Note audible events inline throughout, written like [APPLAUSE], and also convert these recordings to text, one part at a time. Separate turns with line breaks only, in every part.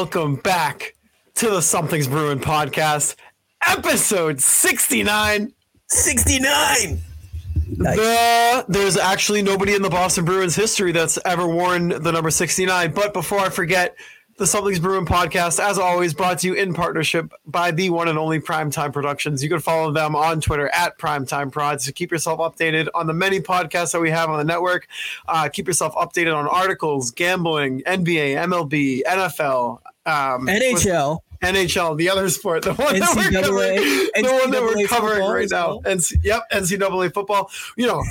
welcome back to the Something's Bruin podcast, episode 69.
69.
The, there's actually nobody in the Boston Bruins history that's ever worn the number 69. But before I forget, the Something's Bruin podcast, as always, brought to you in partnership by the one and only Primetime Productions. You can follow them on Twitter at Primetime Prods to keep yourself updated on the many podcasts that we have on the network. Uh, keep yourself updated on articles, gambling, NBA, MLB, NFL, um,
NHL.
NHL, the other sport, the one that we're
NCAA,
covering, the one that we're covering right now. And yep, NCAA football. You know,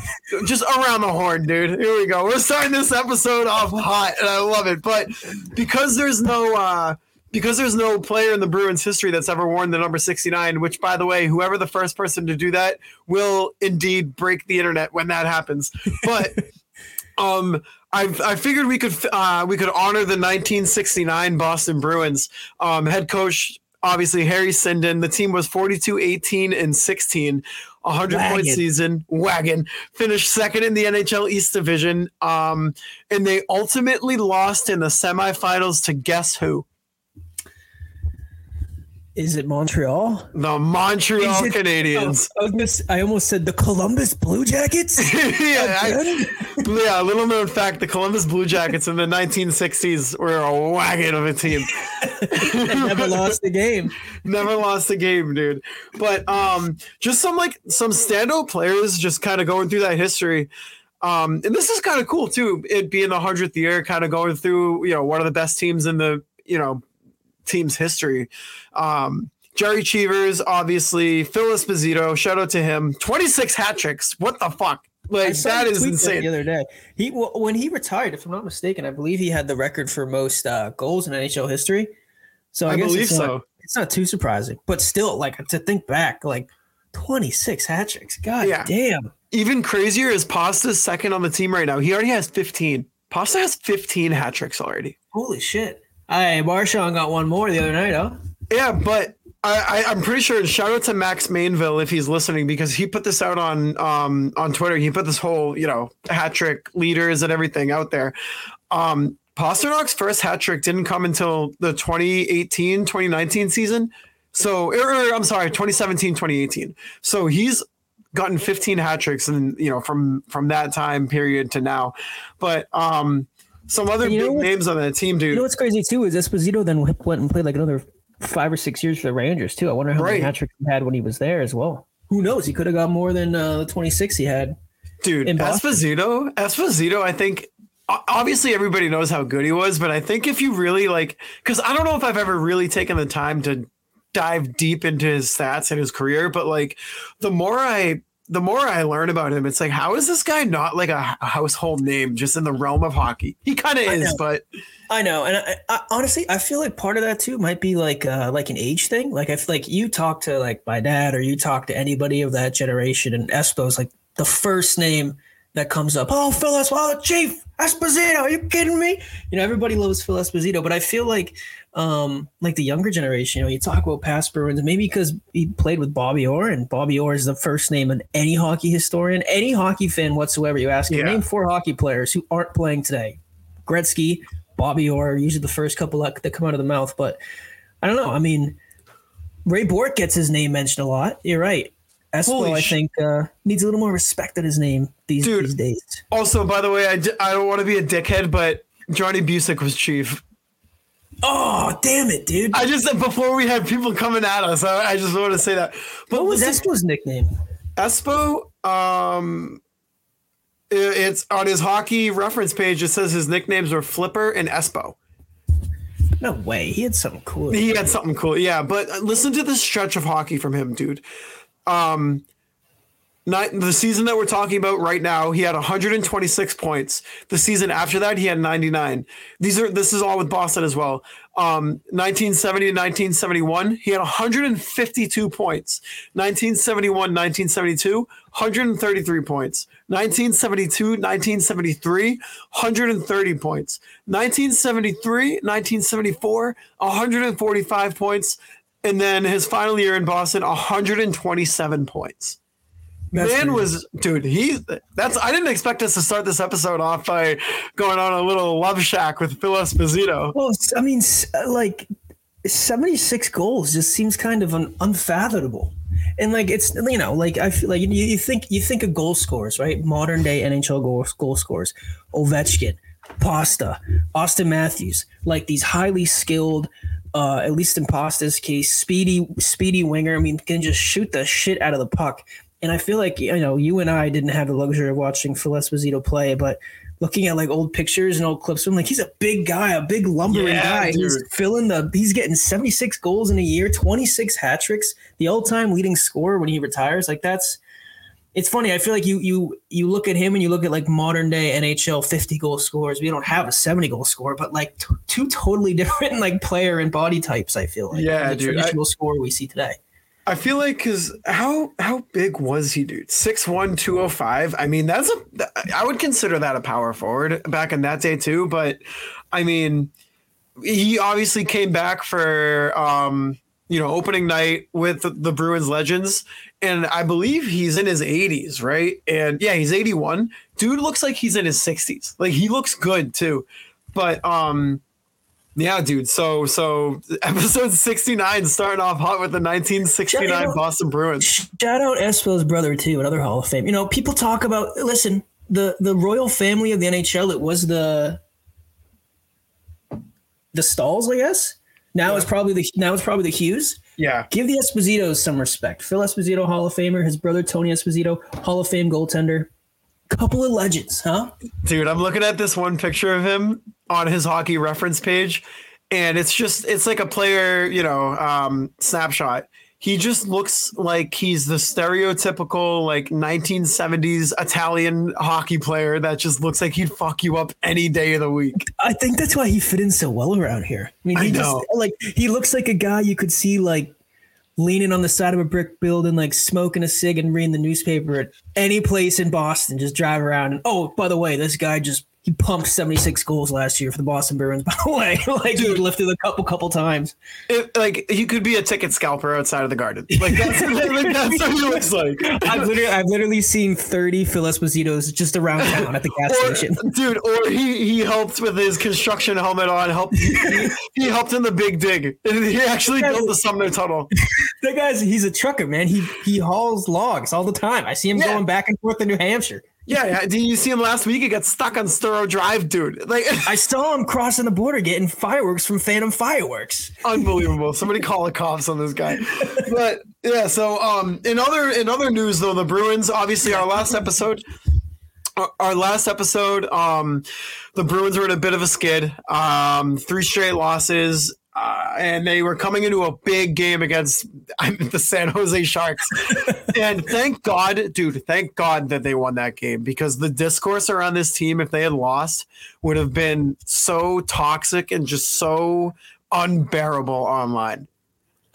just around the horn, dude. Here we go. We're starting this episode off hot, and I love it. But because there's no uh because there's no player in the Bruins history that's ever worn the number 69, which by the way, whoever the first person to do that will indeed break the internet when that happens. But [LAUGHS] um I, I figured we could uh, we could honor the 1969 Boston Bruins. Um, head coach obviously Harry Sinden. The team was 42 18 and 16 100 point season wagon. Finished second in the NHL East Division. Um, and they ultimately lost in the semifinals to guess who
Is it Montreal?
the Montreal
it-
Canadiens
Oh, I, was gonna s- I almost said the Columbus Blue Jackets. [LAUGHS]
yeah, I- [LAUGHS] yeah, little known fact: the Columbus Blue Jackets in the 1960s were a wagon of a team. [LAUGHS]
Never lost a game.
Never lost a game, dude. But um, just some like some standout players, just kind of going through that history. Um, and this is kind of cool too. It being the hundredth year, kind of going through you know one of the best teams in the you know team's history. Um, Jerry Cheevers, obviously, Phil Esposito. Shout out to him. Twenty six hat tricks. What the fuck? Like that is insane.
The other day, he well, when he retired, if I'm not mistaken, I believe he had the record for most uh, goals in NHL history. So I,
I
guess
believe
it's not-
so.
it's not too surprising, but still, like to think back, like 26 hat tricks. God
Yeah.
damn.
Even crazier is Pasta's second on the team right now. He already has 15. Pasta has 15 hat tricks already.
Holy shit. Hey, Marchand got one more the other night, huh?
Yeah, but I, I, I'm pretty sure. Shout out to Max Mainville if he's listening because he put this out on um on Twitter. He put this whole you know hat trick leaders and everything out there. Um, Pastrnak's first hat trick didn't come until the 2018 2019 season. So, or, or, I'm sorry, 2017 2018. So he's gotten 15 hat tricks and you know from from that time period to now. But um, some other
And
big names on that team, dude.
You know what's crazy too is Esposito then went and played like another five or six years for the Rangers too. I wonder how
Right.
many hat tricks he had when he was there as well. Who knows? He could have got more than uh, the 26 he had.
Dude,
in
Esposito, Esposito, I think obviously everybody knows how good he was, but I think if you really like, because I don't know if I've ever really taken the time to dive deep into his stats and his career, but like the more I the more I learn about him, it's like, how is this guy not like a, household name just in the realm of hockey? He kind of is, but
I know, and I, I, honestly, I feel like part of that too might be like uh, like an age thing. Like I feel like you talk to like my dad or you talk to anybody of that generation, and Espo's like the first name that comes up. Oh, Phil Esposito, Chief Esposito. Are you kidding me? You know, everybody loves Phil Esposito, but I feel like um like the younger generation, you know, you talk about past Bruins, maybe because he played with Bobby Orr, and Bobby Orr is the first name of any hockey historian, any hockey fan whatsoever. You ask him,
Yeah.
name four hockey players who aren't playing today. Gretzky, Bobby Orr, usually the first couple that, that come out of the mouth. But I don't know. I mean, Ray Bourque gets his name mentioned a lot. You're right. Espo, I think, uh, needs a little more respect at his name these,
Dude.
these days.
also by the way, I, d- I don't want to be a dickhead, but Johnny Bucyk was chief.
Oh, damn it, dude.
I just said before we had people coming at us, I, I just want to say that. But
what was Espo's nickname?
Espo, um, i- it's on his hockey reference page. It says his nicknames were Flipper and Espo.
No way. He had something cool.
He had something cool, yeah. But listen to this stretch of hockey from him, dude. Um, the season that we're talking about right now, he had 126 points. The season after that, he had 99. These are this is all with Boston as well. Um, 1970 to 1971, he had 152 points. 1971, 1972, 133 points. 1972, 1973, 130 points. 1973, 1974, 145 points. And then his final year in Boston, 127 points.
That's
Man
crazy.
was dude, he that's I didn't expect us to start this episode off by going on a little love shack with Phil Esposito.
Well, I mean, uh, like seventy six goals just seems kind of un- unfathomable. And like it's you know like I feel like you, you think you think of goal scorers right modern day NHL goal goal scorers Ovechkin, Pasta, Austin Matthews like these highly skilled uh, at least in Pasta's case speedy speedy winger I mean can just shoot the shit out of the puck and I feel like you know you and I didn't have the luxury of watching Phil Esposito play but looking at like old pictures and old clips of him like he's a big guy a big lumbering
Yeah,
guy. He's filling the he's getting 76 goals in a year 26 hat tricks the all-time leading scorer when he retires. Like that's it's funny. I feel like you you you look at him and you look at like modern day nhl 50 goal scorers. We don't have a 70 goal scorer but like t- two totally [LAUGHS] different like player and body types i feel like
Yeah,
the
dude, I-
traditional scorer we see today
I feel like because how how big was he, dude? 6'1", 205. I mean, that's a I would consider that a power forward back in that day too. But I mean, he obviously came back for um, you know opening night with the, the Bruins legends, and I believe he's in his 80s, right? And yeah, he's 81. Dude looks like he's in his 60s. Like he looks good too. But um, yeah, dude. So so [LAUGHS] episode 69 starting off hot with the 1969
Yeah, you know-
Boston Bruins.
Shout out Espo's brother too, another Hall of Fame. You know, people talk about listen, the the royal family of the NHL, it was the the Staals, I guess. Now it's probably the now it's probably the Hughes.
Yeah.
Give the Espositos some respect. Phil Esposito, Hall of Famer, his brother Tony Esposito, Hall of Fame goaltender. Couple of legends, huh?
Dude, I'm looking at this one picture of him on his hockey reference page, and it's just it's like a player, you know, um, snapshot. He just looks like he's the stereotypical like 1970s Italian hockey player that just looks like he'd fuck you up any day of the week.
I think that's why he fit in so well around here. I mean, he
I
just
know.
like he looks like a guy you could see like leaning on the side of a brick building, like smoking a cig and reading the newspaper at any place in Boston. Just drive around and oh, by the way, this guy just he pumped seventy six goals last year for the Boston Bruins. [LAUGHS] By the way, like he lifted a couple couple times.
It, like he could be a ticket scalper outside of the garden. Like that's, [LAUGHS] like, that's what he looks like.
I've literally I've literally seen thirty Phil Espositos just around town at the gas
Or,
station. [LAUGHS]
dude, or he he helped with his construction helmet on. Helped he, he helped in the big dig. He actually built the Sumner Tunnel.
That guy's he's a trucker, man. He he hauls logs all the time. I see him
Yeah.
going back and forth to New Hampshire.
Yeah, yeah. Did you see him last week? He got stuck on Storrow Drive, dude. Like [LAUGHS]
I saw him crossing the border getting fireworks from Phantom Fireworks.
unbelievable. Somebody call the cops on this guy. But yeah, so um in other in other news though, the Bruins, obviously our last episode our last episode, um, the Bruins were in a bit of a skid. Um, three straight losses, uh, and they were coming into a big game against [LAUGHS] the San Jose Sharks. [LAUGHS] and thank God, dude, thank God that they won that game because the discourse around this team, if they had lost, would have been so toxic and just so unbearable online.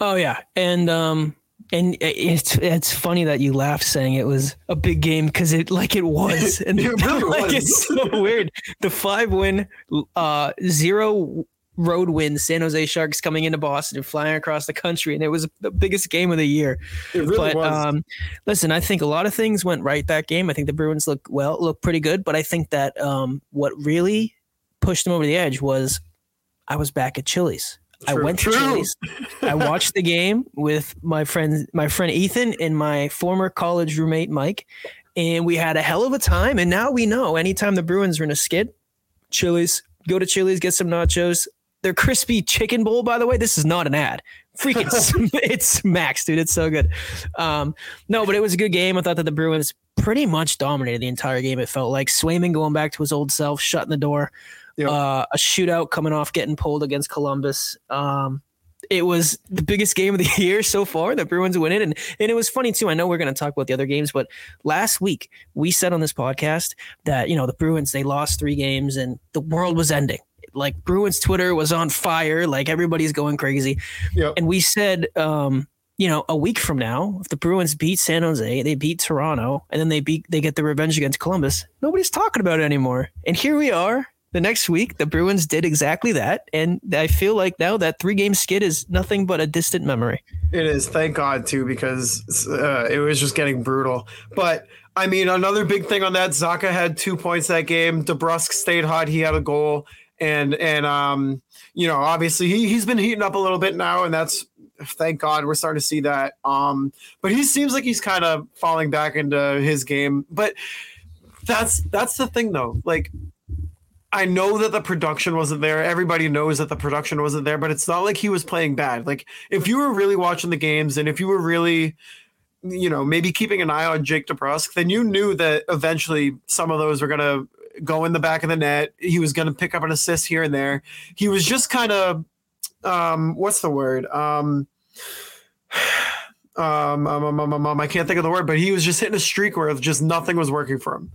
Oh yeah, and um, and it's it's funny that you laughed saying it was a big game because it like it was, [LAUGHS] and
It really
like
was.
it's so weird. The five win, uh, zero road win San Jose Sharks coming into Boston and flying across the country, and it was the biggest game of the year.
It really
but
was.
um, listen, I think a lot of things went right that game. I think the Bruins look well, look pretty good, but I think that um, what really pushed them over the edge was I was back at Chili's. I
True.
went to Chili's. I [LAUGHS] watched the game with my friend, my friend Ethan, and my former college roommate Mike, and we had a hell of a time. And now we know anytime the Bruins are in a skid, Chili's, go to Chili's, get some nachos. Their crispy chicken bowl, by the way, this is not an ad. Freaking, [LAUGHS] it's max, dude. It's so good. Um, no, but it was a good game. I thought that the Bruins pretty much dominated the entire game. It felt like Swayman going back to his old self, shutting the door.
Yep.
Uh, a shootout coming off, getting pulled against Columbus. Um, it was the biggest game of the [LAUGHS] year so far. The Bruins winning, and and it was funny too. I know we're going to talk about the other games, but last week we said on this podcast that you know the Bruins they lost three games and the world was ending. Like Bruins Twitter was on fire. Like everybody's going crazy
Yep.
and we said um you know, a week from now, if the Bruins beat San Jose, they beat Toronto, and then they beat they get the revenge against Columbus, nobody's talking about it anymore. And here we are. The next week, the Bruins did exactly that, and I feel like now that three game skid is nothing but a distant memory.
It is, thank God, too, because uh, it was just getting brutal. But I mean, another big thing on that, Zacha had two points that game. DeBrusk stayed hot; he had a goal, and and um, you know, obviously he he's been heating up a little bit now, and that's thank God we're starting to see that. Um, but he seems like he's kind of falling back into his game. But that's that's the thing, though. Like I know that the production wasn't there. Everybody knows that the production wasn't there, but it's not like he was playing bad. Like if you were really watching the games and if you were really, you know, maybe keeping an eye on Jake DeBrusk, then you knew that eventually some of those were gonna go in the back of the net. He was gonna pick up an assist here and there. He was just kind of, um, what's the word? [SIGHS] Um, um, um, um, um, um, I can't think of the word, but he was just hitting a streak where just nothing was working for him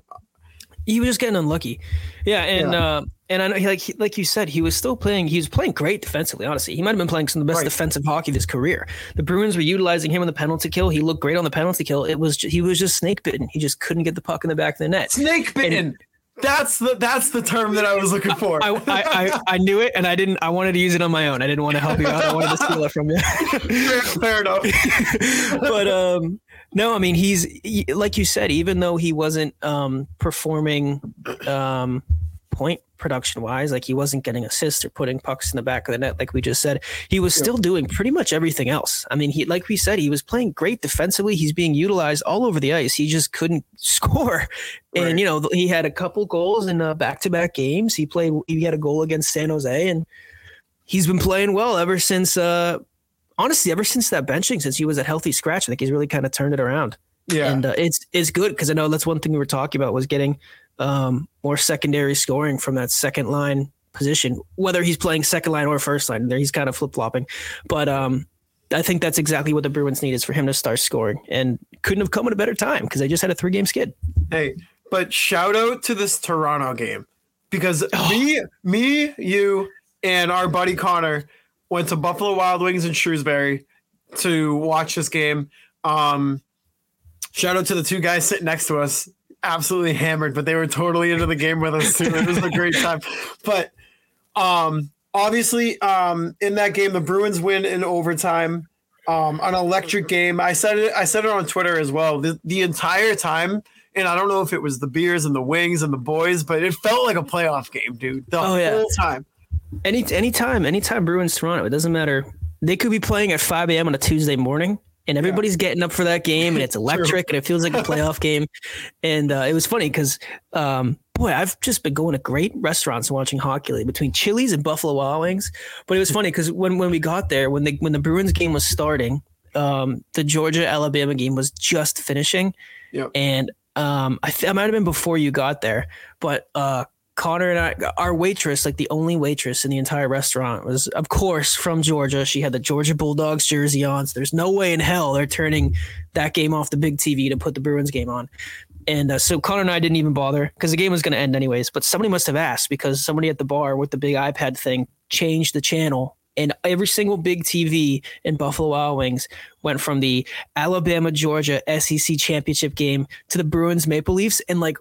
he was just getting unlucky. Yeah, and yeah. Uh, and I know, like like you said, he was still playing. He was playing great defensively. Honestly, he might have been playing some of the best right. defensive hockey of his career. The Bruins were utilizing him on the penalty kill. He looked great on the penalty kill. It was he was just snake bitten. He just couldn't get the puck in the back of the net.
Snake bitten. That's the that's the term that I was looking for.
I, I, I, knew it, and I didn't. I wanted to use it on my own. I didn't want to help you out. I wanted to steal it from you.
fair, fair enough. [LAUGHS]
but um, no, I mean he's like you said. Even though he wasn't um performing um point production wise. Like he wasn't getting assists or putting pucks in the back of the net, like we just said. He was still doing pretty much everything else. I mean, he like we said, he was playing great defensively. He's being utilized all over the ice. He just couldn't [LAUGHS] score. Right. And you know, he had a couple goals in back to back games. He played. He had a goal against San Jose, and he's been playing well ever since. uh Honestly, ever since that benching, since he was at healthy scratch, I think he's really kind of turned it around. Yeah, and uh, it's it's good because I know that's one thing we were talking about was getting um, more secondary scoring from that second line position, whether he's playing second line or first line. There, he's kind of flip flopping, but um, I think that's exactly what the Bruins need is for him to start scoring, and couldn't have come at a better time because they just had a three game skid.
Hey, but shout out to this Toronto game because oh. me, me, you, and our buddy Connor went to Buffalo Wild Wings in Shrewsbury to watch this game. Um, shout out to the two guys sitting next to us absolutely hammered, but they were totally into the game with us too. It was a great [LAUGHS] time. But um, obviously, um, in that game, the Bruins win in overtime. Um, an electric game. I said it. I said it on Twitter as well. The, the entire time, and I don't know if it was the beers and the wings and the boys, but it felt like a playoff game, dude. The oh, whole yeah. time.
Any anytime, anytime Bruins Toronto, it doesn't matter. They could be playing at 5 a.m. on a Tuesday morning and everybody's yeah. getting up for that game and it's [LAUGHS] electric and it feels like a playoff game and uh, it was funny because um, boy i've just been going to great restaurants watching hockey lately between chili's and buffalo wild wings but it was funny because when, when we got there when the when the bruins game was starting um, the georgia alabama game was just finishing yep. and um, I, th- I might have been before you got there but uh, Connor and I, our waitress, like the only waitress in the entire restaurant, was of course from Georgia. She had the Georgia Bulldogs jersey on. So there's no way in hell they're turning that game off the big TV to put the Bruins game on. And uh, so Connor and I didn't even bother because the game was going to end anyways. But somebody must have asked because somebody at the bar with the big iPad thing changed the channel. And every single big TV in Buffalo Wild Wings went from the Alabama Georgia SEC championship game to the Bruins Maple Leafs. And like,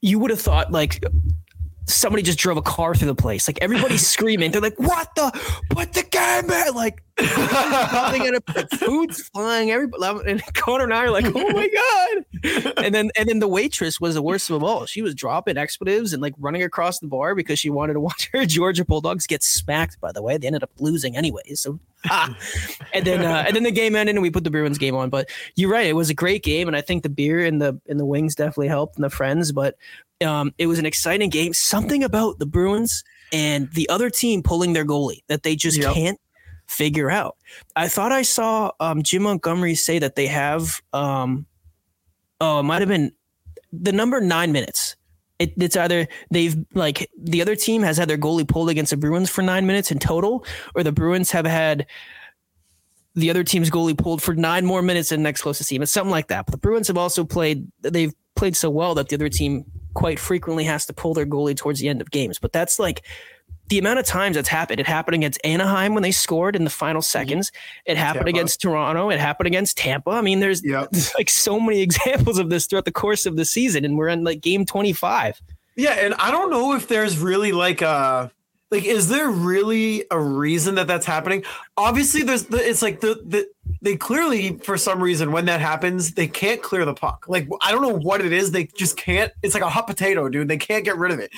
you would have thought like somebody just drove a car through the place. Like everybody's [LAUGHS] screaming. They're like, "What the? Put the game back!" Like [LAUGHS] food's flying. Everybody and Connor and I are like, "Oh my [LAUGHS] god!" And then and then the waitress was the worst of them all. She was dropping expletives and like running across the bar because she wanted to watch her Georgia Bulldogs get smacked. By the way, they ended up losing anyways. So ah. and then uh, and then the game ended and we put the Bruins game on. But you're right, it was a great game, and I think the beer and the and the wings definitely helped and the friends. But um, it was an exciting game. Something about the Bruins and the other team pulling their goalie that they just yep. can't figure out. I thought I saw um, Jim Montgomery say that they have, um, oh, it might have been the number nine minutes. It, it's either they've like the other team has had their goalie pulled against the Bruins for nine minutes in total, or the Bruins have had the other team's goalie pulled for nine more minutes than the next closest team. It's something like that. But the Bruins have also played, they've played so well that the other team quite frequently has to pull their goalie towards the end of games. But that's like the amount of times that's happened. It happened against Anaheim when they scored in the final seconds. It happened
Tampa.
against Toronto. It happened against Tampa. I mean, there's
Yep. [LAUGHS]
like so many [LAUGHS] examples of this throughout the course of the season, and we're in like game 25.
Yeah, and I don't know if there's really like a like is there really a reason that that's happening? Obviously, there's the, it's like the the they clearly for some reason when that happens they can't clear the puck. Like I don't know what it is. They just can't. It's like a hot potato, dude. They can't get rid of it.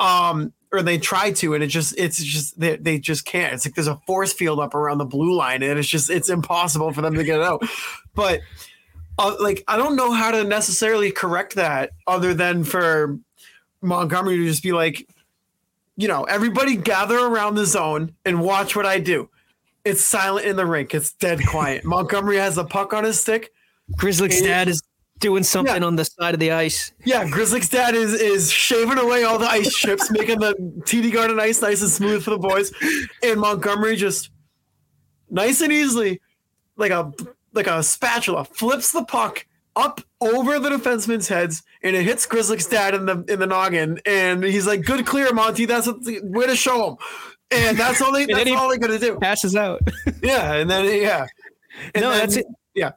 Um, or they try to, and it just it's just they, they just can't. It's like there's a force field up around the blue line, and it's just it's impossible for them to get it out. But uh, like I don't know how to necessarily correct that other than for Montgomery to just be like, you know, everybody gather around the zone and watch what I do. It's silent in the rink. It's dead quiet. [LAUGHS] Montgomery has the puck on his stick.
Grizzly's dad is doing something
Yeah.
on the side of the ice.
Yeah, Grizzly's dad is is shaving away all the ice chips, making the TD Garden ice nice and smooth for the boys. And Montgomery just nice and easily, like a like a spatula, flips the puck up over the defenseman's heads, and it hits Grizzly's dad in the in the noggin. And he's like, "Good clear, Monty. That's what the way to show him." And that's all they. [LAUGHS] That's all they're gonna do.
Passes out. [LAUGHS]
Yeah, and then yeah. And
no,
then-
that's it.
Yeah.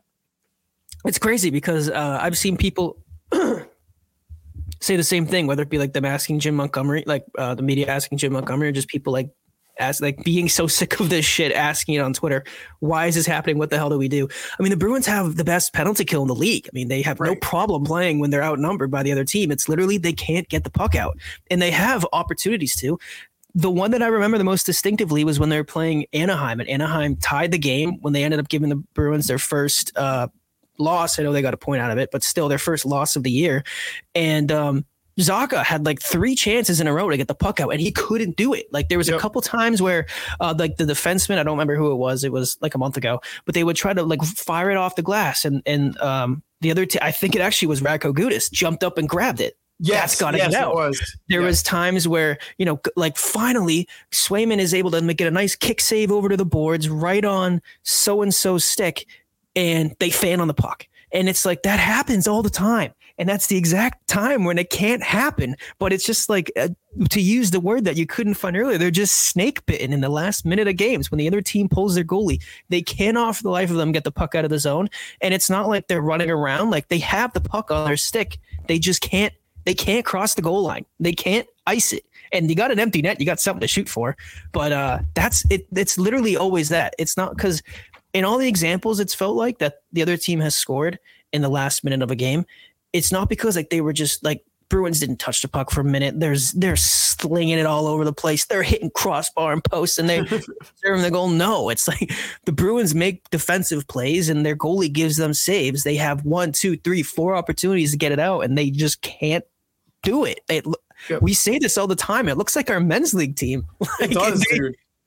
It's crazy because uh, I've seen people [CLEARS THROAT] say the same thing, whether it be like them asking Jim Montgomery, like uh, the media asking Jim Montgomery, or just people like ask, like being so [LAUGHS] sick of this shit, asking it on Twitter. Why is this happening? What the hell do we do? I mean, the Bruins have the best penalty kill in the league. I mean, they have no problem playing when they're outnumbered by the other team. It's literally they can't get the puck out, and they have opportunities to. The one that I remember the most distinctively was when they were playing Anaheim, and Anaheim tied the game when they ended up giving the Bruins their first uh, loss. I know they got a point out of it, but still their first loss of the year. And um, Zacha had like three chances in a row to get the puck out, and he couldn't do it. Like there was a couple times where, uh, like the defenseman, I don't remember who it was. It was like a month ago, but they would try to like fire it off the glass, and and um, the other, t- I think it actually was Radko Gudas, jumped up and grabbed it.
yes,
that's gotta
yes,
get out.
was.
There was times where you know, like finally, Swayman is able to make it a nice kick save over to the boards, right on so and so's stick, and they fan on the puck. And it's like that happens all the time, and that's the exact time when it can't happen. But it's just like uh, to use the word that you couldn't find earlier. They're just snake bitten in the last minute of games when the other team pulls their goalie. They cannot, for the life of them, get the puck out of the zone. And it's not like they're running around; like they have the puck on their stick. They just can't they can't cross the goal line. They can't ice it. And you got an empty net, you got something to shoot for. But uh that's it it's literally always that. It's not because in all the examples it's felt like that the other team has scored in the last minute of a game. It's not because like they were just like Bruins didn't touch the puck for a minute. There's they're slinging it all over the place. They're hitting crossbar and posts and they're [LAUGHS] serving the goal. No, it's like the Bruins make defensive plays and their goalie gives them saves. They have one, two, three, four opportunities to get it out, and they just can't do it. They,
Yep.
We say this all the time. It looks like our men's league team. [LAUGHS] Like,
It does,
they,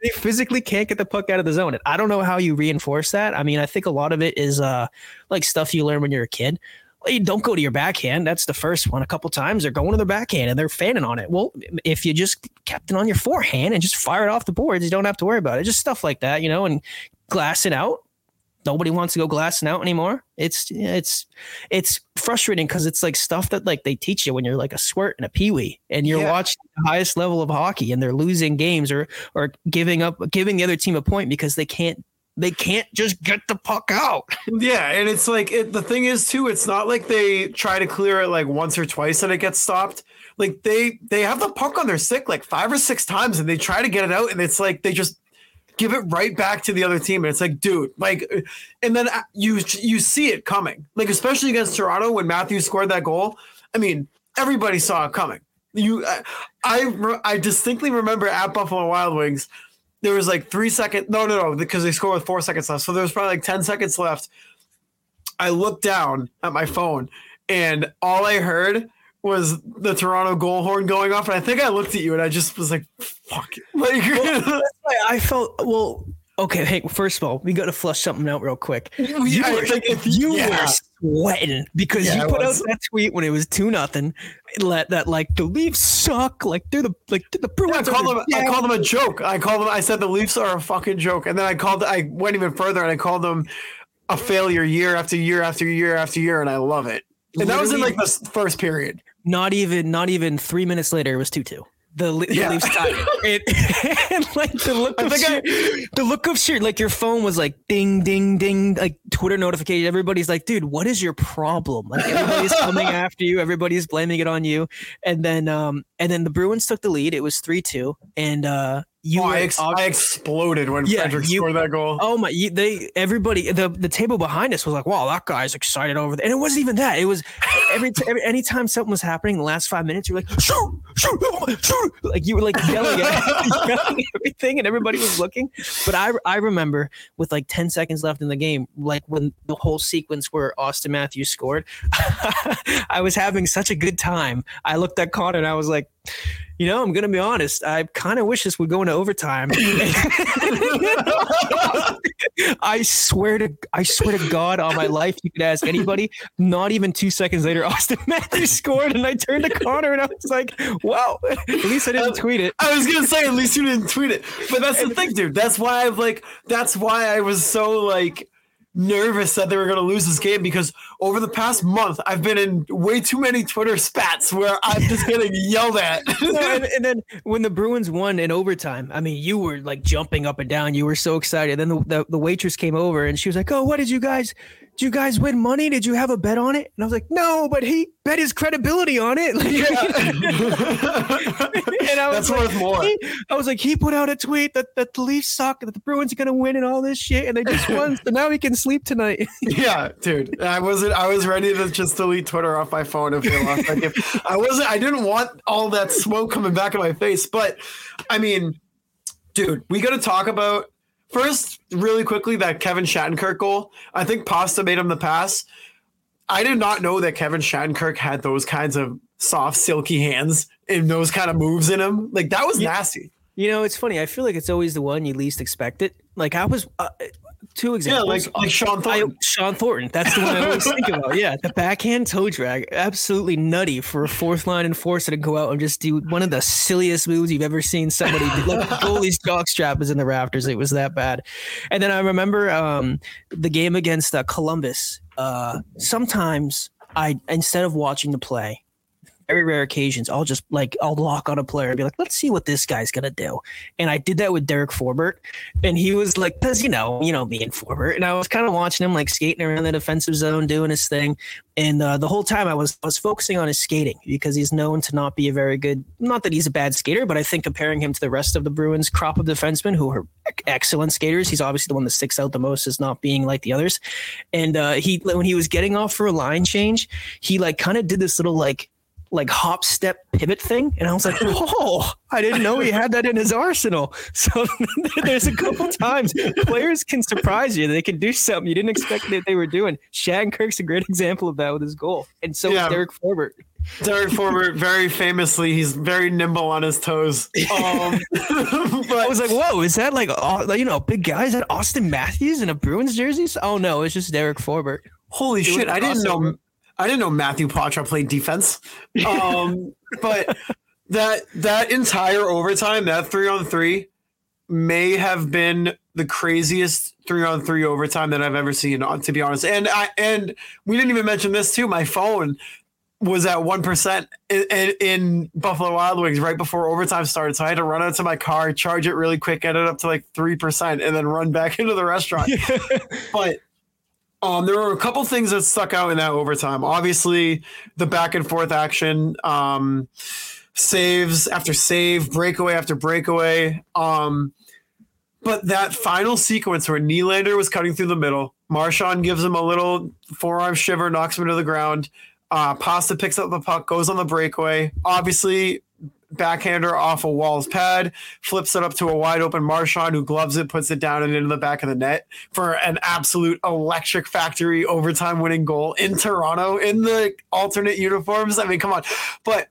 they physically can't get the puck out of the zone. And I don't know how you reinforce that. I mean, I think a lot of it is uh like stuff you learn when you're a kid. Well, you don't go to your backhand. That's the first one. A couple times they're going to their backhand and they're fanning on it. Well, if you just kept it on your forehand and just fire it off the boards, you don't have to worry about it. Just stuff like that, you know, and glass it out. Nobody wants to go glassing out anymore. It's it's it's frustrating because it's like stuff that like they teach you when you're like a squirt and a peewee and you're
Yeah.
watching the highest level of hockey and they're losing games or or giving up giving the other team a point because they can't they can't just get the puck out. [LAUGHS]
Yeah, and it's like it, the thing is too. It's not like they try to clear it like once or twice and it gets stopped. Like they they have the puck on their stick like five or six times and they try to get it out and it's like they just give it right back to the other team and it's like dude like and then uh, you you see it coming like especially against Toronto when Matthews scored that goal. I mean everybody saw it coming. You I I, I distinctly remember at Buffalo Wild Wings there was like three seconds. No, no, no, because they scored with four seconds left. So there was probably like 10 seconds left. I looked down at my phone and all I heard was the Toronto goal horn going off. And I think I looked at you and I just was like, fuck. it." [LAUGHS] Like, [LAUGHS]
I felt well. Okay, hey, first of all, we got to flush something out real quick. You
I
were,
think if
you
yeah.
were sweating because
Yeah,
you put out that tweet when it was two nothing. Let that like the Leafs suck. Like they're the like they're the
Yeah, I
Bruins.
called
the
them. I called them a joke. I called them. I said the Leafs are a fucking joke, and then I called. I went even further and I called them a failure year after year after year after year, and I love it. And that was in like the first period.
Not even not even three minutes later, it was two two. The, Le-
Yeah.
the Leafs tied [LAUGHS] it. [LAUGHS] And, like the look of
I-
sheer, the look of sheer, like your phone was like ding, ding, ding, like Twitter notification. Everybody's like, dude, what is your problem? Like everybody's [LAUGHS] coming after you. Everybody's blaming it on you. And then, um, and then the Bruins took the lead. It was three two, and uh, you
Oh, I, ex- I exploded when
Yeah,
Frederic
you-
scored that goal.
Oh my! You, they everybody the the table behind us was like, "Wow, that guy's excited over there." And it wasn't even that. It was every, t- every anytime something was happening in the last five minutes, you were like, "Shoot, shoot, oh my- shoot!" Like you were like yelling at [LAUGHS] yelling everything, and everybody was looking. But I I remember with like ten seconds left in the game, like when the whole sequence where Austin Matthews scored, [LAUGHS] I was having such a good time. I looked at Connor and I was like. You know, I'm gonna be honest. I kind of wish this would go into overtime. [LAUGHS] I swear to I swear to God on my life, you could ask anybody. Not even two seconds later, [LAUGHS] Austin Matthews scored, and I turned to Connor and I was like, "Wow!" At least I didn't tweet it.
I was gonna say at least you didn't tweet it, but that's the thing, dude. That's why I've like. That's why I was so like nervous that they were gonna lose this game because over the past month I've been in way too many Twitter spats where I'm just getting [LAUGHS] yelled at.
No, and, [LAUGHS] and then when the Bruins won in overtime, I mean, you were like jumping up and down. You were so excited. Then the, the, the waitress came over and she was like, "Oh, what did you guys? Did you guys win money? Did you have a bet on it?" And I was like, "No, but he bet his credibility on it." [LAUGHS] [LAUGHS] and I was
That's
like,
worth more.
he- I was like, he put out a tweet that, that the Leafs suck, that the Bruins are gonna win, and all this shit, and they just [LAUGHS] won. So now he can sleep tonight.
Yeah, dude. I wasn't. I was ready to just delete Twitter off my phone if they lost that game. I wasn't. I didn't want all that smoke coming back in my face. But I mean, dude, we got to talk about first really quickly that Kevin Shattenkirk goal. I think Pasta made him the pass. I did not know that Kevin Shattenkirk had those kinds of soft, silky hands and those kind of moves in him. Like that was nasty.
You know, it's funny. I feel like it's always the one you least expect it. Like I was uh, two
Yeah,
examples.
like like Shawn
I,
Thornton.
Shawn Thornton. That's the one I always think about. Yeah, the backhand toe drag, absolutely nutty for a fourth line enforcer to go out and just do one of the silliest moves you've ever seen somebody do. Like the goalie's jockstrap is in the rafters. It was that bad. And then I remember um, the game against uh, Columbus. Uh, sometimes I instead of watching the play, very rare occasions, I'll just like I'll lock on a player and be like, let's see what this guy's gonna do. And I did that with Derek Forbort, and he was like, because you know, you know me and Forbort, and I was kind of watching him like skating around the defensive zone, doing his thing. And uh, the whole time I was I was focusing on his skating because he's known to not be a very good. Not that he's a bad skater, but I think comparing him to the rest of the Bruins crop of defensemen who are excellent skaters, he's obviously the one that sticks out the most as not being like the others. And uh, he when he was getting off for a line change, he like kind of did this little like like hop step pivot thing. And i was like [LAUGHS] oh i didn't know he had that in his arsenal. [LAUGHS] So [LAUGHS] there's a couple times players can surprise you. They can do something you didn't expect that they were doing. Shattenkirk's a great example of that with his goal. And so
Yeah.
is derek forbort.
Derek Forbort, very famously, he's very nimble on his toes. Um,
i was like whoa is that like oh, you know big guy? Is that austin matthews in a bruins jersey? Oh no it's just derek forbort.
Holy
was
shit, I didn't know. I didn't know Matthew Poitras played defense. Um, [LAUGHS] but that that entire overtime, that three on three, may have been the craziest three on three overtime that I've ever seen. uh, To be honest, and I and we didn't even mention this too. My phone was at one percent in, in, in Buffalo Wild Wings right before overtime started, so I had to run out to my car, charge it really quick, get it up to like three percent, and then run back [LAUGHS] into the restaurant. [LAUGHS] but um, there were a couple things that stuck out in that overtime. Obviously, the back and forth action, um, saves after save, breakaway after breakaway. Um, but that final sequence where Nylander was cutting through the middle, Marchand gives him a little forearm shiver, knocks him to the ground. Uh, Pasta picks up the puck, goes on the breakaway. Obviously, backhander off a Woll's pad, flips it up to a wide open Marchand who gloves it, puts it down and into the back of the net for an absolute electric factory overtime winning goal in Toronto in the alternate uniforms. I mean, come on. But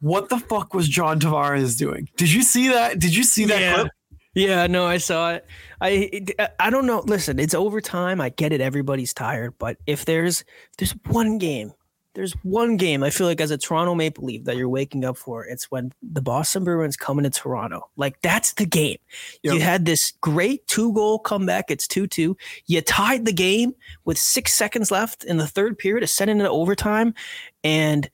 what the fuck was John Tavares doing? Did you see that? Did you see that
Yeah.
clip?
Yeah, no, I saw it. I I don't know. Listen, it's overtime. I get it. Everybody's tired, but if there's if there's one game, there's one game I feel like as a Toronto Maple Leaf that you're waking up for. It's when the Boston Bruins come into Toronto. Like that's the game. You had this great two goal comeback. It's two two. You tied the game with six seconds left in the third period to send it into overtime, and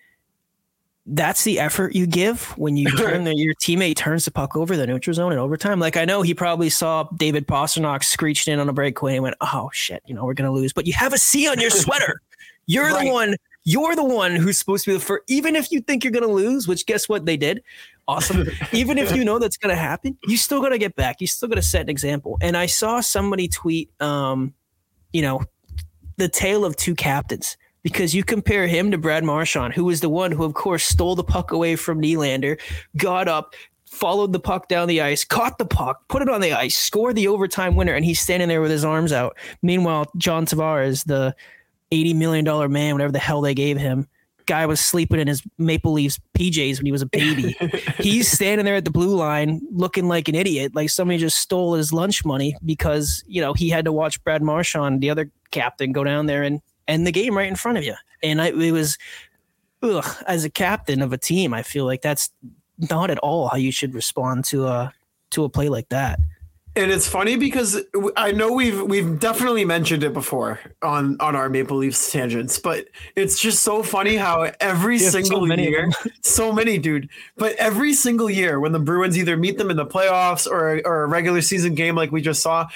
that's the effort you give when you [LAUGHS] turn the, your teammate turns the puck over the neutral zone in overtime. Like I know he probably saw David Pastrnak screeched in on a breakaway and went, "Oh shit, you know we're gonna lose." But you have a C on your [LAUGHS] sweater. You're right. the one. You're the one who's supposed to be the first. Even if you think you're gonna lose, which guess what they did. Awesome. [LAUGHS] even if you know that's gonna happen, you still gotta get back. You still gotta set an example. And I saw somebody tweet, um, you know, the tale of two captains because you compare him to Brad Marchand, who was the one who, of course, stole the puck away from Nylander, got up, followed the puck down the ice, caught the puck, put it on the ice, scored the overtime winner, and he's standing there with his arms out. Meanwhile, John Tavares, the $80 million man, whatever the hell they gave him, guy was sleeping in his Maple Leafs PJs when he was a baby. [LAUGHS] He's standing there at the blue line looking like an idiot, like somebody just stole his lunch money because, you know, he had to watch Brad Marchand, the other captain, go down there and end the game right in front of you. And I, it was, ugh, as a captain of a team, I feel like that's not at all how you should respond to a to a play like that.
And it's funny because I know we've we've definitely mentioned it before on on our Maple Leafs tangents, but it's just so funny how every single so year, [LAUGHS] so many, dude. But every single year, when the Bruins either meet them in the playoffs or or a regular season game like we just saw,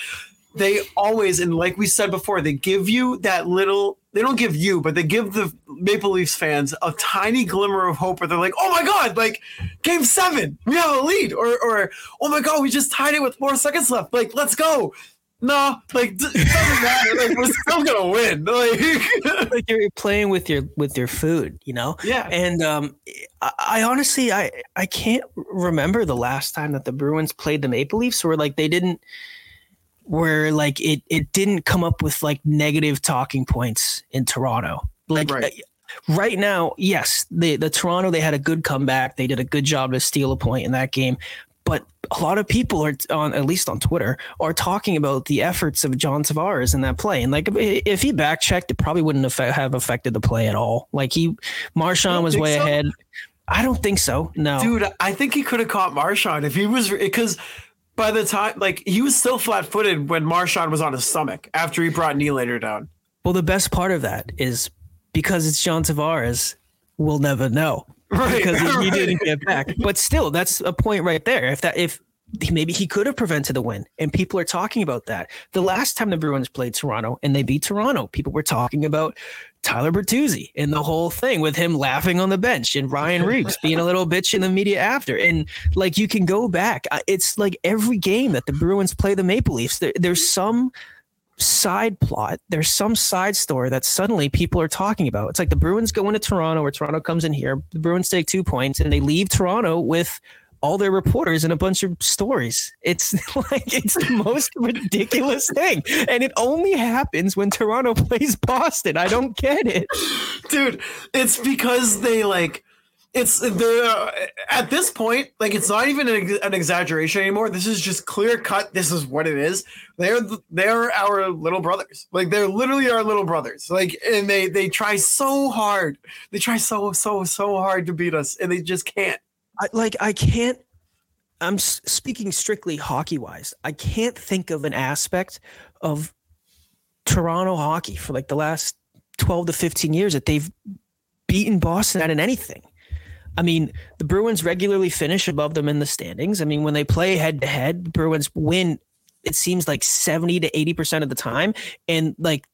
they always and like we said before, they give you that little they don't give you, but they give the Maple Leafs fans a tiny glimmer of hope where they're like, oh my God, like game seven, we have a lead. Or, or oh my God, we just tied it with four seconds left. Like, let's go. No, like it doesn't matter. Like we're still gonna win. Like, [LAUGHS]
like you're playing with your with your food, you know.
Yeah.
And um, I, I, honestly, I I can't remember the last time that the Bruins played the Maple Leafs, where like they didn't where like it it didn't come up with like negative talking points in Toronto. Like right. Uh, right now, yes, the the Toronto they had a good comeback. They did a good job to steal a point in that game. But a lot of people are on, at least on Twitter, are talking about the efforts of John Tavares in that play. And like, if he back checked, it probably wouldn't have affected the play at all. Like he, Marchand was way so? ahead. I don't think so. No,
dude, I think he could have caught Marchand if he was because by the time like he was still flat footed when Marchand was on his stomach after he brought Nylander down.
Well, the best part of that is because it's John Tavares, we'll never know. Right, because he, [LAUGHS] right. he didn't get back. But still, that's a point right there. If that if maybe he could have prevented the win. And people are talking about that. The last time the Bruins played Toronto and they beat Toronto, people were talking about Tyler Bertuzzi and the whole thing with him laughing on the bench and Ryan Reaves [LAUGHS] being a little bitch in the media after. And like you can go back. It's like every game that the Bruins play the Maple Leafs, there, there's some side plot. There's some side story that suddenly people are talking about. It's like the Bruins go into Toronto or Toronto comes in here. The Bruins take two points and they leave Toronto with all their reporters and a bunch of stories. It's [LAUGHS] like it's the most ridiculous thing. And it only happens when Toronto [LAUGHS] plays Boston. I don't get it.
Dude, it's because they like it's the at this point like it's not even an, an, exaggeration anymore this is just clear cut this is what it is they're they're our little brothers like they're literally our little brothers like and they they try so hard they try so so so hard to beat us and they just can't
I, like I can't. I'm speaking strictly hockey wise. I can't think of an aspect of Toronto hockey for like the last 12 to 15 years that they've beaten Boston at in anything. I mean, the Bruins regularly finish above them in the standings. I mean, when they play head to head, Bruins win, it seems like 70 to 80% of the time. And like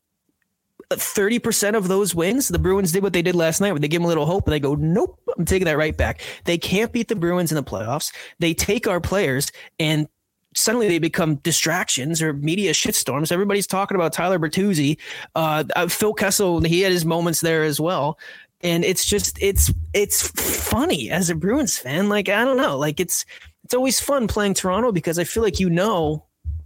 30% of those wins, the Bruins did what they did last night where they give them a little hope and they go, nope, I'm taking that right back. They can't beat the Bruins in the playoffs. They take our players and suddenly they become distractions or media shitstorms. Everybody's talking about Tyler Bertuzzi. Uh, uh, Phil Kessel, he had his moments there as well. And it's just, it's, it's funny as a Bruins fan. Like, I don't know, like it's, it's always fun playing Toronto because I feel like, you know,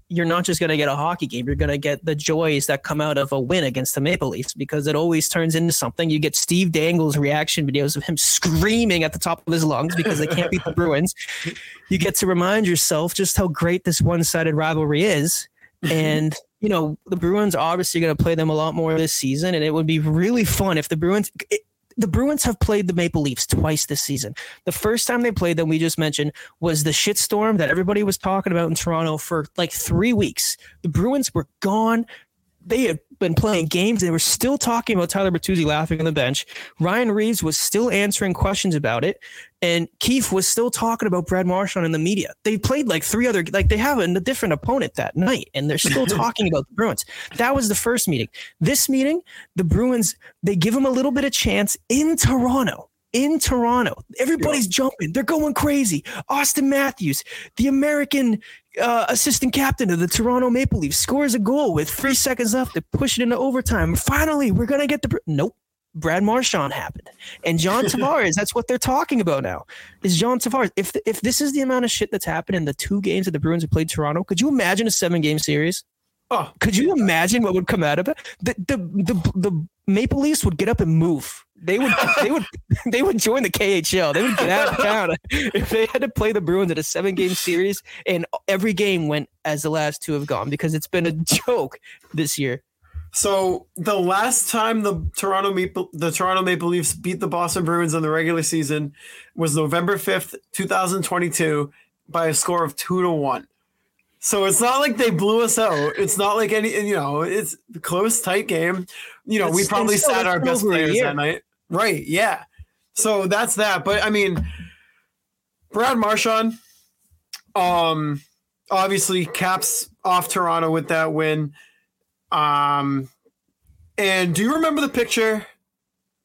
you're not just going to get a hockey game. You're going to get the joys that come out of a win against the Maple Leafs because it always turns into something. You get Steve Dangle's reaction videos of him screaming at the top of his lungs because they can't beat the Bruins. You get to remind yourself just how great this one sided rivalry is. Mm-hmm. And, you know, the Bruins are obviously going to play them a lot more this season. And it would be really fun if the Bruins. It, the Bruins have played the Maple Leafs twice this season. The first time they played them, we just mentioned, was the shitstorm that everybody was talking about in Toronto for like three weeks. The Bruins were gone. They had been playing games. They were still talking about Tyler Bertuzzi laughing on the bench. Ryan Reaves was still answering questions about it. And Keefe was still talking about Brad Marchand in the media. They played like three other, like they have a, different opponent that night, and they're still [LAUGHS] talking about the Bruins. That was the first meeting. This meeting, the Bruins, they give them a little bit of chance in Toronto in Toronto. Everybody's yeah. jumping. They're going crazy. Auston Matthews, the American uh, assistant captain of the Toronto Maple Leafs, scores a goal with three seconds left to push it into overtime. Finally, we're going to get the. Nope. Brad Marchand happened. And John [LAUGHS] Tavares, that's what they're talking about now. Is John Tavares. If if this is the amount of shit that's happened in the two games that the Bruins have played Toronto, could you imagine a seven game series? Oh, could you imagine what would come out of it? The the the, the Maple Leafs would get up and move they would [LAUGHS] they would they would join the KHL. They would get out of [LAUGHS] town if they had to play the Bruins in a seven game series, and every game went as the last two have gone because it's been a joke this year.
So the last time the Toronto Maple the Toronto Maple Leafs beat the Boston Bruins in the regular season was November fifth, two thousand twenty two, by a score of two to one. So it's not like they blew us out. It's not like any, you know, it's a close, tight game. You know, it's, we probably sat our best players that night. Right. Yeah. So that's that. But I mean, Brad Marchand, um, obviously caps off Toronto with that win. Um, and do you remember the picture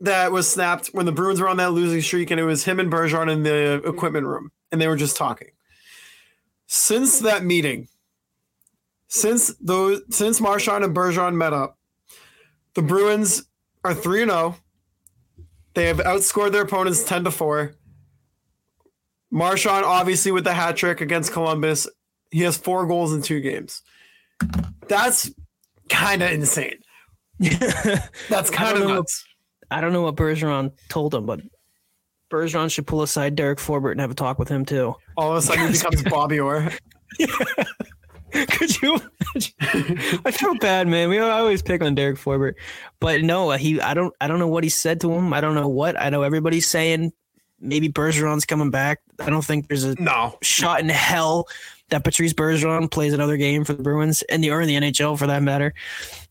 that was snapped when the Bruins were on that losing streak and it was him and Bergeron in the equipment room and they were just talking? Since that meeting, since those since Marchand and Bergeron met up, the Bruins are 3 0 they have outscored their opponents 10 to 4. Marchand, obviously, with the hat trick against Columbus, he has four goals in two games. That's kind of insane. [LAUGHS] That's kind of nuts.
What, I don't know what Bergeron told him, but Bergeron should pull aside Derek Forbort and have a talk with him too.
All of a sudden, he [LAUGHS] becomes Bobby Orr. [LAUGHS]
Could you? I feel bad, man. We always pick on Derek Forbort, but no, he. I don't. I don't know what he said to him. I don't know what. I know everybody's saying maybe Bergeron's coming back. I don't think there's a
no
shot in hell that Patrice Bergeron plays another game for the Bruins and the or the NHL for that matter.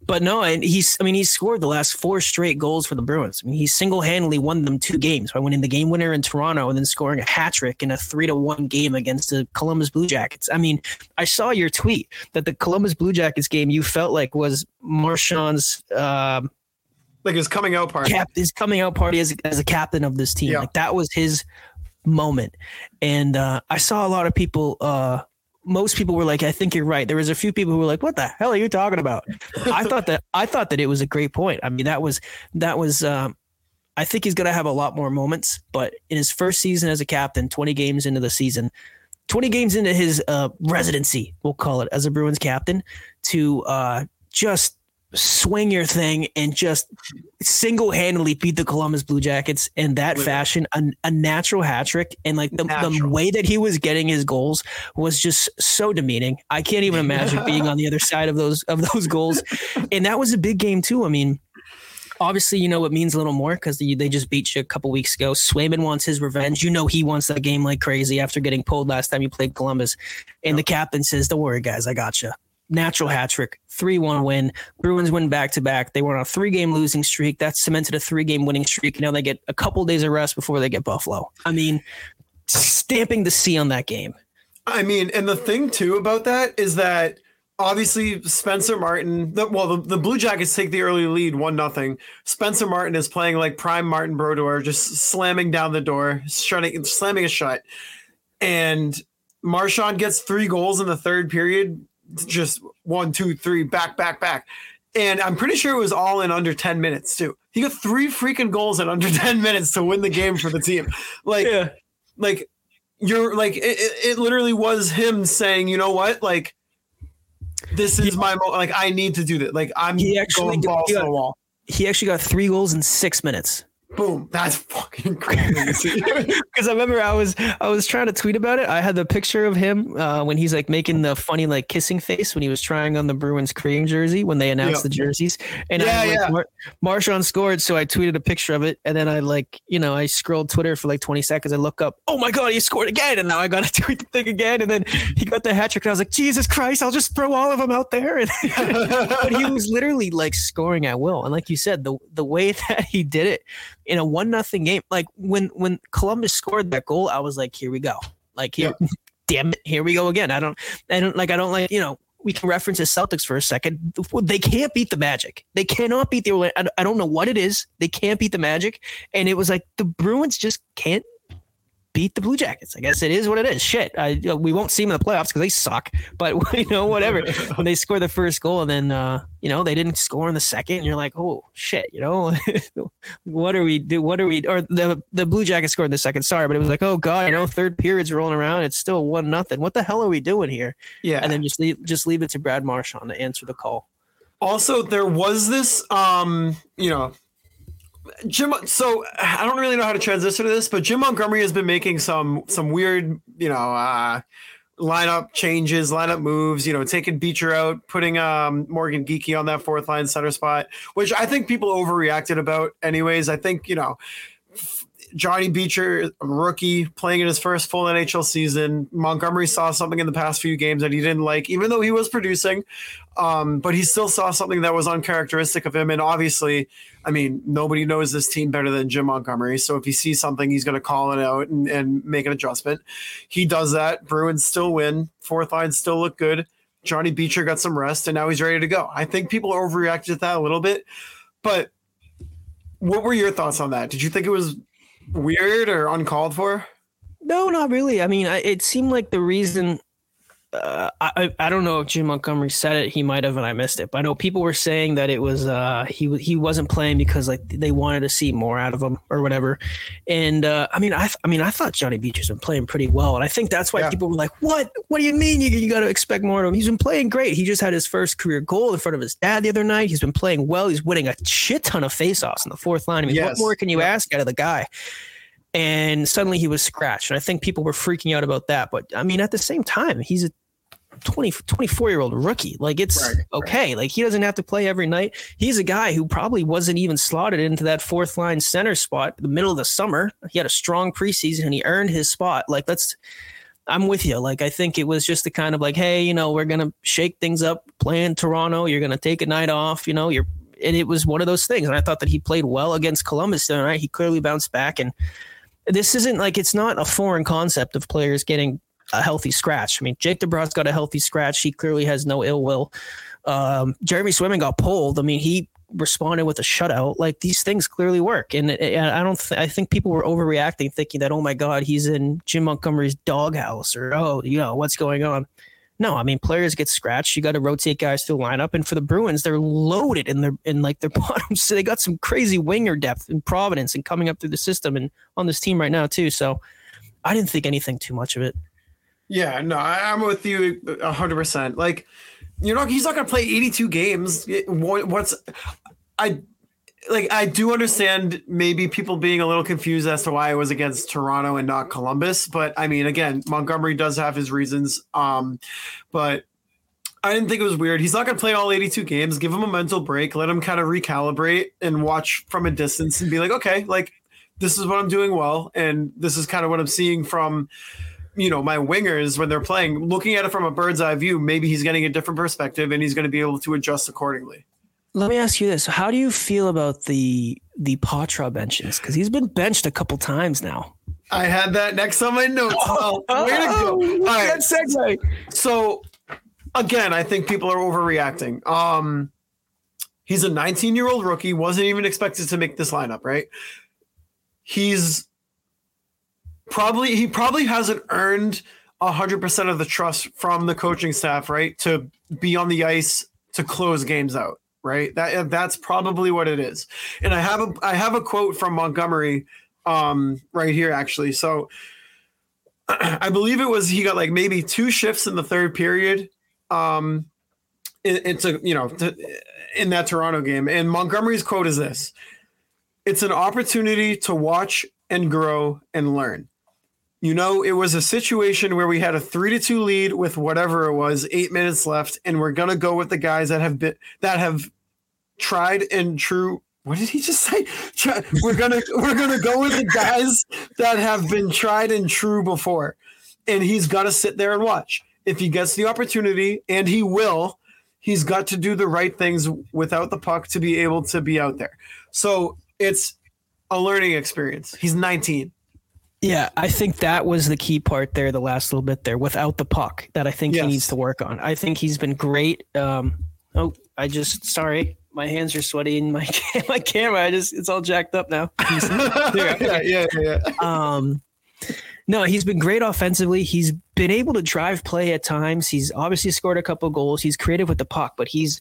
But no, and he's I mean he scored the last four straight goals for the Bruins. I mean he single handedly won them two games by winning the game winner in Toronto and then scoring a hat trick in a three to one game against the Columbus Blue Jackets. I mean, I saw your tweet that the Columbus Blue Jackets game you felt like was Marchand's um,
like his coming out party.
Cap, his coming out party as, as a captain of this team. Yeah. Like that was his moment. And uh, I saw a lot of people uh, most people were like, I think you're right. There was a few people who were like, what the hell are you talking about? I [LAUGHS] thought that I thought that it was a great point. I mean, that was that was um, I think he's gonna have a lot more moments, but in his first season as a captain, 20 games into the season, 20 games into his uh, residency, we'll call it, as a Bruins captain, to uh, just swing your thing and just single-handedly beat the Columbus Blue Jackets in that fashion, a, a natural hat trick. And like the, the way that he was getting his goals was just so demeaning. I can't even imagine [LAUGHS] being on the other side of those of those goals. And that was a big game too. I mean, obviously, you know, it means a little more because they, they just beat you a couple weeks ago. Swayman wants his revenge. You know, he wants that game like crazy after getting pulled last time you played Columbus. And yep. the captain says, Don't worry, guys, I got you natural hat trick, 3 1 win. Bruins win back to back. They were on a three game losing streak. That cemented a three game winning streak. Now they get a couple days of rest before they get Buffalo. I mean, stamping the C on that game.
I mean, and the thing too about that is that obviously Spencer Martin, the, well, the, the, Blue Jackets take the early lead, one nothing. Spencer Martin is playing like prime Martin Brodeur, just slamming down the door, shutting, slamming a shut. And Marchand gets three goals in the third period just one, two, three, back, back, back. And I'm pretty sure it was all in under 10 minutes too. He got three freaking goals in under [LAUGHS] 10 minutes to win the game for the team. Like, yeah. like you're like, it, it literally was him saying, you know what? Like, this is my mo- like I need to do that. Like I'm he actually going balls
got,
to the wall.
He actually got three goals in six minutes.
Boom. That's fucking crazy. [LAUGHS]
Because I remember I was I was trying to tweet about it. I had the picture of him uh, when he's like making the funny like kissing face when he was trying on the Bruins cream jersey when they announced
Yeah.
the jerseys. And
Yeah,
I like,
yeah.
Mar- Marchand scored, so I tweeted a picture of it, and then I like you know I scrolled Twitter for like 20 seconds. I look up, oh my god, he scored again, and now I got to [LAUGHS] tweet the thing again, and then he got the hat trick, and I was like, Jesus Christ, I'll just throw all of them out there. [LAUGHS] And but he was literally like scoring at will, and like you said, the the way that he did it in a one nothing game. Like when when Columbus scored that goal, I was like, here we go. Like here, [LAUGHS] damn it, here we go again. I don't, I don't like, I don't like, you know. We can reference the Celtics for a second. They can't beat the Magic. They cannot beat the. I don't know what it is. They can't beat the Magic, and it was like the Bruins just can't beat the Blue Jackets. I guess it is what it is. Shit, I, you know, we won't see them in the playoffs because they suck. [LAUGHS] But you know, whatever. [LAUGHS] when they score the first goal and then uh, you know they didn't score in the second, and you're like, oh shit, you know, [LAUGHS] what are we do? What are we? Or the the Blue Jackets scored in the second. Sorry, but it was like, oh god, you know, third period's rolling around. It's still one nothing. What the hell are we doing here?
yeah.
And then just leave just leave it to Brad Marchand to answer the call.
also there was this um you know jim so i don't really know how to transition to this but jim montgomery has been making some some weird you know uh lineup changes lineup moves you know taking beecher out putting um morgan geekie on that fourth line center spot which i think people overreacted about anyways. I think you know Johnny Beecher, rookie, playing in his first full NHL season. Montgomery saw something in the past few games that he didn't like, even though he was producing. Um, but he still saw something that was uncharacteristic of him. And obviously, I mean, nobody knows this team better than Jim Montgomery. So if he sees something, he's going to call it out and, and make an adjustment. He does that. Bruins still win. Fourth line still look good. Johnny Beecher got some rest and now he's ready to go. I think people overreacted to that a little bit. But what were your thoughts on that? Did you think it was weird or uncalled for?
No, not really. I mean, I, it seemed like the reason. Uh, I I- don't know if Jim Montgomery said it. He might have, and I missed it. But I know people were saying that it was uh, he he wasn't playing because like they wanted to see more out of him or whatever. And uh, I mean, I th- I mean, I thought Johnny Beecher's been playing pretty well, and I think that's why
Yeah.
people were like, "What? What do you mean you, you got to expect more of him? He's been playing great. He just had his first career goal in front of his dad the other night. He's been playing well. He's winning a shit ton of faceoffs in the fourth line. I mean, what more can you ask out of the guy?" and suddenly he was scratched. And I think people were freaking out about that. But I mean, at the same time, he's a 20, 24 year old rookie. Like it's
Right,
okay. Like he doesn't have to play every night. He's a guy who probably wasn't even slotted into that fourth line center spot in the middle of the summer. He had a strong preseason and he earned his spot. Like let's I'm with you. Like I think it was just the kind of like, hey, you know, we're gonna shake things up, play in Toronto. You're gonna take a night off. You know, you're and it was one of those things. And I thought that he played well against Columbus the other night. He clearly bounced back. And this isn't like it's not a foreign concept of players getting a healthy scratch. I mean, Jake DeBrusk got a healthy scratch. He clearly has no ill will. Um, Jeremy Swayman got pulled. I mean, he responded with a shutout. Like these things clearly work, and I don't. Th- I think people were overreacting, thinking that oh my god, he's in Jim Montgomery's doghouse, or oh, you know what's going on. No, I mean players get scratched. You got to rotate guys through the lineup, and for the Bruins, they're loaded in their in like their [LAUGHS] bottom. So they got some crazy winger depth in Providence and coming up through the system and on this team right now too. So I didn't think anything too much of it.
Yeah, no, I, I'm with you hundred percent. Like, you're not. He's not going to play 82 games. What's I like? I do understand maybe people being a little confused as to why it was against Toronto and not Columbus. But I mean, again, Montgomery does have his reasons. Um, but I didn't think it was weird. He's not going to play all 82 games. Give him a mental break. Let him kind of recalibrate and watch from a distance and be like, okay, like this is what I'm doing well, and this is kind of what I'm seeing from you know my wingers when they're playing looking at it from a bird's eye view maybe he's getting a different perspective and he's going to be able to adjust accordingly.
Let me ask you this: How do you feel about the the Poitras benches? Because he's been benched a couple times now.
i had that next on my notes. Well, [LAUGHS] way to go. All right.
segue.
so again i think people are overreacting. Um he's a 19 year old rookie wasn't even expected to make this lineup right? He's probably he probably hasn't earned 100% of the trust from the coaching staff right to be on the ice to close games out right? That that's probably what it is. And i have a i have a quote from montgomery um right here actually. So [CLEARS THROAT] i believe it was he got like maybe two shifts in the third period um it, it's a you know to, in that toronto game. And montgomery's quote is this it's an opportunity to watch and grow and learn. You know, it was a situation where we had a three to two lead with whatever it was, eight minutes left, and we're gonna go with the guys that have been that have tried and true. What did he just say? We're gonna [LAUGHS] we're gonna go with the guys that have been tried and true before, and he's got to sit there and watch. If he gets the opportunity, and he will, he's got to do the right things without the puck to be able to be out there. So it's a learning experience. He's 19.
Yeah, I think that was the key part there, the last little bit there, without the puck, that I think yes. he needs to work on. I think he's been great. Um, oh, I just sorry, my hands are sweaty and my [LAUGHS] my camera, I just it's all jacked up now. [LAUGHS]
yeah, yeah, yeah.
Um, no, he's been great offensively. He's been able to drive play at times. He's obviously scored a couple goals. He's creative with the puck, but he's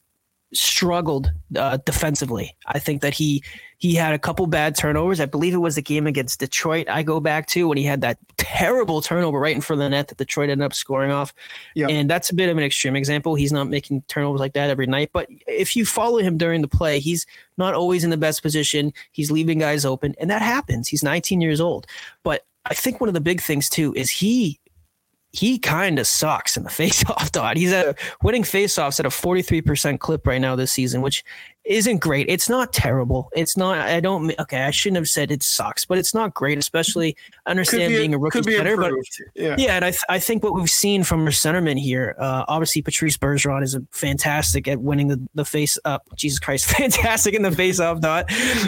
struggled uh, defensively. I think that he he had a couple bad turnovers. I believe it was the game against Detroit. I go back to when he had that terrible turnover right in front of the net that Detroit ended up scoring off. Yep. And that's a bit of an extreme example. He's not making turnovers like that every night, but if you follow him during the play, he's not always in the best position. He's leaving guys open, and that happens. He's 19 years old. But I think one of the big things too is he he kind of sucks in the [LAUGHS] faceoff dot. He's at winning faceoffs at a 43% clip right now this season, which isn't great. It's not terrible. It's not. I don't. Okay, I shouldn't have said it sucks, but it's not great. Especially I understand be, being a rookie be better, but yeah, yeah. And I, th- I think what we've seen from our centerman here, uh, obviously Patrice Bergeron is fantastic at winning the, the face up. Jesus Christ, [LAUGHS] fantastic in the face off dot.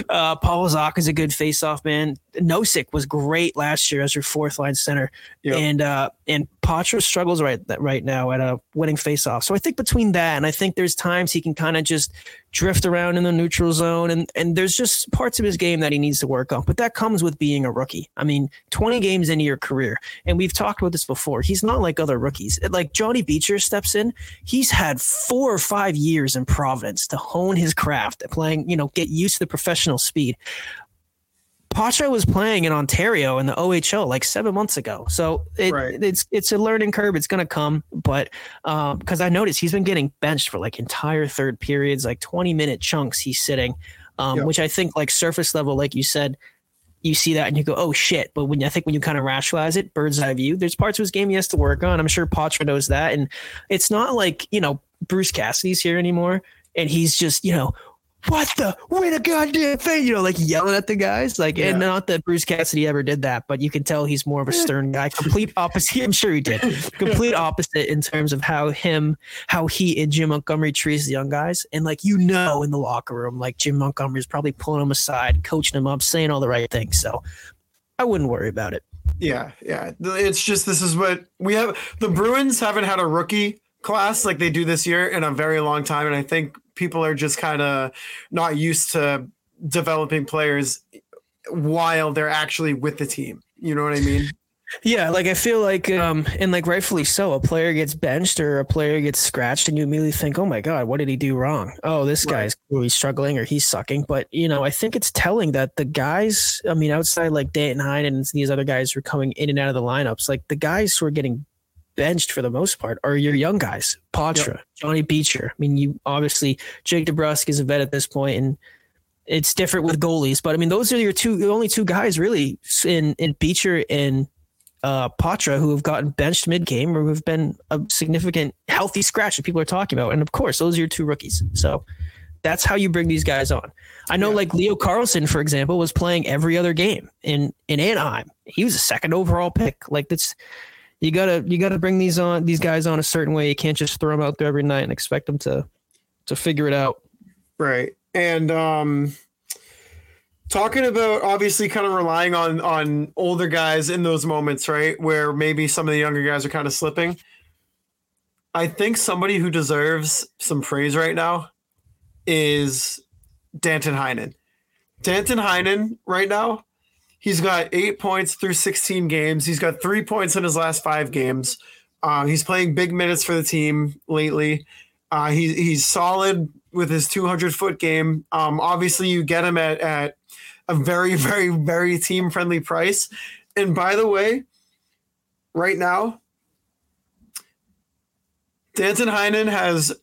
Uh, Paul Zach is a good face off man. Nosek was great last year as your fourth line center, yep. and uh, and Poitras struggles right right now at a winning face off. So I think between that and I think there's times he can kind of just drift around in the neutral zone and and there's just parts of his game that he needs to work on. But that comes with being a rookie. I mean 20 games into your career and we've talked about this before he's not like other rookies. Like johnny beecher steps in he's had four or five years in providence to hone his craft playing you know get used to the professional speed Poitras was playing in Ontario in the OHL like seven months ago, so it, right. it's it's a learning curve. It's going to come, but because um, I noticed he's been getting benched for like entire third periods, like twenty minute chunks. He's sitting, um, yep. which I think like surface level, like you said, you see that and you go, oh shit. But when I think when you kind of rationalize it, bird's eye view, there's parts of his game he has to work on. I'm sure Poitras knows that, and it's not like you know Bruce Cassidy's here anymore, and he's just you know what the win a goddamn thing, you know, like yelling at the guys. Like, yeah. and not that Bruce Cassidy ever did that, but you can tell he's more of a stern guy. Complete opposite. [LAUGHS] I'm sure he did. Complete opposite in terms of how him, how he and Jim Montgomery treats the young guys. And like you know, in the locker room, like Jim Montgomery is probably pulling him aside, coaching him up, saying all the right things. So I wouldn't worry about it.
Yeah, yeah. It's just this is what we have. The Bruins haven't had a rookie class like they do this year in a very long time, and I think people are just kind of not used to developing players while they're actually with the team. You know what I mean? [LAUGHS]
Yeah, like I feel like, um, and like rightfully so, a player gets benched or a player gets scratched, and you immediately think, "Oh my god, what did he do wrong? Oh, this right. guy's really struggling or he's sucking." But you know, I think it's telling that the guys, I mean, outside like Danton Heinen and these other guys who are coming in and out of the lineups, like the guys who are getting benched for the most part are your young guys. Poitras, yep. Johnny Beecher. I mean, you obviously Jake DeBrusk is a vet at this point, and it's different with goalies. But I mean, those are your two, the only two guys really in in Beecher and uh, Poitras who have gotten benched mid game or who have been a significant healthy scratch that people are talking about. And of course, those are your two rookies. So that's how you bring these guys on. I know, yeah. like Leo Carlsson, for example, was playing every other game in in Anaheim. He was a second overall pick. Like that's you gotta you gotta bring these on these guys on a certain way. You can't just throw them out there every night and expect them to to figure it out.
Right. And um talking about obviously kind of relying on on older guys in those moments, right? Where maybe some of the younger guys are kind of slipping. I think somebody who deserves some praise right now is Danton Heinen. Danton Heinen right now He's got eight points through 16 games. He's got three points in his last five games. Uh, he's playing big minutes for the team lately. Uh, he, he's solid with his 200 foot game. Um, obviously, you get him at, at a very, [LAUGHS] very, very team friendly price. And by the way, right now, Danton Heinen has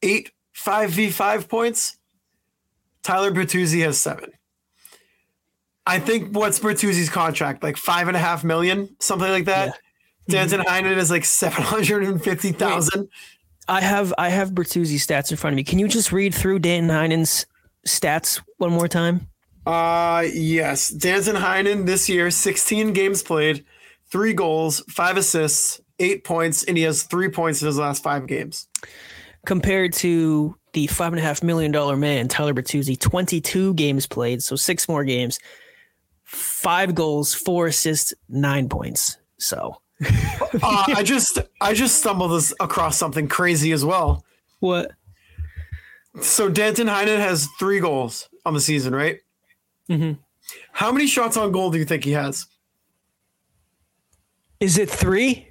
eight 5v5 points. Tyler Bertuzzi has seven. I think what's Bertuzzi's contract? Like five and a half million, something like that. Danton Heinen is like seven hundred and fifty thousand.
I have I have Bertuzzi's stats in front of me. Can you just read through Dan Heinen's stats one more time?
Uh yes. Danton Heinen this year, 16 games played, three goals, five assists, eight points, and he has three points in his last five games.
Compared to the five and a half million dollar man, Tyler Bertuzzi, 22 games played, so six more games, five goals, four assists, nine points. So [LAUGHS]
Uh, I just I just stumbled this across something crazy as well.
what?
So Danton Heinen has three goals on the season, right?
Mhm.
How many shots on goal do you think he has?
Is it three?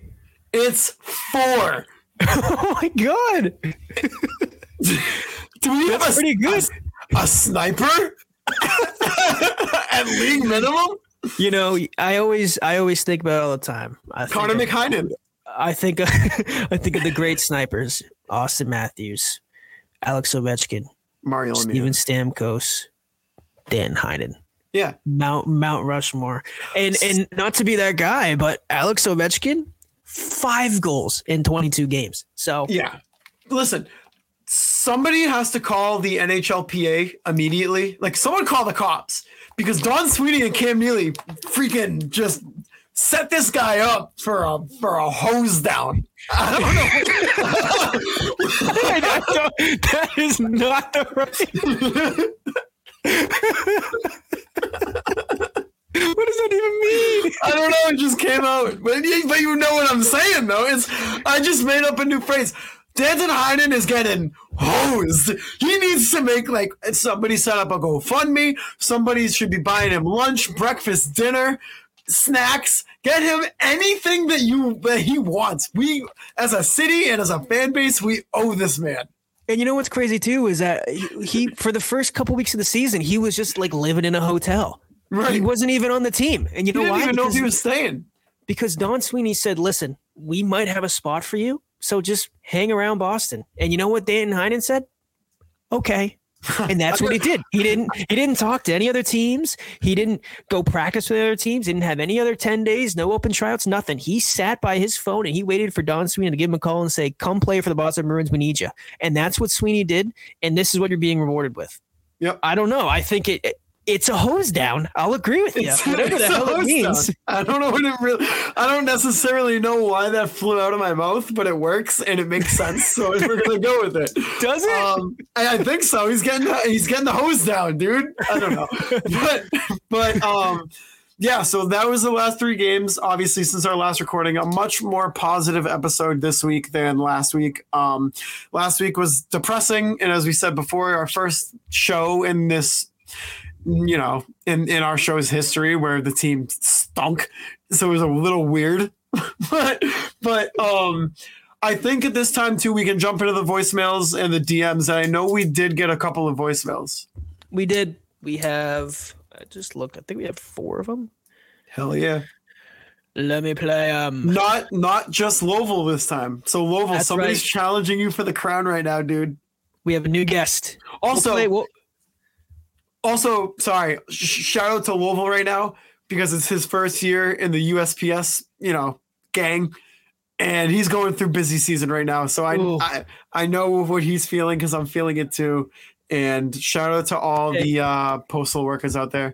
It's four. [LAUGHS]
Oh my god! [LAUGHS]
Do we have a,
That's pretty good.
a, a sniper [LAUGHS] at league minimum?
You know, I always I always think about it all the time. I think
Connor
of-. I think [LAUGHS] I think of the great snipers: Auston Matthews, Alex Ovechkin,
Mario.
Steven Stamkos, Dan Heinen,
Yeah.
Mount Mount Rushmore, and and not to be that guy, but Alex Ovechkin, five goals in 22 games. So
Yeah. Listen, somebody has to call the NHLPA immediately. Like, someone call the cops because Don Sweeney and Cam Neely freaking just set this guy up for a for a hose down. [LAUGHS] I don't know. [LAUGHS]
that is not the right. [LAUGHS] what does that even mean?
I don't know. It just came out, but you, but you know what I'm saying, though. It's I just made up a new phrase. Danton Heinen is getting hosed. He needs to make like somebody set up a GoFundMe. Somebody should be buying him lunch, breakfast, dinner, snacks. Get him anything that you that he wants. We, as a city and as a fan base, we owe this man.
And you know what's crazy too is that he, for the first couple weeks of the season he was just like living in a hotel.
Right.
He wasn't even on the team, and you
He
know
didn't
why?
even know if he was staying.
because Don Sweeney said, "Listen, we might have a spot for you, so just hang around Boston." And you know what Dan Heinen said? Okay. And that's what he did. He didn't he didn't talk to any other teams. He didn't go practice with other teams, didn't have any other 10 days, no open tryouts, nothing. He sat by his phone and he waited for Don Sweeney to give him a call and say, "Come play for the Boston Bruins, we need you." And that's what Sweeney did, and this is what you're being rewarded with.
Yep.
I don't know. I think it, it it's a hose down. I'll agree with you.
It's-
Whatever the
it's a
hell it
hose
means.
down. I don't know what it really. I don't necessarily know why that flew out of my mouth, but it works and it makes sense. So [LAUGHS] we're gonna go with it.
Does it?
Um, I, I think so. He's getting he's getting the hose down, dude. I don't know, [LAUGHS] but but um, yeah. So that was the last three games. Obviously, since our last recording, a much more positive episode this week than last week. Um, last week was depressing, and as we said before, our first show in this you know, in, in our show's history where the team stunk. So it was a little weird. [LAUGHS] but but um I think at this time too we can jump into the voicemails and the DMs. And I know we did get a couple of voicemails.
We did. We have. I just looked. I think we have four of them.
Hell yeah.
Let me play. Um,
Not not just Lovell this time. So Lovell,
That's
somebody's
right.
challenging you for the crown right now, dude.
we have a new guest.
Also,
We'll play- we'll-
also sorry sh- shout out to Louisville right now because it's his first year in the USPS you know gang and he's going through busy season right now so I
Ooh.
I, I know what he's feeling because I'm feeling it too and shout out to all
Hey.
the uh, postal workers out there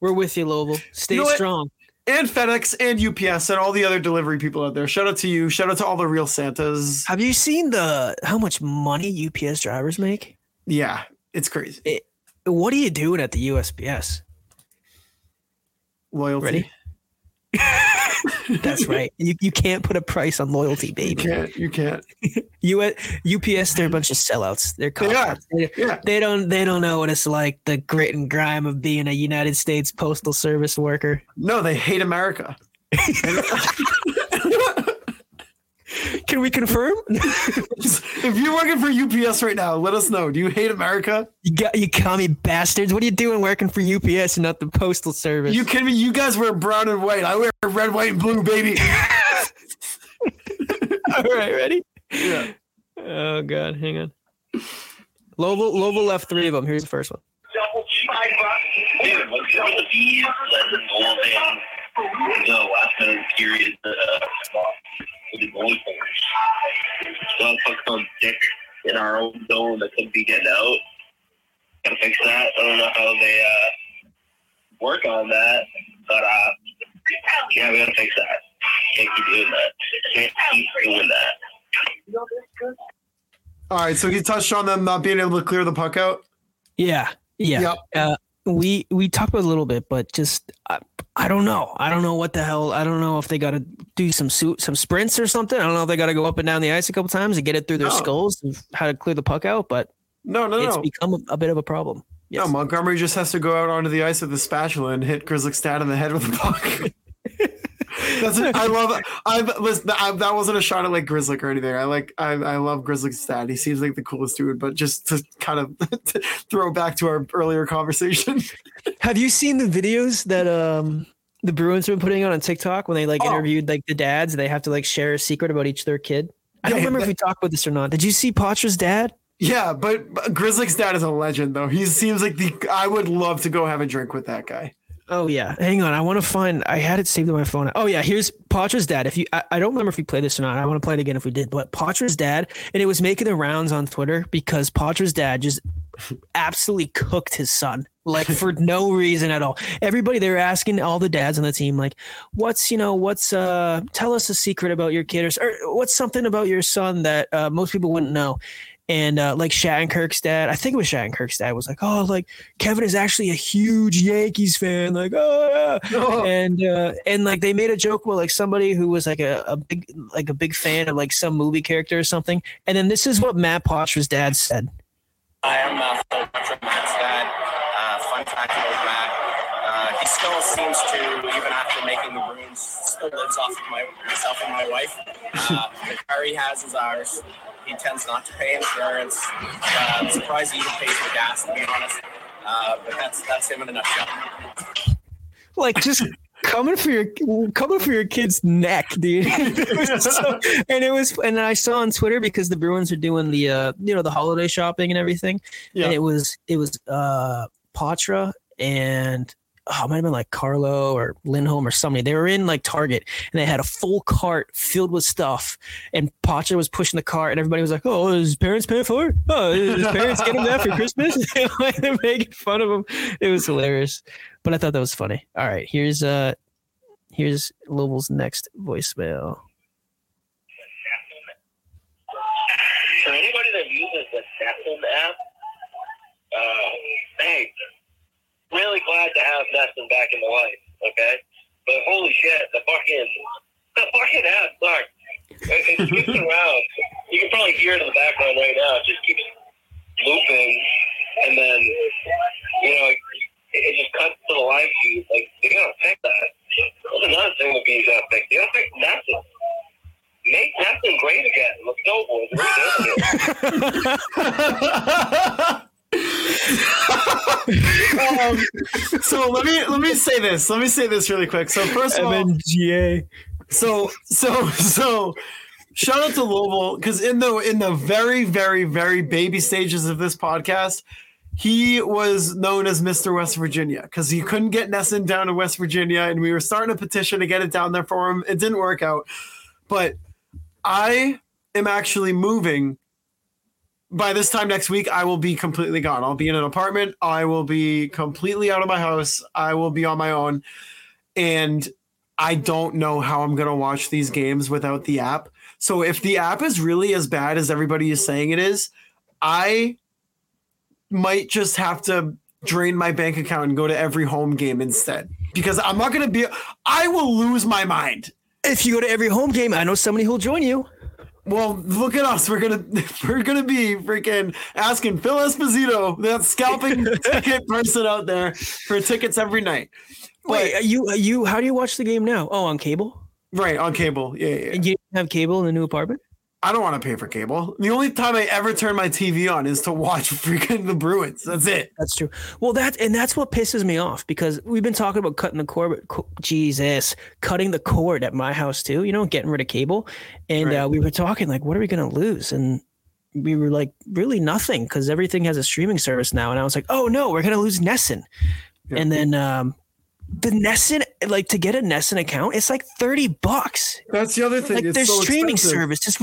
we're with you, Louisville. Stay
You know
strong.
and FedEx and UPS and all the other delivery people out there shout out to you shout out to all the real Santas
Have you seen the how much money UPS drivers make?
yeah it's crazy
What are you doing at the USPS?
loyalty
Ready? [LAUGHS] That's right. You, you can't put a price on loyalty, baby.
you can't you can't [LAUGHS]
You UPS, they're a bunch of sellouts. They're
They are. yeah
they don't they don't know what it's like the grit and grime of being a United States Postal Service worker.
no they hate America [LAUGHS]
Can we confirm? [LAUGHS]
if you're working for UPS right now, let us know. Do you hate America?
You got you commie bastards. What are you doing working for UPS and not the Postal Service?
You kidding me? You guys wear brown and white. I wear red, white, and blue, baby. [LAUGHS] [LAUGHS]
All right, ready?
yeah.
Oh god, hang on. Louisville, Louisville left three of them. Here's the first one.
double five bucks. Dude, what's up with the bees letting Golden go after period uh, with the goalie players? So put some dick in our own zone that could be getting out. Gotta fix that. I don't know how they uh, work on that, but uh, yeah, we gotta fix that. Can't keep doing that. Can't keep doing that.
All right, so he touched on them not being able to clear the puck out.
Yeah, yeah.
Yep.
Uh, we we talked about it a little bit, but just I, I don't know. I don't know what the hell. I don't know if they got to do some suit some sprints or something. I don't know if they got to go up and down the ice a couple times and get it through their
No.
skulls of how to clear the puck out. But
No, no,
it's
no.
become a, a bit of a problem.
No, Montgomery just has to go out onto the ice with a spatula and hit Grizzly Stat in the head with a puck. [LAUGHS] That's it. [LAUGHS] I love. I've listen. I, that wasn't a shot at like Grizzly or anything. I like. I, I love Grizzly's dad. He seems like the coolest dude. But just to kind of [LAUGHS] throw back to our earlier conversation. [LAUGHS]
Have you seen the videos that um the Bruins have been putting out on TikTok when they like
Oh.
interviewed like the dads? They have to like share a secret about each their kid. I don't
Yeah,
remember if we talked about this or not. Did you see Poitras's dad?
yeah, but, but Grizzly Stat is a legend though. He seems like the. I would love to go have a drink with that guy.
Oh yeah, hang on. I want to find. I had it saved on my phone. Oh yeah, here's Poitras's dad. If you, I, I don't remember if we played this or not. I want to play it again if we did. But Poitras's dad, and it was making the rounds on Twitter because Poitras's dad just absolutely cooked his son, like for [LAUGHS] no reason at all. Everybody they were asking all the dads on the team, like, what's you know, what's uh, tell us a secret about your kid, or, or what's something about your son that uh, most people wouldn't know. And uh, like Shattenkirk's dad, I think it was Shattenkirk's dad was like, oh, like Kevin is actually a huge Yankees fan. Like, oh, yeah. [LAUGHS] and uh, and like they made a joke with like somebody who was like a, a big like a big fan of like some movie character or something. And then this is what Matt Poitras's dad said.
I am uh, Phil Matt's dad. Uh, fun fact about Matt, uh, he still seems to, even after making the Bruins, still lives off of my, myself and my wife. Uh, the car he has is ours. He tends not to pay insurance. Uh, I'm surprised he even pays for gas, to be honest. Uh, but that's that's him in a nutshell.
Like just coming for your coming for your kid's neck, dude. [LAUGHS] It so- and it was and I saw on Twitter because the Bruins are doing the uh you know the holiday shopping and everything.
Yeah.
And it was it was uh Poitras and oh, it might have been like Carlo or Lindholm or somebody. They were in like Target and they had a full cart filled with stuff. And Poitras was pushing the cart and everybody was like, Oh, his parents paying for it? Oh, his parents get him that for Christmas? [LAUGHS] they're making fun of him. It was hilarious. But I thought that was funny. All right, here's uh here's Lobel's next voicemail.
For anybody that uses the NESN app, uh, hey, really glad to have NESN back in the life, okay? But holy shit, the fucking, the fucking app sucks. It, it skips [LAUGHS] around. You can probably hear it in the background right now. It just keeps looping, and then, you know, it, it just cuts to the live feed. Like, they gotta fix that. That's another thing that being gotta fix. They gotta fix NESN. Make NESN great again. Let's go, boys. We're doing [LAUGHS] it. [LAUGHS]
so let me let me say this. Let me say this really quick. So first of all,
MNGA.
so so so shout out to Lobel because in the in the very very very baby stages of this podcast he was known as mr west virginia because he couldn't get NESN down to west virginia and we were starting a petition to get it down there for him it didn't work out but i am actually moving by this time next week i will be completely gone i'll be in an apartment i will be completely out of my house i will be on my own and I don't know how I'm going to watch these games without the app. So if the app is really as bad as everybody is saying it is, I might just have to drain my bank account and go to every home game instead because I'm not going to be I will lose my mind.
If you go to every home game, I know somebody who'll join you.
Well, look at us. We're gonna [LAUGHS] we're gonna be freaking asking Phil Esposito, that scalping [LAUGHS] ticket person out there, for tickets every night.
Wait, are you are you how do you watch the game now? Oh, on cable?
Right on cable. Yeah, yeah. yeah.
And you have cable in the new apartment?
I don't want to pay for cable. The only time I ever turn my TV on is to watch [LAUGHS] freaking the Bruins. That's it.
That's true. Well, that and that's what pisses me off because we've been talking about cutting the cord. But co- Jesus, cutting the cord at my house too. You know, getting rid of cable, and
Right.
uh, we were talking like, what are we going to lose? And we were like, really nothing because everything has a streaming service now. And I was like, oh no, we're going to lose NESN.
Yeah.
And then um, the NESN, like to get a NESN account, it's like 30 bucks.
That's the other thing.
Like
it's
their
so
streaming
expensive.
service is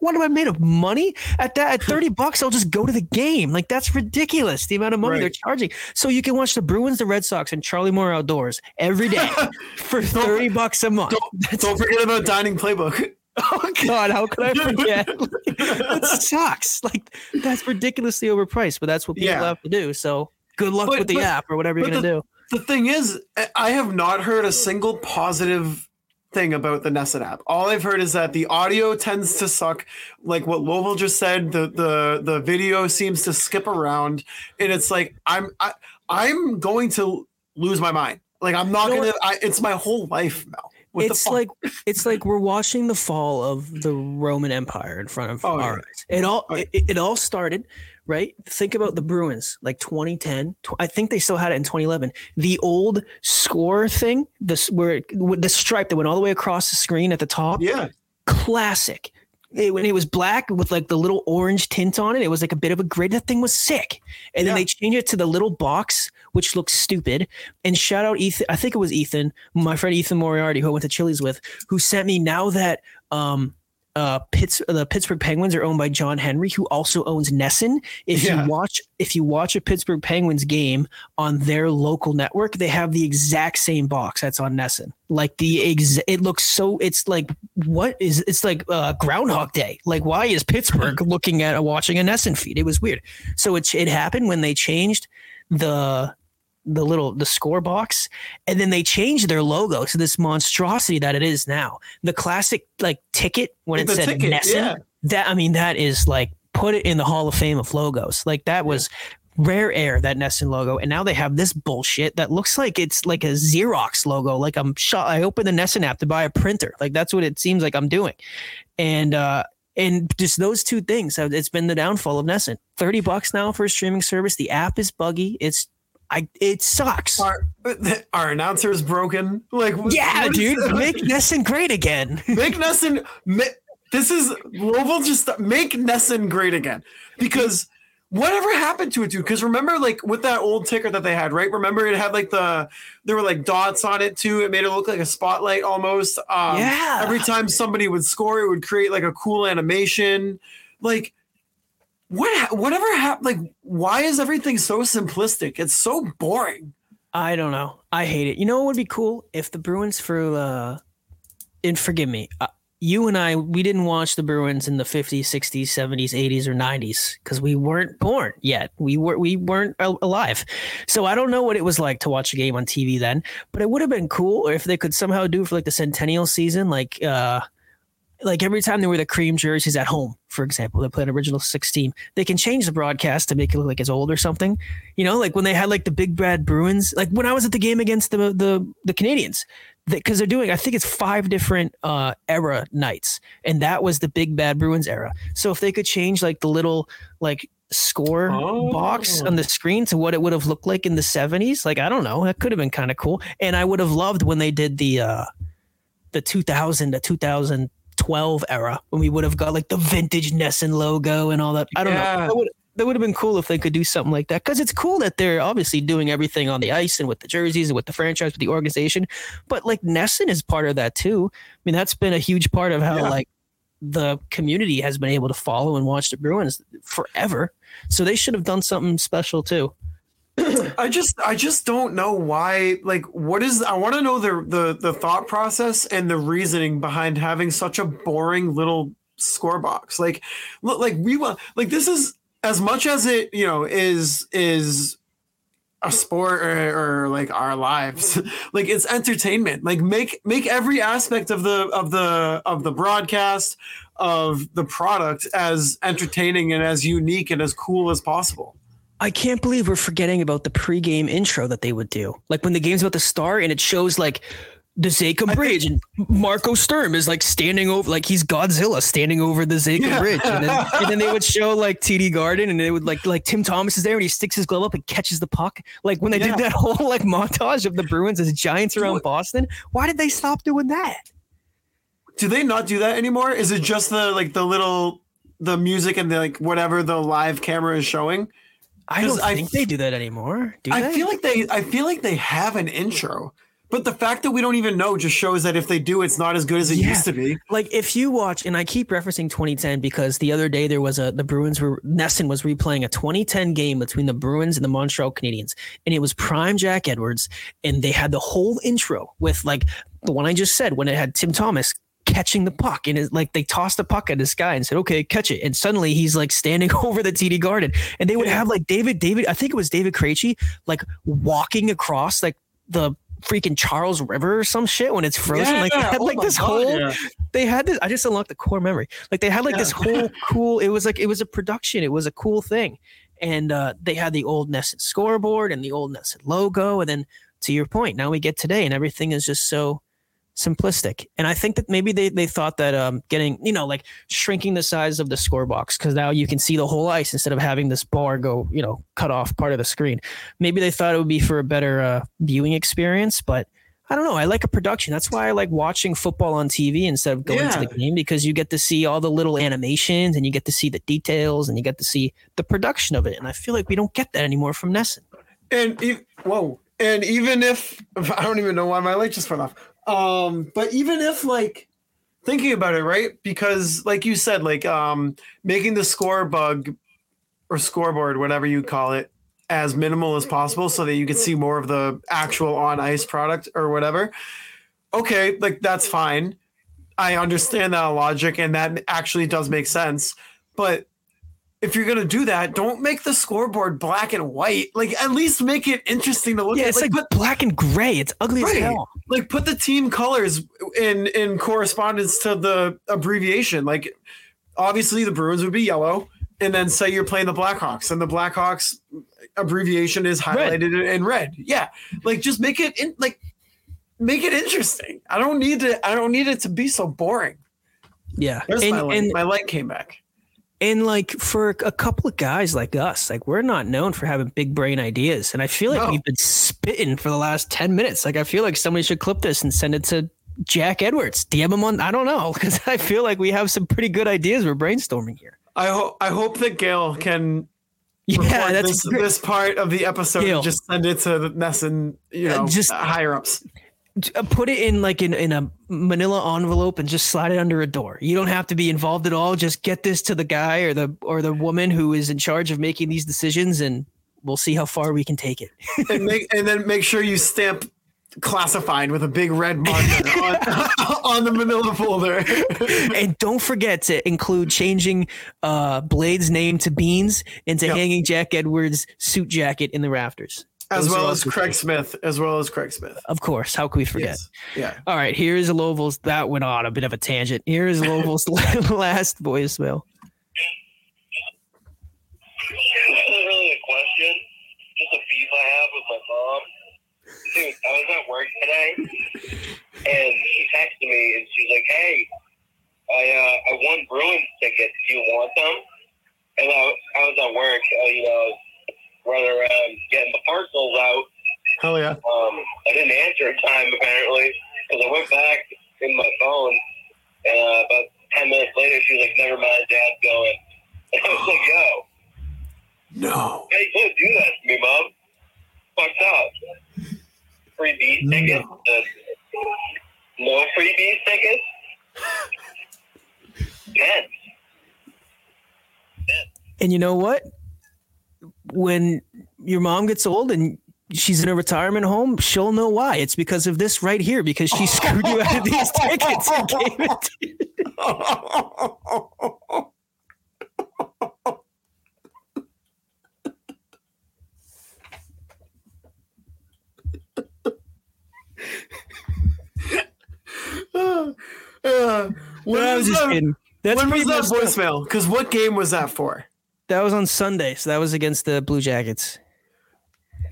what am I made of money at that at 30 [LAUGHS] bucks I'll just go to the game like that's ridiculous the amount of money
Right.
they're charging so you can watch the Bruins the Red Sox and Charlie Moore outdoors every day [LAUGHS] for 30 bucks a month
Don't, don't forget about dining playbook. [LAUGHS]
oh god how could I forget that sucks like that's ridiculously overpriced but that's what people
Yeah.
have to do so good luck
But-
with the
but-
app or whatever you're gonna do
The thing is, I- have not heard a single positive thing about the NESN app. All I've heard is that the audio tends to suck. Like what Lovell just said, the the the video seems to skip around, and it's like I'm I, I'm going to lose my mind. Like I'm not
You know
gonna. I, it's my whole life. What
it's like it's like we're watching the fall of the Roman Empire in front of
Oh,
our eyes. It all
Oh,
it, it all started right. Think about the Bruins, like 2010. Tw- I think they still had it in 2011. The old score thing, this where it, the stripe that went all the way across the screen at the top,
yeah,
classic. It, when it was black with like the little orange tint on it, it was like a bit of a grid. That thing was sick. And then they changed it to the little box, which looks stupid. And shout out Ethan, I think it was Ethan, my friend Ethan Moriarty, who I went to Chili's with, who sent me now that um uh Pitts, the Pittsburgh Penguins are owned by John Henry, who also owns NESN. If
Yeah.
you watch if you watch a Pittsburgh Penguins game on their local network, they have the exact same box that's on NESN. Like the ex- it looks so it's like what is it's like uh, Groundhog Day. Like why is Pittsburgh looking at watching a NESN feed? It was weird. So it it happened when they changed the the little the score box and then they changed their logo to this monstrosity that it is now. The classic like ticket when it
The
said
ticket,
NESN
yeah.
that i mean that is like put it in the hall of fame of logos. Like that was rare air that NESN logo and now they have this bullshit that looks like it's like a xerox logo like i'm shot i opened the NESN app to buy a printer. Like that's what it seems like i'm doing. And uh and just those two things have it's been the downfall of NESN 30 bucks now for a streaming service. The app is buggy. It's I it sucks.
our our announcer is broken. Like
Yeah, dude, make NESN great again. [LAUGHS]
make NESN. This is Louisville. Just make NESN great again because whatever happened to it, dude? Because remember, like with that old ticker that they had, right? Remember, it had like the there were like dots on it too. It made it look like a spotlight almost. Um,
Yeah.
Every time somebody would score, it would create like a cool animation. Like what? Whatever happened? Like why is everything so simplistic? It's so boring.
I don't know. I hate it. You know what would be cool if the Bruins for uh, and forgive me, uh, you and I we didn't watch the Bruins in the 50s, 60s, 70s, 80s, or 90s because we weren't born yet. We were we weren't alive, so I don't know what it was like to watch a game on TV then. But it would have been cool if they could somehow do for like the centennial season, like. uh like every time they wear the cream jerseys at home, for example, they play an original six team, they can change the broadcast to make it look like it's old or something. You know, like when they had like the big bad Bruins, like when I was at the game against the the the Canadiens, because they're doing, I think it's five different uh era nights, and that was the big bad Bruins era. So if they could change like the little like score box
Oh.
on the screen to what it would have looked like in the 70s like i don't know that could have been kind of cool and i would have loved when they did the uh the 2000 to 2012 era when we would have got like the vintage NESN logo and all that. I don't
Yeah.
know. That would, that would have been cool if they could do something like that because it's cool that they're obviously doing everything on the ice and with the jerseys and with the franchise, with the organization. But like NESN is part of that too. I mean, that's been a huge part of how
Yeah.
like the community has been able to follow and watch the Bruins forever. So they should have done something special too. [CLEARS THROAT]
I just I just don't know why like what is I want to know the the the thought process and the reasoning behind having such a boring little score box. Like look like we want like this is as much as it, you know, is is a sport or, or like our lives. [LAUGHS] like it's entertainment. Like make make every aspect of the of the of the broadcast of the product as entertaining and as unique and as cool as possible.
I can't believe we're forgetting about the pregame intro that they would do. Like when the game's about to start and it shows like the Zakim Bridge and Marco Sturm is like standing over, like he's Godzilla standing over the Zakim
Yeah.
Bridge. And then, [LAUGHS] and then they would show like TD Garden and they would like, like Tim Thomas is there and he sticks his glove up and catches the puck. Like when they
Yeah.
did that [LAUGHS] whole like montage of the Bruins as giants around Boston, why did they stop doing that?
do they not do that anymore? Is it just the like the little the music and the like whatever the live camera is showing?
I don't
I
think they do that anymore. Do
I
they?
feel like they I feel like they have an intro. But the fact that we don't even know just shows that if they do, it's not as good as it
Yeah.
used to be.
like if you watch, and I keep referencing 2010 because the other day there was a the Bruins were NESN was replaying a 2010 game between the Bruins and the Montreal Canadiens, and it was prime Jack Edwards, and they had the whole intro with like the one I just said when it had Tim Thomas catching the puck and it's like they tossed the puck at this guy and said okay catch it and suddenly he's like standing [LAUGHS] over the TD Garden and they would have like David David I think it was David Krejci like walking across like the freaking Charles River or some shit when it's frozen like they had
oh
like this
God,
whole
yeah.
they had this. I just unlocked the core memory. Like they had like this whole [LAUGHS] cool. It was like it was a production. It was a cool thing, and uh, they had the old NESN scoreboard and the old NESN logo. And then to your point, now we get today, and everything is just so simplistic. And I think that maybe they they thought that um getting you know like shrinking the size of the score box because now you can see the whole ice instead of having this bar go you know cut off part of the screen. Maybe they thought it would be for a better uh, viewing experience, but. I don't know. I like a production. That's why I like watching football on TV instead of going to the game because you get to see all the little animations and you get to see the details and you get to see the production of it. And I feel like we don't get that anymore from NESN.
And e- whoa, and even if [LAUGHS] I don't even know why my light just went off. Um, but even if like thinking about it, right? Because like you said, like um, making the score bug or scoreboard, whatever you call it, as minimal as possible, so that you can see more of the actual on ice product or whatever. Okay, like that's fine. I understand that logic, and that actually does make sense. But if you're gonna do that, don't make the scoreboard black and white. Like at least make it interesting to look
Yeah,
at.
it's like,
put,
black and gray. It's ugly as hell.
like put the team colors in in correspondence to the abbreviation. Like obviously the Bruins would be yellow, and then say you're playing the Blackhawks, and the Blackhawks abbreviation is
Red.
highlighted in red. Yeah, like just make it in like make it interesting. I don't need to. I don't need it to be so boring.
Yeah.
There's
and,
my light.
and
my light came back.
And like for a couple of guys like us, like we're not known for having big brain ideas. And I feel like
No.
we've been spitting for the last 10 minutes. Like I feel like somebody should clip this and send it to Jack Edwards. DM him on I don't know, [LAUGHS] because I feel like we have some pretty good ideas we're brainstorming here.
I hope. I hope that Gail can [LAUGHS]
Yeah, that's
this, this part of the episode
Gail.
just send it to Ness and you
Uh,
know
just-
higher ups.
Uh, put it in like in, in a manila envelope and just slide it under a door you don't have to be involved at all just get this to the guy or the or the woman who is in charge of making these decisions and we'll see how far we can take it [LAUGHS]
and make and then make sure you stamp classified with a big red marker on, [LAUGHS] on the manila folder. [LAUGHS]
and don't forget to include changing uh blade's name to beans and to
Yep.
hanging jack edwards suit jacket in the rafters
as
Those
well as Craig
things.
Smith, as well as Craig Smith.
of course how can we forget
Yes. Yeah.
all right here's louisville's that went on a bit of a tangent here's louisville's [LAUGHS] last voicemail
This isn't really a question, just a beef I have with my mom. Dude, I was at work today, and she texted me, and she's like, "Hey, I uh, I won Bruins tickets. Do you want them?" And I, I was at work, uh, you know, running around getting the parcels out.
Hell yeah.
Um, I didn't answer in time apparently because I went back in my phone, and uh, about ten minutes later, she was like, "Never mind, Dad's going." [LAUGHS] And I was like, "Yo."
No.
Hey, you can't do that to me, Mom. Fucked up. Free beat tickets. Uh, no free beat tickets? [LAUGHS] Ten.
And you know what? When your mom gets old and she's in a retirement home, she'll know why. It's because of this right here, because she screwed you out of these [LAUGHS] tickets and gave it to you. [LAUGHS]
Uh, when
I
was
was just
that,
kidding. That's
when was that voicemail? Because what game was that for?
That was on Sunday, so that was against the Blue Jackets.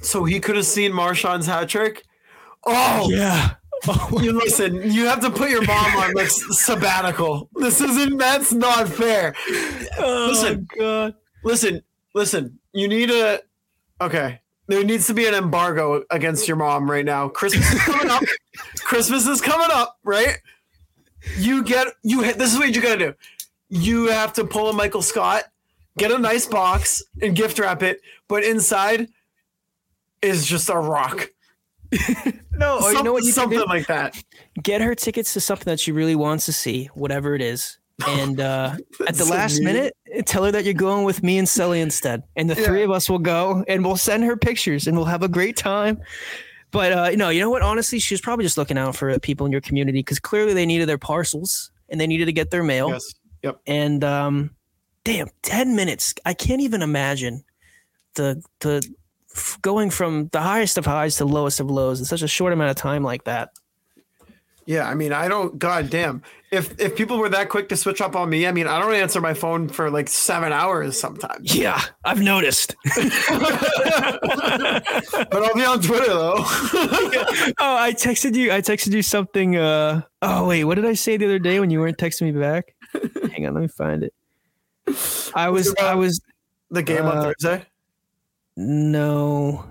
So he could have seen Marchand's hat trick. Oh,
Yeah. [LAUGHS]
you listen. You have to put your mom on like sabbatical. This isn't. That's not fair. Oh, listen,
God.
listen, listen. You need a. Okay, there needs to be an embargo against your mom right now. Christmas is coming up. [LAUGHS] Christmas is coming up, right? You get you. This is what you gotta do. You have to pull a Michael Scott get a nice box and gift wrap it, but inside is just a rock. [LAUGHS]
No, or
Some-
you know what you
something like that.
Get her tickets to something that she really wants to see, whatever it is. [LAUGHS] And uh, at the
so
last
mean.
minute, tell her that you're going with me and Sully instead. And the
Yeah.
three of us will go and we'll send her pictures and we'll have a great time. But uh, no, you know what? Honestly, she was probably just looking out for people in your community because clearly they needed their parcels and they needed to get their mail.
Yes. Yep.
And um, damn, ten minutes. I can't even imagine the the going from the highest of highs to lowest of lows in such a short amount of time like that.
Yeah, I mean, I don't. God damn. If if people were that quick to switch up on me, I mean, I don't answer my phone for like seven hours sometimes.
Yeah, I've noticed. [LAUGHS]
But I'll be on Twitter though. [LAUGHS]
oh, I texted you. I texted you something. Uh, oh wait, what did I say the other day when you weren't texting me back? Hang on, let me find it. I was. I was.
the game on
Uh,
Thursday.
No.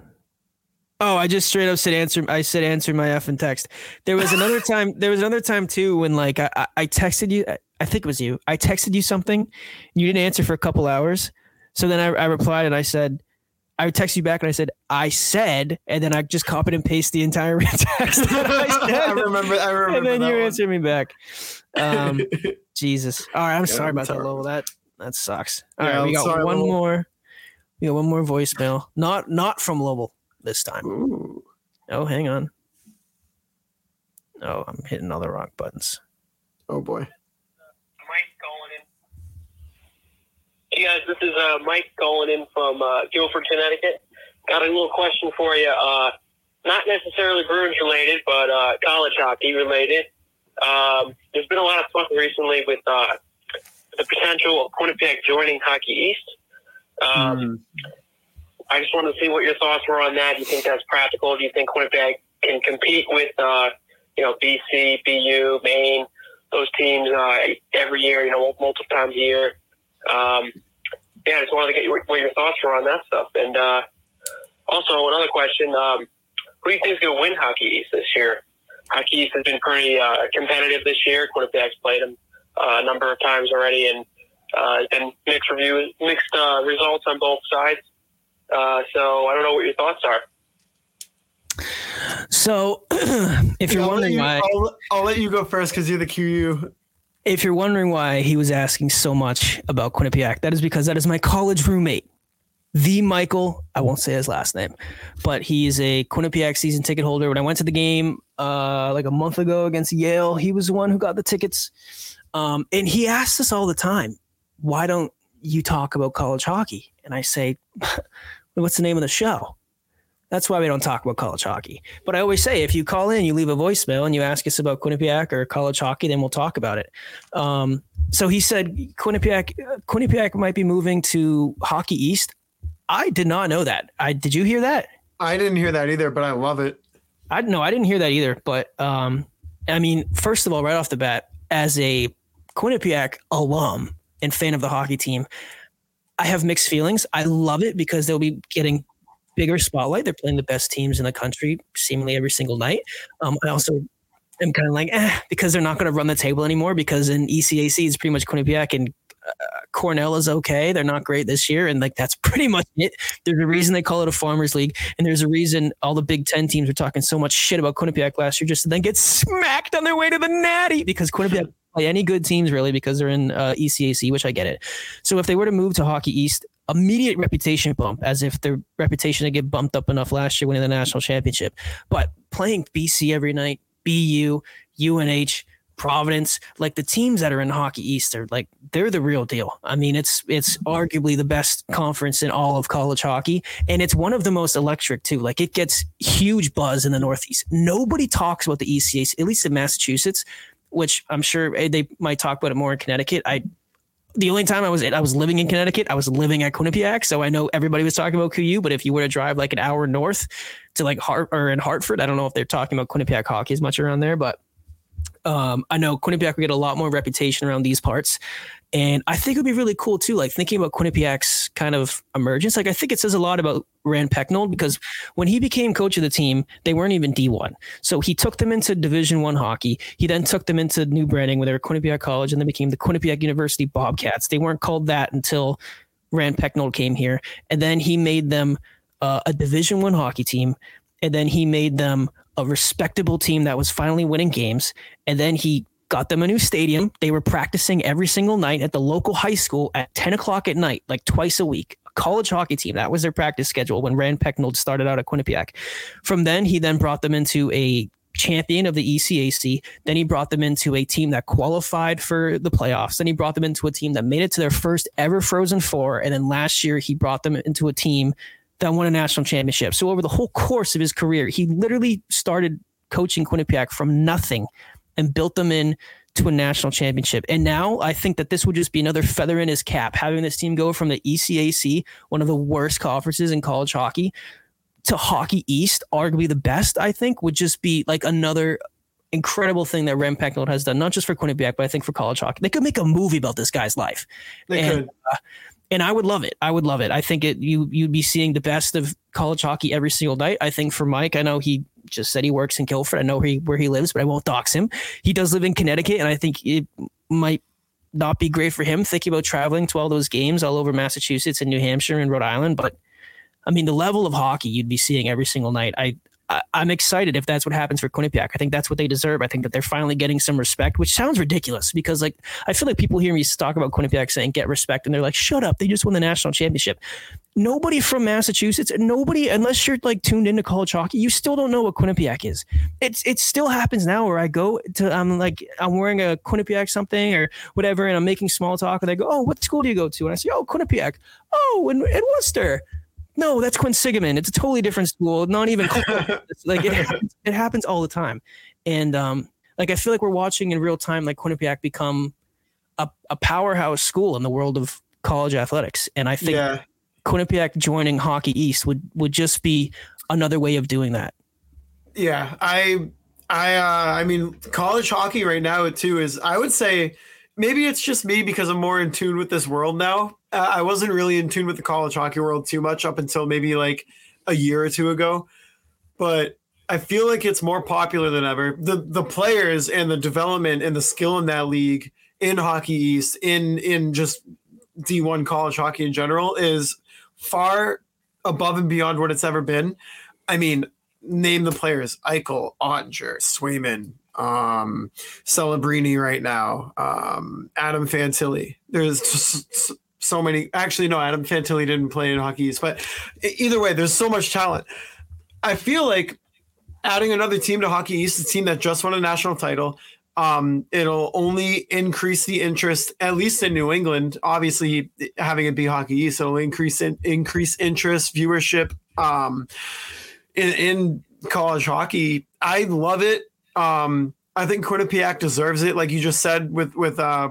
Oh, I just straight up said answer. I said answer my F effing text. There was another [LAUGHS] time. There was another time too when like I, I- I texted you. I think it was you. I texted you something. And you didn't answer for a couple hours. So then I, I replied and I said, I texted you back and I said, I said, and then I just copied and pasted the entire [LAUGHS] text. that I. [LAUGHS]
I remember. I remember.
and then
that
you
one.
answered me back. Um, Jesus. All right, I'm sorry
I'm
about that,
sorry.
Lowell. That that sucks. All
Yeah,
right, we got
sorry,
one
Lowell.
more. We got one more voicemail. Not not from Lowell this time.
Ooh.
Oh, hang on. Oh, I'm hitting all the wrong buttons.
Oh boy.
Mike calling in. Hey guys, this is uh, Mike calling in from uh, Guilford, Connecticut. Got a little question for you. Uh, not necessarily Bruins related, but uh, college hockey related. Um, there's been a lot of talk recently with uh, the potential of Quinnipiac joining Hockey East. Um,
Hmm.
I just wanted to see what your thoughts were on that. Do you think that's practical? Do you think Quinnipiac can compete with, uh, you know, BC, BU, Maine, those teams uh, every year, you know, multiple times a year? Um, yeah, I just wanted to get your, what your thoughts were on that stuff. And uh, also, another question um, who do you think is going to win Hockey East this year? Hockey East has been pretty uh, competitive this year. Quinnipiac's played them uh, a number of times already, and uh, it's been mixed reviews, mixed uh, results on both sides. Uh, so I don't know what your thoughts are.
So, [CLEARS THROAT] if you're
I'll
wondering
you-
why,
I'll, I'll let you go first because you're the QU.
if you're wondering why he was asking so much about Quinnipiac, that is because that is my college roommate, the Michael. I won't say his last name, but he is a Quinnipiac season ticket holder. When I went to the game uh, like a month ago against Yale, he was the one who got the tickets, um, and he asks us all the time, "Why don't you talk about college hockey?" And I say, [LAUGHS] "What's the name of the show?" That's why we don't talk about college hockey. But I always say, if you call in, you leave a voicemail, and you ask us about Quinnipiac or college hockey, then we'll talk about it. Um, so he said Quinnipiac, Quinnipiac might be moving to Hockey East. I did not know that. I did you hear that?
I didn't hear that either, but I love it.
I no, I didn't hear that either. But um, I mean, first of all, right off the bat, as a Quinnipiac alum and fan of the hockey team, I have mixed feelings. I love it because they'll be getting bigger spotlight. They're playing the best teams in the country seemingly every single night. Um, I also am kind of like, eh, because they're not going to run the table anymore because in ECAC it's pretty much Quinnipiac and uh, Cornell is okay. They're not great this year, and like that's [LAUGHS] pretty much it. There's a reason they call it a farmers league, and there's a reason all the Big Ten teams were talking so much shit about Quinnipiac last year, just to then get smacked on their way to the Natty because Quinnipiac play any good teams really because they're in uh, ECAC, which I get it. So if they were to move to Hockey East, immediate reputation bump, as if their reputation didn't get bumped up enough last year winning the national championship. But playing BC every night, BU, UNH, Providence, like the teams that are in Hockey East are like they're the real deal. I mean, it's it's arguably the best conference in all of college hockey, and it's one of the most electric too. Like it gets huge buzz in the Northeast. Nobody talks about the ECAC, at least in Massachusetts, which I'm sure eh, they might talk about it more in Connecticut. I the only time I was I was living in Connecticut, I was living at Quinnipiac, so I know everybody was talking about QU. But if you were to drive like an hour north to like Hart or in Hartford, I don't know if they're talking about Quinnipiac hockey as much around there, but um, I know Quinnipiac would get a lot more reputation around these parts. And I think it would be really cool too, like thinking about Quinnipiac's kind of emergence. Like I think it says a lot about Rand Pecknold because when he became coach of the team, they weren't even D1. So he took them into Division One hockey. He then took them into new branding where they were Quinnipiac College and then became the Quinnipiac University Bobcats. They weren't called that until Rand Pecknold came here, and then he made them uh, a Division One hockey team, and then he made them a respectable team that was finally winning games, and then he got them a new stadium. They were practicing every single night at the local high school at 10 o'clock at night, like twice a week. College hockey team. That was their practice schedule when Rand Pecknold started out at Quinnipiac. From then, he then brought them into a champion of the ECAC. Then he brought them into a team that qualified for the playoffs. Then he brought them into a team that made it to their first ever Frozen Four. And then last year, he brought them into a team that won a national championship. So over the whole course of his career, he literally started coaching Quinnipiac from nothing and built them in to a national championship. And now I think that this would just be another feather in his cap, having this team go from the ECAC, one of the worst conferences in college hockey, to Hockey East, arguably the best, I think, would just be like another incredible thing that Rand Pecknold has done, not just for Quinnipiac, but I think for college hockey. They could make a movie about this guy's life.
They
and,
could.
Uh, and I would love it. I would love it. I think it you you'd be seeing the best of college hockey every single night. I think for Mike, I know he just said he works in Guilford. I know he, where he lives, but I won't dox him. He does live in Connecticut, and I think it might not be great for him thinking about traveling to all those games all over Massachusetts and New Hampshire and Rhode Island. But I mean, the level of hockey you'd be seeing every single night. I I, am excited if that's what happens for Quinnipiac. I think that's what they deserve. I think that they're finally getting some respect, which sounds ridiculous because like I feel like people hear me talk about Quinnipiac saying get respect, and they're like, shut up, they just won the national championship. Nobody from Massachusetts, nobody unless you're like tuned into college hockey, you still don't know what Quinnipiac is. It's it still happens now where I go to I'm like I'm wearing a Quinnipiac something or whatever, and I'm making small talk, and they go, oh, what school do you go to? And I say, oh, Quinnipiac. Oh, in, in Worcester no, that's Quinsigamond. It's a totally different school. Not even [LAUGHS] like it happens, it happens all the time. And um, like I feel like we're watching in real time like Quinnipiac become a, a powerhouse school in the world of college athletics. And I think yeah. Quinnipiac joining Hockey East would would just be another way of doing that.
Yeah, I I uh, I mean college hockey right now too is I would say maybe it's just me because I'm more in tune with this world now. Uh, I wasn't really in tune with the college hockey world too much up until maybe like a year or two ago, but I feel like it's more popular than ever. The the players and the development and the skill in that league in Hockey East in in just D1 college hockey in general is far above and beyond what it's ever been. I mean, name the players: Eichel, Oettinger, Swayman, um, Celebrini right now, um, Adam Fantilli. There's just so many. Actually, no, Adam Fantilli didn't play in hockey, East, but either way, there's so much talent. I feel like adding another team to Hockey East, a team that just won a national title, um, it'll only increase the interest, at least in New England. Obviously, having it be Hockey East, it'll increase in, increase interest, viewership, um, in, in college hockey. I love it. Um, I think Quinnipiac deserves it, like you just said with with uh,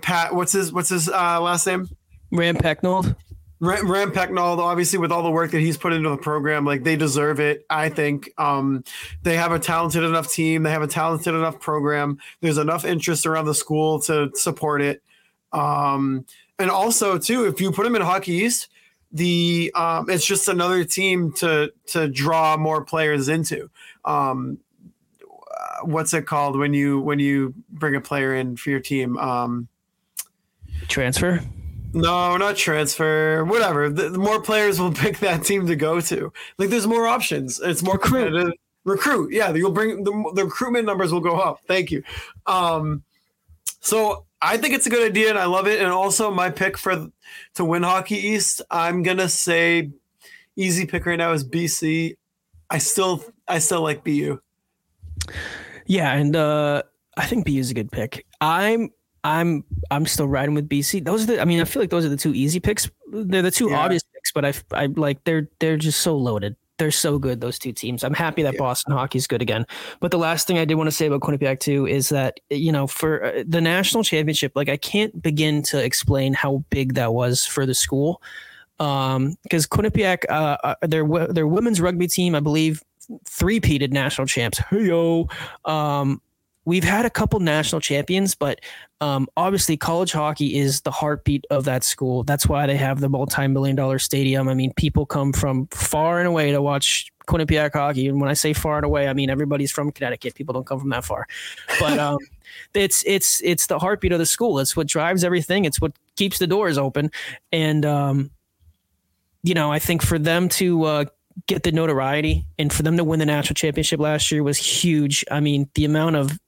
Pat. What's his What's his uh, last name?
Rand Pecknold.
Rand, Rand Pecknold, obviously, with all the work that he's put into the program, like they deserve it. I think um, they have a talented enough team. They have a talented enough program. There's enough interest around the school to support it. Um, and also, too, if you put them in Hockey East, the um, it's just another team to to draw more players into. Um, what's it called when you when you bring a player in for your team? Um,
transfer.
No, not transfer. Whatever. The, the, more players will [LAUGHS] pick that team to go to. Like, there's more options. It's more recruit. competitive. Recruit. Yeah, you'll bring the, the recruitment numbers will go up. Thank you. Um, so I think it's a good idea, and I love it. And also, my pick for to win Hockey East, I'm gonna say easy pick right now is BC. I still I still like BU.
Yeah, and uh, I think BU is a good pick. I'm I'm I'm still riding with BC. Those are the I mean I feel like those are the two easy picks. They're the two yeah. obvious picks, but I I like they're they're just so loaded. They're so good those two teams. I'm happy that yeah. Boston hockey's good again. But the last thing I did want to say about Quinnipiac too is that you know for uh, the national championship, like I can't begin to explain how big that was for the school. Um, because Quinnipiac, uh, uh, their their women's rugby team, I believe, three peated national champs. Hey yo, um, we've had a couple national champions, but um, obviously college hockey is the heartbeat of that school. That's why they have the multi-million dollar stadium. I mean, people come from far and away to watch Quinnipiac hockey. And when I say far and away, I mean everybody's from Connecticut. People don't come from that far, but [LAUGHS] um, it's it's it's the heartbeat of the school. It's what drives everything. It's what keeps the doors open. And um, you know, I think for them to uh, get the notoriety and for them to win the national championship last year was huge. I mean, the amount of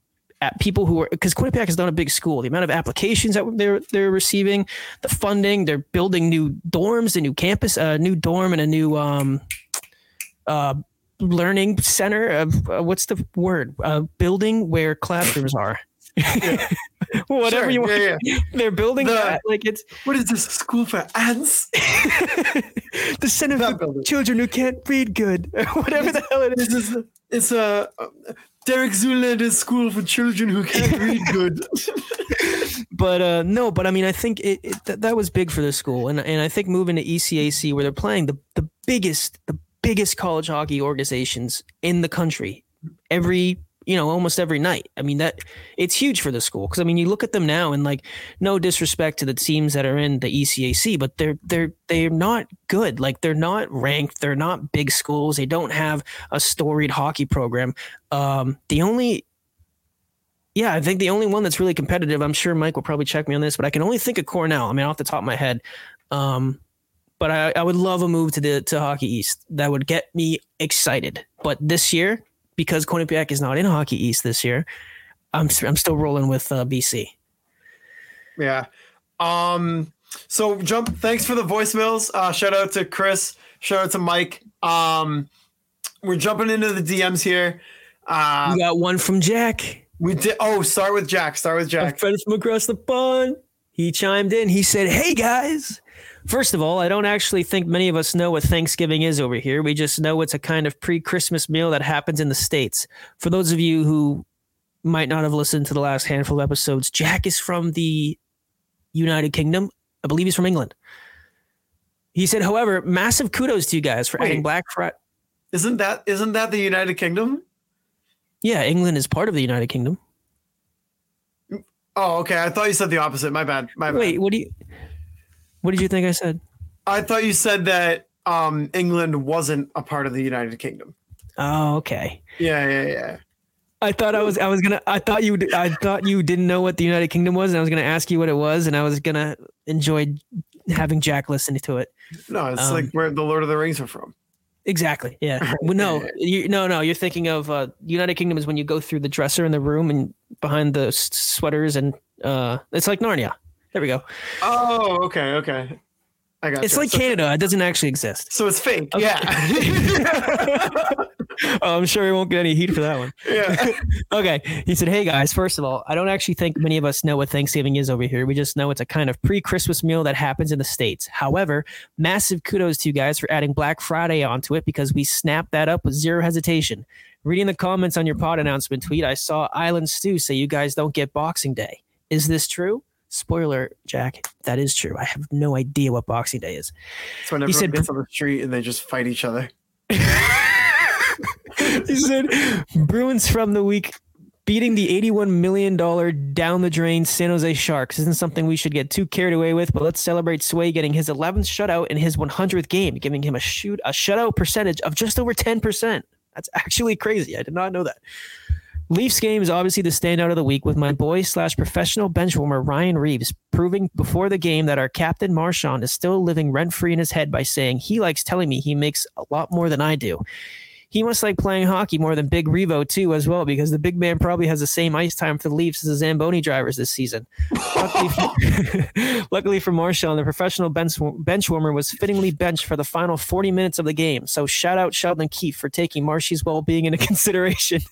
people who are because Quinnipiac is not a big school. The amount of applications that they're they're receiving, the funding, they're building new dorms, a new campus, a new dorm, and a new um, uh, learning center. Of uh, what's the word? Uh, building where classrooms are. Yeah. [LAUGHS] Whatever sure, you want. Yeah, yeah. They're building the, that. Like it's
what is this school for ants? [LAUGHS]
the center for children who can't read good. Whatever the hell it is.
It's a, it's a Derek Zoolander's school for children who can't read good. [LAUGHS]
but uh, no, but I mean, I think it, it th- that was big for the school, and and I think moving to ECAC where they're playing the the biggest the biggest college hockey organizations in the country every you know almost every night. I mean that it's huge for the school because i mean you look at them now and like no disrespect to the teams that are in the ecac but they're they're they're not good. Like they're not ranked. They're not big schools. They don't have a storied hockey program. Um the only yeah i think the only one that's really competitive i'm sure mike will probably check me on this but i can only think of cornell i mean off the top of my head. Um but I, I would love a move to the to Hockey East. That would get me excited. But this year, because Quinnipiac is not in Hockey East this year, I'm I'm still rolling with uh, BC.
Yeah. Um. So jump. Thanks for the voicemails. Uh, shout out to Chris. Shout out to Mike. Um, we're jumping into the DMs here.
Uh, we got one from Jack.
We did. Oh, start with Jack. Start with Jack.
A friend from across the pond. He chimed in. He said, "Hey guys, First of all, I don't actually think many of us know what Thanksgiving is over here. We just know it's a kind of pre Christmas meal that happens in the States. For those of you who might not have listened to the last handful of episodes, Jack is from the United Kingdom. I believe he's from England. He said, however, massive kudos to you guys for Wait, adding Black Friday.
Isn't that isn't that the United Kingdom?
Yeah, England is part of the United Kingdom.
Oh, okay. I thought you said the opposite. My bad. My bad.
Wait, what do you what did you think I said?
I thought you said that um, England wasn't a part of the United Kingdom.
Oh, okay.
Yeah, yeah, yeah.
I thought I was I was gonna I thought you I thought you didn't know what the United Kingdom was and I was gonna ask you what it was and I was gonna enjoy having Jack listen to it.
No, it's um, like where the Lord of the Rings are from.
Exactly. Yeah. [LAUGHS] well, no, you, no, no. You're thinking of uh, United Kingdom is when you go through the dresser in the room and behind the sweaters and uh, it's like Narnia. There we go.
Oh, okay, okay. I got it.
It's you. like so, Canada. It doesn't actually exist.
So it's fake. Okay.
Yeah. [LAUGHS] oh, I'm sure he won't get any heat for that one.
Yeah. [LAUGHS]
okay. He said, Hey guys, first of all, I don't actually think many of us know what Thanksgiving is over here. We just know it's a kind of pre Christmas meal that happens in the States. However, massive kudos to you guys for adding Black Friday onto it because we snapped that up with zero hesitation. Reading the comments on your pod announcement tweet, I saw Island Stew say you guys don't get Boxing Day. Is this true? Spoiler, Jack, that is true. I have no idea what Boxing Day is.
So when everyone said, gets on the street and they just fight each other. [LAUGHS]
he said Bruins from the week beating the $81 million down the drain San Jose Sharks isn't something we should get too carried away with, but let's celebrate Sway getting his 11th shutout in his 100th game, giving him a shoot a shutout percentage of just over 10%. That's actually crazy. I did not know that. Leafs game is obviously the standout of the week with my boy slash professional benchwarmer Ryan Reaves proving before the game that our captain Marchand is still living rent free in his head by saying he likes telling me he makes a lot more than I do he must like playing hockey more than Big Revo too, as well, because the big man probably has the same ice time for the Leafs as the Zamboni drivers this season. luckily, for, [LAUGHS] luckily for Marchand, the professional bench, bench warmer was fittingly benched for the final 40 minutes of the game. So shout out Sheldon Keefe for taking Marshy's well-being into [LAUGHS] consideration.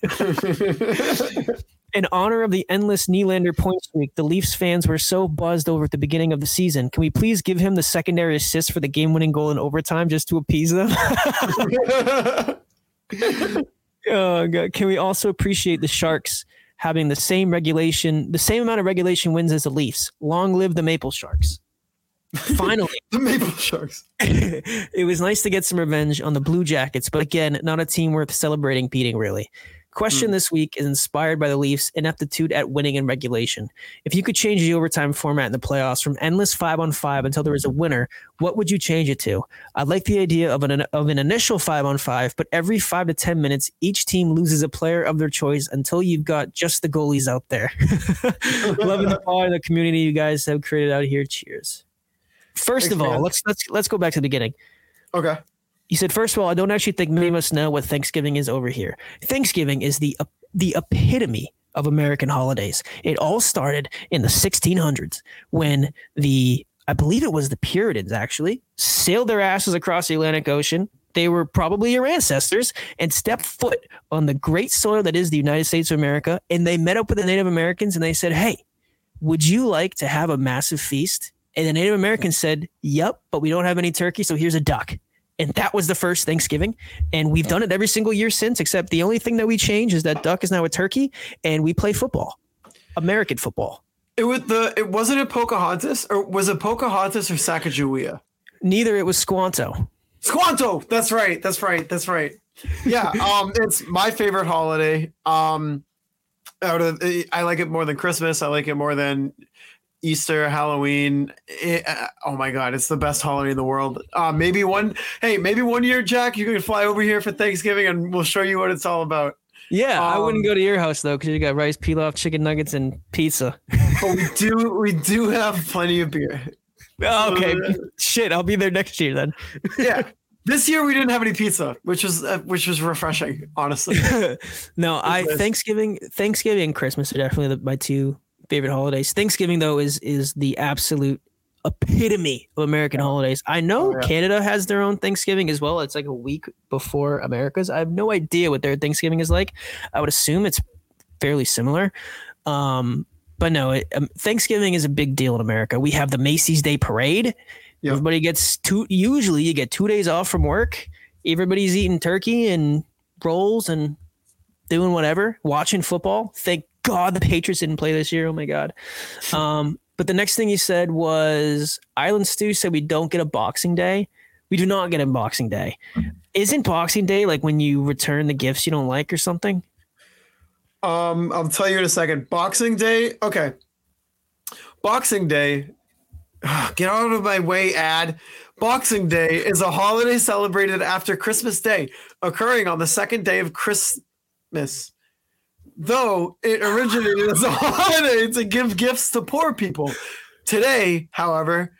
In honor of the endless Nylander point streak, the Leafs fans were so buzzed over at the beginning of the season. Can we please give him the secondary assist for the game-winning goal in overtime just to appease them? [LAUGHS] [LAUGHS] oh, God. Can we also appreciate the Sharks having the same regulation, the same amount of regulation wins as the Leafs? Long live the Maple Sharks. Finally, [LAUGHS]
the Maple Sharks. [LAUGHS]
it was nice to get some revenge on the Blue Jackets, but again, not a team worth celebrating beating, really. Question hmm. this week is inspired by the Leafs' ineptitude at winning in regulation. If you could change the overtime format in the playoffs from endless five on five until there is a winner, what would you change it to? I like the idea of an of an initial five on five, but every five to ten minutes, each team loses a player of their choice until you've got just the goalies out there. [LAUGHS] Loving the pod and the community you guys have created out here. Cheers. First
Thanks,
of all,
man.
let's let's let's go back to the beginning.
Okay.
He said, first of all, I don't actually think many of us know what Thanksgiving is over here. Thanksgiving is the the epitome of American holidays. It all started in the 1600s when the I believe it was the Puritans actually sailed their asses across the Atlantic Ocean. They were probably your ancestors and stepped foot on the great soil that is the United States of America. And they met up with the Native Americans and they said, Hey, would you like to have a massive feast? And the Native Americans said, Yep, but we don't have any turkey, so here's a duck. And that was the first Thanksgiving. And we've done it every single year since, except the only thing that we change is that duck is now a turkey and we play football. American football.
It was the it wasn't it Pocahontas or was it Pocahontas or Sacagawea?
Neither it was Squanto.
Squanto. That's right. That's right. That's right. Yeah. [LAUGHS] Um, it's my favorite holiday. Um, out of I like it more than Christmas. I like it more than Easter, Halloween. It- uh, oh my God, it's the best holiday in the world. Uh, maybe one. Hey, maybe one year, Jack, you can fly over here for Thanksgiving, and we'll show you what it's all about.
Yeah, I
Um,
wouldn't go to your house though because you got rice, pilaf, chicken nuggets, and pizza. [LAUGHS]
But we do. We do have plenty of beer.
okay, shit, I'll be there next year then. [LAUGHS]
Yeah. This year we didn't have any pizza, which was uh, which was refreshing, honestly. [LAUGHS]
no, I Thanksgiving, Thanksgiving, and Christmas are definitely the, my two favorite holidays. Thanksgiving though is is the absolute epitome of American holidays. I know
Oh, yeah.
Canada has their own Thanksgiving as well. It's like a week before America's. I have no idea what their Thanksgiving is like. I would assume it's fairly similar. Um, but no, it, um, Thanksgiving is a big deal in America. We have the Macy's Day Parade.
Yep.
Everybody gets two. Usually, you get two days off from work. Everybody's eating turkey and rolls and doing whatever, watching football. Thank God the Patriots didn't play this year. Oh my God. Um, but the next thing he said was Island Stew said we don't get a Boxing Day. We do not get a Boxing Day. Isn't Boxing Day like when you return the gifts you don't like or something?
Um, I'll tell you in a second. Boxing Day. Okay. Boxing Day. [SIGHS] Get out of my way, ad. Boxing Day is a holiday celebrated after Christmas Day, occurring on the second day of Christmas. Though it originated [LAUGHS] as a holiday to give gifts to poor people. Today, however,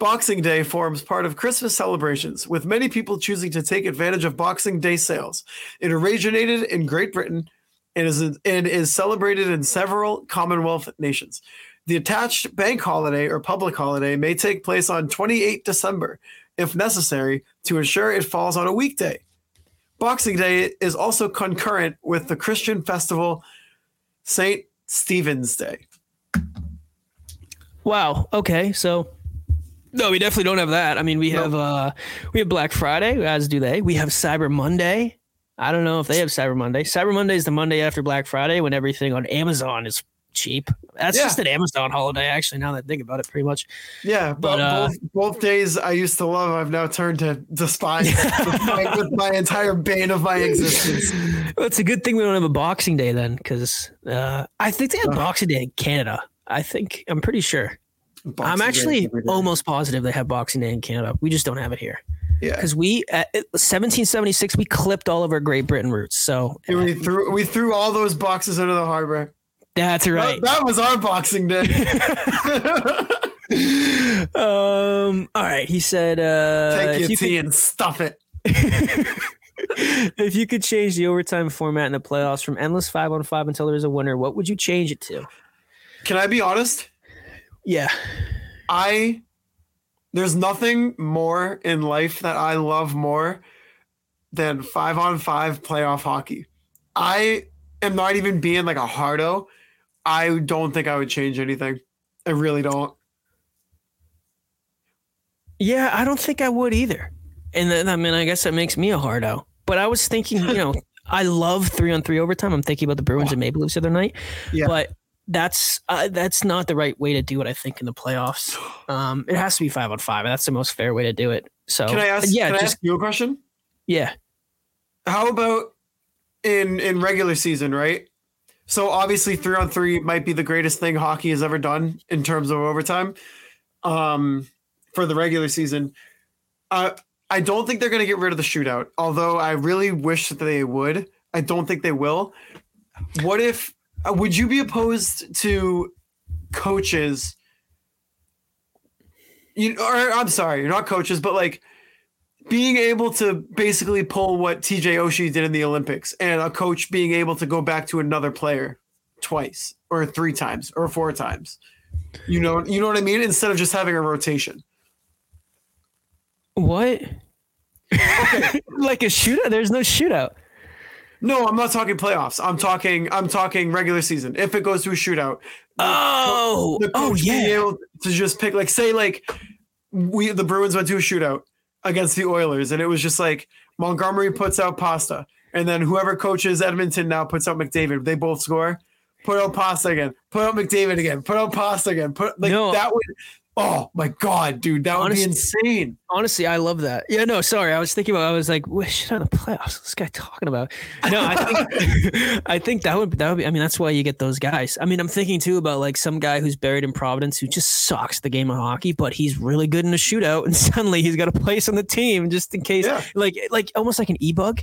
Boxing Day forms part of Christmas celebrations, with many people choosing to take advantage of Boxing Day sales. It originated in Great Britain and is and is celebrated in several Commonwealth nations. The attached bank holiday or public holiday may take place on 28 December, if necessary, to ensure it falls on a weekday. Boxing Day is also concurrent with the Christian festival St. Stephen's Day.
Wow. Okay. So no, we definitely don't have that. I mean, we have uh we have Black Friday, as do they. We have Cyber Monday. I don't know if they have Cyber Monday. Cyber Monday is the Monday after Black Friday when everything on Amazon is cheap. That's
Yeah.
just an Amazon holiday, actually. Now that I think about it, pretty much.
Yeah, but
uh,
both, both days I used to love, I've now turned to despise [LAUGHS] with, my, with my entire bane of my existence.
Well, it's a good thing we don't have a Boxing Day then, because uh, I think they have Boxing Day in Canada. I think I'm pretty sure. I'm actually almost positive they have Boxing Day in Canada. We just don't have it here.
yeah.
because we at 1776 we clipped all of our Great Britain roots. So
And we threw we threw all those boxes into the harbor.
That's right.
That, that was our Boxing Day. [LAUGHS]
um. All right. He said, uh,
Take your
you
tea
could,
and stuff it. [LAUGHS]
if you could change the overtime format in the playoffs from endless five on five until there's a winner, what would you change it to?
Can I be honest?
Yeah.
I there's nothing more in life that I love more than five on five playoff hockey. I am not even being like a hardo. I don't think I would change anything. I really don't.
Yeah. I don't think I would either. And then I mean, I guess that makes me a hardo. But I was thinking, you know, [LAUGHS] I love three on three overtime. I'm thinking about the Bruins and Maple Leafs the other night.
Yeah.
But that's uh, that's not the right way to do it. I think in the playoffs, um, it has to be five on five. That's the most fair way to do it. So
Can I ask?
Yeah,
can I
just
ask you a question?
yeah.
How about in in regular season, right? So obviously, three on three might be the greatest thing hockey has ever done in terms of overtime. Um, for the regular season, uh, I don't think they're going to get rid of the shootout. Although I really wish that they would. I don't think they will. What if? Uh, would you be opposed to coaches? You or I'm sorry, you're not coaches, but like being able to basically pull what TJ Oshie did in the Olympics and a coach being able to go back to another player twice or three times or four times. You know, you know what I mean? Instead of just having a rotation.
What? Okay. [LAUGHS] like a shootout? There's no shootout.
No, I'm not talking playoffs. I'm talking I'm talking regular season. If it goes to a shootout.
Oh,
the
oh
coach being
yeah.
able to just pick like say like we the Bruins went to a shootout against the Oilers and it was just like Montgomery puts out pasta and then whoever coaches Edmonton now puts out McDavid. They both score. Put out pasta again. Put out McDavid again. Put out pasta again. Put like
No.
that would oh my god, dude, that would
Honestly-
be insane.
Honestly, I love that. Yeah, no, sorry. I was thinking about. I was like, "What shit on the playoffs? What's this guy talking about?" No, I think [LAUGHS] I think that would that would be. I mean, that's why you get those guys. I mean, I'm thinking too about like some guy who's buried in Providence who just sucks the game of hockey, but he's really good in a shootout, and [LAUGHS] suddenly he's got a place on the team just in case.
Yeah.
Like like almost like an e bug.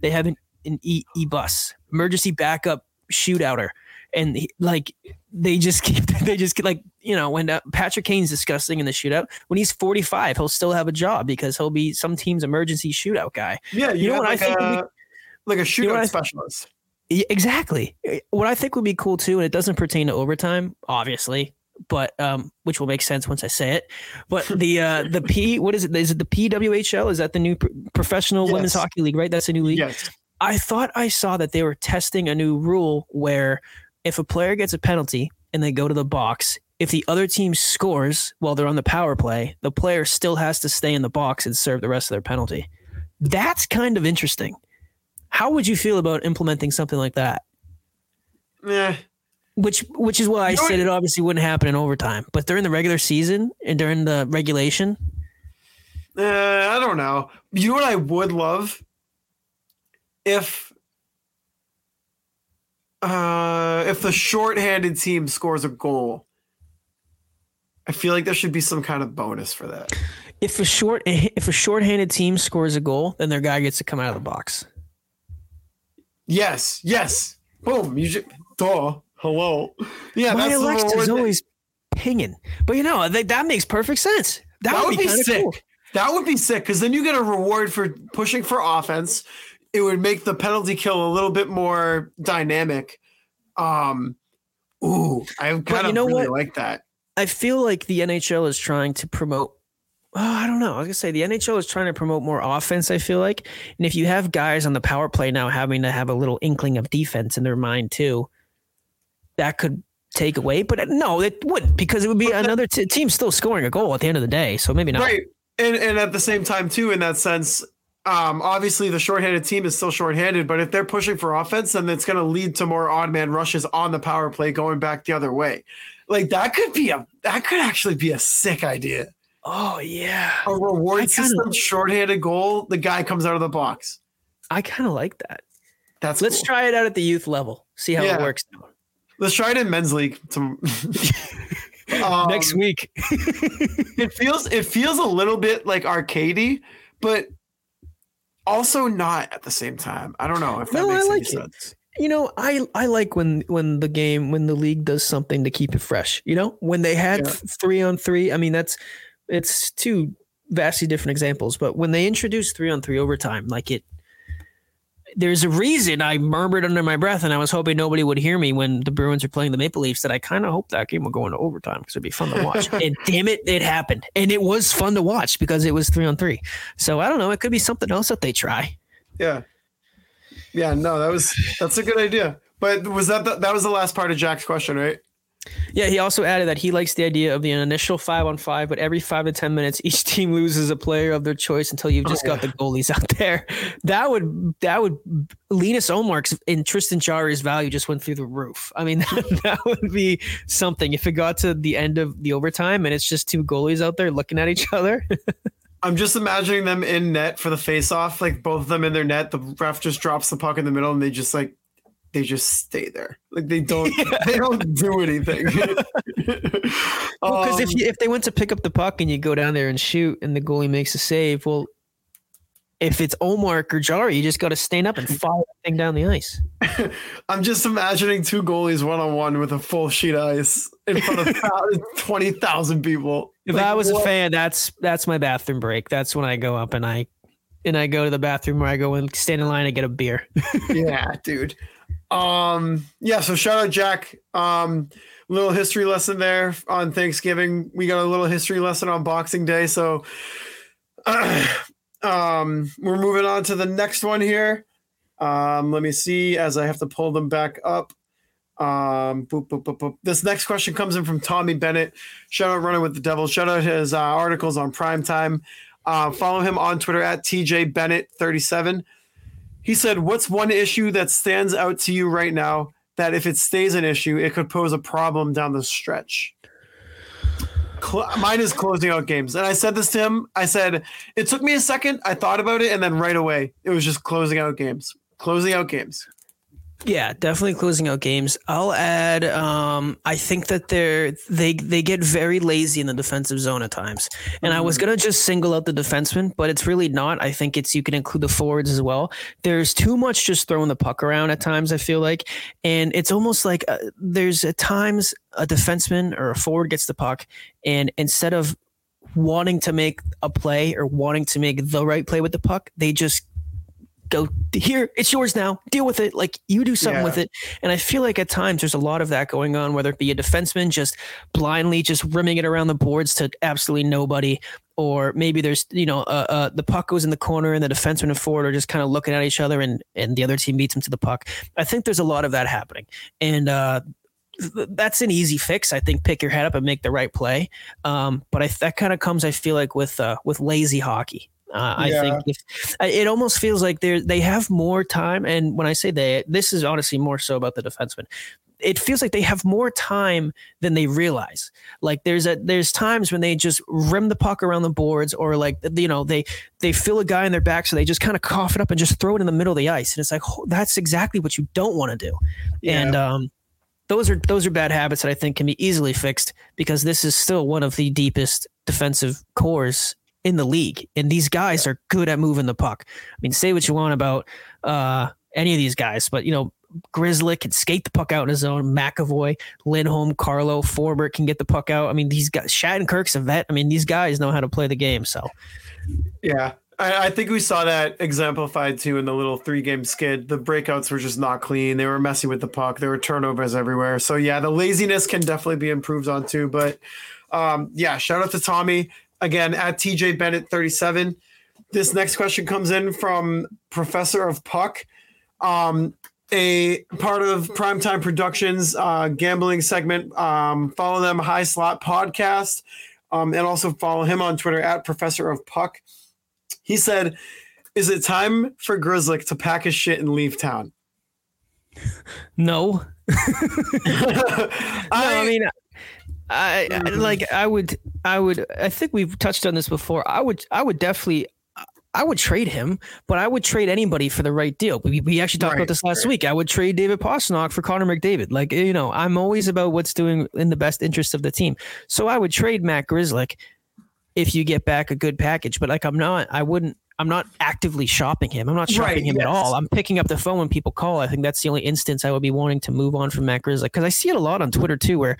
They have an an e e bus emergency backup shootouter. And he, like [LAUGHS] they just keep, they just get like you know when uh, Patrick Kane's disgusting in the shootout. When he's 45, he'll still have a job because he'll be some team's emergency shootout guy.
Yeah,
You know
have
what I
like
think would
a, like a shootout
know
specialist.
Yeah, exactly. What I think would be cool too, and it doesn't pertain to overtime, obviously, but um, which will make sense once I say it. But the uh, the P, what is it? Is it the PWHL? Is that the new pro- professional women's hockey league? Right, that's a new league.
Yes.
I thought I saw that they were testing a new rule where if a player gets a penalty and they go to the box, if the other team scores while they're on the power play, the player still has to stay in the box and serve the rest of their penalty. That's kind of interesting. How would you feel about implementing something like that?
Yeah.
Which which is why I
You
said it obviously wouldn't happen in overtime, but during the regular season and during the regulation,
Uh, I don't know. You know what I would love if uh if the shorthanded team scores a goal. I feel like there should be some kind of bonus for that.
if a short if a shorthanded team scores a goal, then their guy gets to come out of the box.
Yes, yes. Boom. You should duh. Hello. Yeah,
My Alexa's always pinging, but you know that, that makes perfect sense. That,
That
would,
would
be,
be sick.
cool.
That would be sick because then you get a reward for pushing for offense. It would make the penalty kill a little bit more dynamic. Um, ooh, I kind
you
of
know
really
what?
like that.
I feel like the NHL is trying to promote. Oh, I don't know. I was gonna say the NHL is trying to promote more offense. I feel like, and if you have guys on the power play now having to have a little inkling of defense in their mind too, that could take away. But no, it wouldn't because it would be another t- team still scoring a goal at the end of the day. So maybe not.
Right. And and at the same time, too, in that sense, um, obviously the shorthanded team is still shorthanded, but if they're pushing for offense, then it's gonna lead to more odd man rushes on the power play going back the other way. Like that could be a that could actually be a sick idea.
Oh yeah,
A reward
kinda-
system, shorthanded goal, the guy comes out of the box.
I kind of like that.
That's
Let's
cool.
try it out at the youth level. See how
Yeah.
it works.
Let's try it in men's league. To, [LAUGHS] Um,
Next week. [LAUGHS]
it feels it feels a little bit like arcadey, but also not at the same time. I don't know if that
No, I
makes any
it.
sense.
You know, I I like when when the game when the league does something to keep it fresh. You know, when they had
Yeah.
three on three. I mean, that's it's two vastly different examples. But when they introduced three on three overtime, like it, there's a reason I murmured under my breath, and I was hoping nobody would hear me when the Bruins are playing the Maple Leafs. That I kind of hope that game will go into overtime because it'd be fun to watch. [LAUGHS] and damn it, it happened, and it was fun to watch because it was three on three. So I don't know. It could be something else that they try.
Yeah. Yeah, no, that was that's a good idea. But was that the, that was the last part of Jack's question, right?
Yeah, he also added that he likes the idea of the initial five on five, but every five to ten minutes, [LAUGHS] each team loses a player of their choice until you've just oh. got the goalies out there. That would that would Linus Ullmark's and Tristan Jarry's value just went through the roof. I mean, [LAUGHS] that would be something if it got to the end of the overtime and it's just two goalies out there looking at each other. [LAUGHS]
I'm just imagining them in net for the face off, like both of them in their net. The ref just drops the puck in the middle and they just like they just stay there. Like they [LAUGHS] don't they don't do anything. [LAUGHS]
Well, because if
Um,
you, if they went to pick up the puck and you go down there and shoot and the goalie makes a save, well, if it's Omar or Jarry, you just got to stand up and [LAUGHS] fire that thing down the ice.
I'm just imagining two goalies one on one with a full sheet of ice in front of twenty thousand people.
If
Like,
I was
what?
a fan, that's that's my bathroom break. That's when I go up and I and I go to the bathroom where I go and stand in line and get a beer.
yeah, dude. Um, yeah, so shout out Jack. Um, little history lesson there on Thanksgiving. We got a little history lesson on Boxing Day. So [CLEARS THROAT] um we're moving on to the next one here. Um, let me see as I have to pull them back up. Um, boop, boop, boop. This next question comes in from Tommy Bennett. Shout out Running with the Devil. Shout out his uh, articles on Prime Time. Uh, follow him on Twitter at TJ Bennett37. He said, What's one issue that stands out to you right now that if it stays an issue, it could pose a problem down the stretch? Cl- mine is closing out games. And I said this to him. I said, It took me a second. I thought about it. And then right away, it was just closing out games. Closing out games.
Yeah, definitely closing out games. I'll add. Um, I think that they're they they get very lazy in the defensive zone at times, and I was gonna just single out the defensemen, but it's really not. I think it's you can include the forwards as well. There's too much just throwing the puck around at times. I feel like, and it's almost like uh, there's at times a defenseman or a forward gets the puck, and instead of wanting to make a play or wanting to make the right play with the puck, they just go here it's yours now deal with it like you do something
Yeah.
with it and i feel like at times there's a lot of that going on whether it be a defenseman just blindly just rimming it around the boards to absolutely nobody or maybe there's you know uh, uh, the puck goes in the corner and the defenseman and forward are just kind of looking at each other and and the other team beats them to the puck i think there's a lot of that happening and uh that's an easy fix. I think pick your head up and make the right play. Um, but I, that kind of comes, I feel like, with uh, with lazy hockey. Uh, I
Yeah.
think if, it almost feels like they they have more time. And when I say they, this is honestly more so about the defenseman. It feels like they have more time than they realize. Like there's a there's times when they just rim the puck around the boards, or like you know they they feel a guy in their back, so they just kind of cough it up and just throw it in the middle of the ice. And it's like oh, that's exactly what you don't want to do. And um, those are those are bad habits that I think can be easily fixed because this is still one of the deepest defensive cores in the league, and these guys are good at moving the puck. I mean, say what you want about uh, any of these guys, but you know. Grizzly can skate the puck out in his zone. McAvoy, Lindholm, Carlo, Forbort can get the puck out. I mean, these guys, Shattenkirk's a vet. I mean, these guys know how to play the game. So,
Yeah. I, I think we saw that exemplified too in the little three game skid. The breakouts were just not clean. They were messy with the puck. There were turnovers everywhere. So yeah, the laziness can definitely be improved on too. But um, yeah, shout out to Tommy again at TJ Bennett 37. This next question comes in from Professor of Puck, um, a part of Primetime Productions uh, gambling segment. Um, follow them, High Slot Podcast, um, and also follow him on Twitter at Professor of Puck. He said, "Is it time for Grizzly to pack his shit and leave town?"
no,
I, [LAUGHS] [LAUGHS]
No, I mean, I, I
Mhm.
like I would I would I think we've touched on this before. I would I would definitely I would trade him, but I would trade anybody for the right deal. We, we actually talked
Right,
about this last
right.
week. I would trade David Pastrnak for Connor McDavid. Like you know, I'm always about what's doing in the best interest of the team. So I would trade Matt Grzelcyk if you get back a good package. But like I'm not, I wouldn't. I'm not actively shopping him. I'm not shopping
Right,
him at all. I'm picking up the phone when people call. I think that's the only instance I would be wanting to move on from Matt Grzelcyk because I see it a lot on Twitter too, where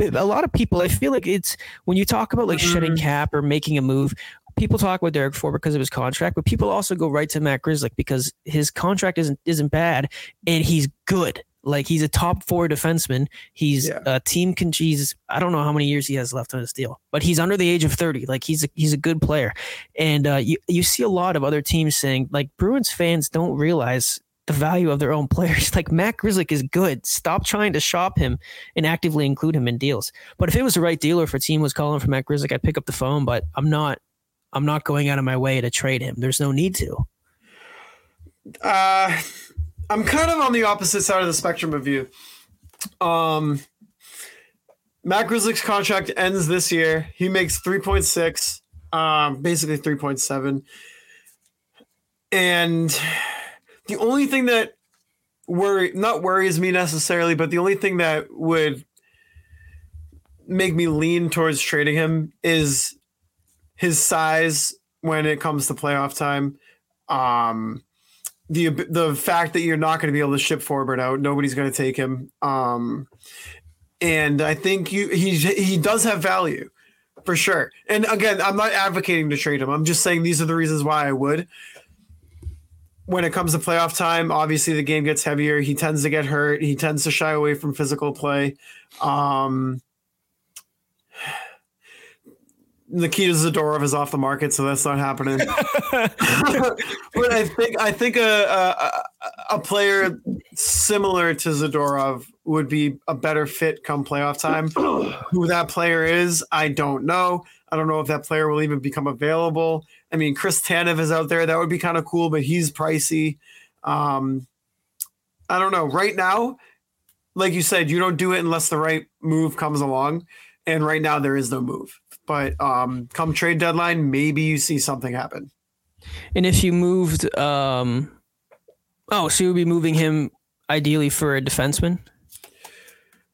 a lot of people. I feel like it's when you talk about like shedding mm-hmm. cap or making a move. People talk about Derek Ford because of his contract, but people also go right to Matt Grzelcyk because his contract isn't isn't bad and he's good. Like he's a top four defenseman. He's
Yeah.
a team can. He's I don't know how many years he has left on his deal, but he's under the age of thirty. Like he's a, he's a good player, and uh, you you see a lot of other teams saying like Bruins fans don't realize the value of their own players. [LAUGHS] Like Matt Grzelcyk is good. Stop trying to shop him and actively include him in deals. But if it was the right deal or if a team was calling for Matt Grzelcyk, I'd pick up the phone. But I'm not. I'm not going out of my way to trade him. There's no need to.
uh, I'm kind of on the opposite side of the spectrum of you. Um, Matt Grzelcyk's contract ends this year. He makes 3.6. um, basically 3.7. And the only thing that worry not worries me necessarily, but the only thing that would make me lean towards trading him is his size when it comes to playoff time. Um, the the fact that you're not going to be able to ship Forbort out, nobody's going to take him. Um, and I think you he he does have value for sure. And again, I'm not advocating to trade him. I'm just saying these are the reasons why I would. When it comes to playoff time, obviously the game gets heavier. He tends to get hurt. He tends to shy away from physical play. Um, Nikita Zadorov is off the market, so that's not happening. [LAUGHS] [LAUGHS] but I think I think a, a a player similar to Zadorov would be a better fit come playoff time. Who that player is, I don't know. I don't know if that player will even become available. I mean, Chris Tanev is out there. That would be kind of cool, but he's pricey. Um, I don't know. Right now, like you said, you don't do it unless the right move comes along. And right now, there is no move. But um, come trade deadline, maybe you see something happen.
And if you moved, um, oh, so you would be moving him ideally for a defenseman?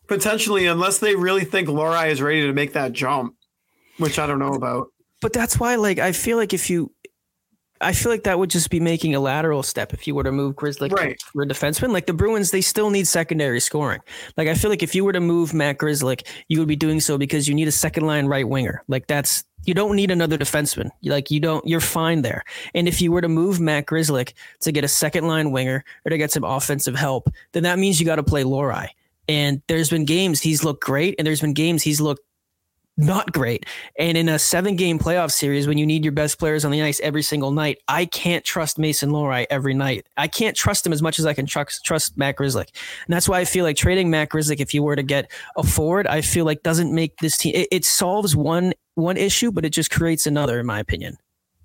Potentially, unless they really think Lohrei is ready to make that jump, which I don't know about.
But that's why, like, I feel like if you, I feel like that would just be making a lateral step if you were to move Grizzly
Right.
for a defenseman. Like the Bruins, they still need secondary scoring. Like I feel like if you were to move Matt Grizzly, you would be doing so because you need a second line right winger. Like that's you don't need another defenseman. Like you don't, you're fine there. And if you were to move Matt Grizzly to get a second line winger or to get some offensive help, then that means you got to play Lohrei. And there's been games he's looked great, and there's been games he's looked not great. And in a seven game playoff series, when you need your best players on the ice every single night, I can't trust Mason Lohrei every night. I can't trust him as much as I can trust, trust Matt Grzelcyk. And that's why I feel like trading Matt Grzelcyk, if you were to get a forward, I feel like doesn't make this team, it, it solves one one issue, but it just creates another, in my opinion.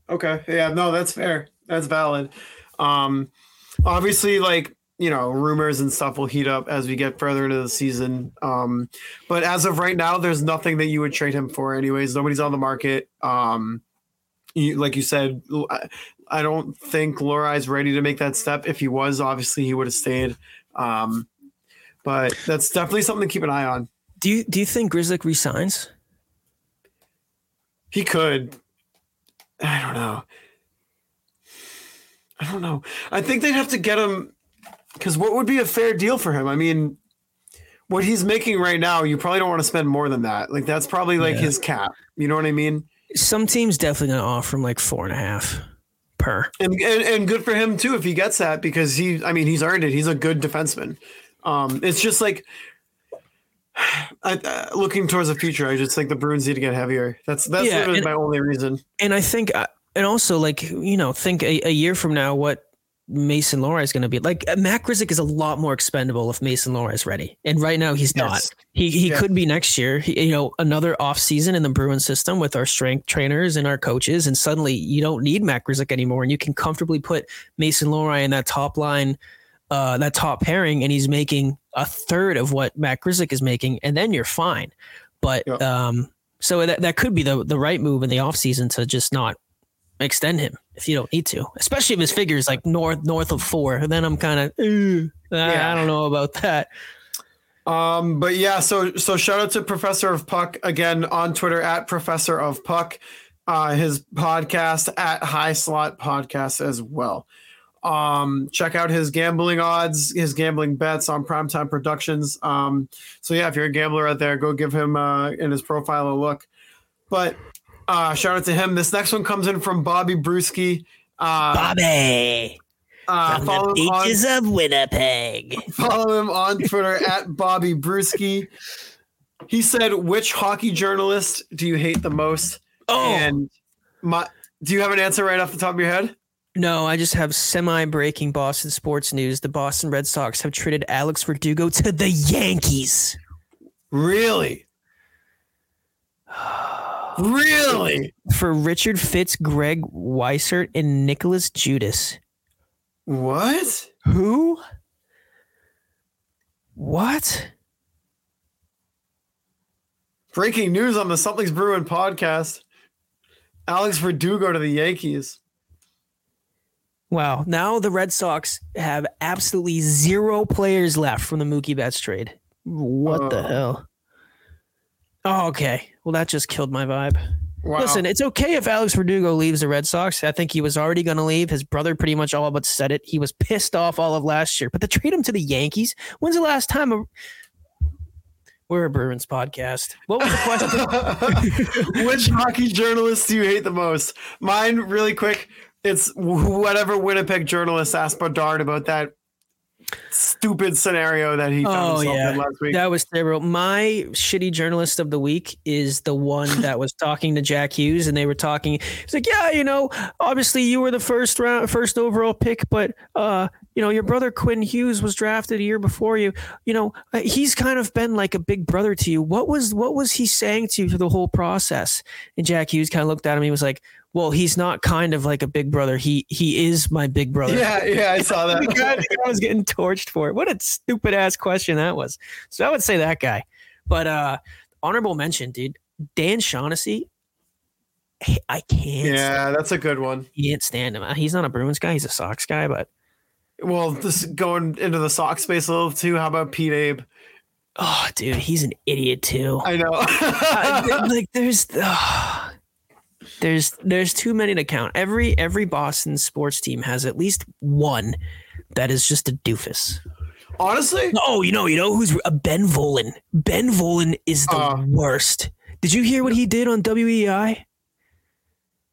Okay. Yeah, no, that's fair. That's valid. Um obviously like, you know, rumors and stuff will heat up as we get further into the season. Um but as of right now, there's nothing that you would trade him for anyways. Nobody's on the market. Um you, like you said, I, I don't think Lohrei's ready to make that step. If he was, obviously he would have stayed. Um but that's definitely something to keep an eye on.
Do you do you think Grzelcyk resigns?
He could. I don't know. I don't know. I think they'd have to get him because what would be a fair deal for him? I mean, what he's making right now, you probably don't want to spend more than that. Like that's probably like
Yeah.
his cap. You know what I mean?
Some teams definitely gonna offer him like four and a half per.
And, and and good for him too if he gets that because he, I mean, he's earned it. He's a good defenseman. Um, it's just like. [SIGHS] I, uh, looking towards the future, I just think the Bruins need to get heavier. That's that's
Yeah,
literally
and-
my only reason.
And I think, uh, and also like you know, think a, a year from now what Mason Lohrei is going to be like. uh, Matt Grzelcyk is a lot more expendable if Mason Lohrei is ready, and right now he's not. He he
Yeah.
could be next year. He, you know, another off season in the Bruins system with our strength trainers and our coaches, and suddenly you don't need Matt Grzelcyk anymore, and you can comfortably put Mason Lohrei in that top line. Uh, that top pairing, and he's making a third of what Matt Grizzlick is making, and then you're fine. But
Yeah.
um, so that, that could be the the right move in the off season to just not extend him if you don't need to, especially if his figure is like north north of four. Then I'm kind of I,
Yeah.
I don't know about that.
Um, but yeah, so so shout out to Professor of Puck again on Twitter at Professor of Puck, uh, his podcast at High Slot Podcast as well. Um, check out his gambling odds, his gambling bets on Primetime Productions. Um, so yeah, if you're a gambler out there, go give him uh, in his profile a look. But uh, shout out to him. This next one comes in from Bobby Brewski. Uh,
Bobby
uh,
from
follow
the
him on-
beaches of Winnipeg.
Follow him on Twitter [LAUGHS] at Bobby Brewski. He said, "Which hockey journalist do you hate the most?"
Oh
And my, do you have an answer right off the top of your head?
no, I just have semi-breaking Boston sports news. The Boston Red Sox have traded Alex Verdugo to the Yankees.
Really? [SIGHS] [SIGHS] [SIGHS] Really?
for Richard Fitts, Greg Weissert, and Nicholas Judice.
What?
Who? What?
Breaking news on the Something's Bruin podcast. Alex Verdugo to the Yankees.
Wow. Now the Red Sox have absolutely zero players left from the Mookie Betts trade. What the
Oh.
hell? Oh, okay. Well, that just killed my vibe.
Wow.
Listen, it's okay if Alex Verdugo leaves the Red Sox. I think he was already going to leave. His brother pretty much all but said it. He was pissed off all of last year. But to trade him to the Yankees, when's the last time? A, we're a Bruins podcast. What was the question? [LAUGHS]
Which hockey journalist do you hate the most? Mine, really quick. It's whatever Winnipeg journalist asked Bedard about that stupid scenario that he found
Oh,
himself
yeah.
in last week.
That was terrible. My shitty journalist of the week is the one that was talking to Jack Hughes, and they were talking. He's like, "Yeah, you know, obviously you were the first round, first overall pick, but uh, you know, your brother Quinn Hughes was drafted a year before you. You know, uh, he's kind of been like a big brother to you. What was what was he saying to you through the whole process?" And Jack Hughes kind of looked at him. He was like, "Well, he's not kind of like a big brother. He he is my big brother."
yeah, yeah, I saw that. [LAUGHS]
guy was getting torched for it. What a stupid ass question that was. So I would say that guy. But uh honorable mention, dude. Dan Shaughnessy. I- I can't.
yeah, that's a good one.
Can't stand him. He's not a Bruins guy. He's a Sox guy. But
Well, this going into the Sox space a little too. How about Pete Abe?
oh, dude, he's an idiot too.
I know. [LAUGHS]
Like there's uh, there's there's too many to count. Every every Boston sports team has at least one that is just a doofus.
Honestly,
Oh, you know, you know who's uh, Ben Volin. Ben Volin is the
Uh.
worst. Did you hear what he did on WEEI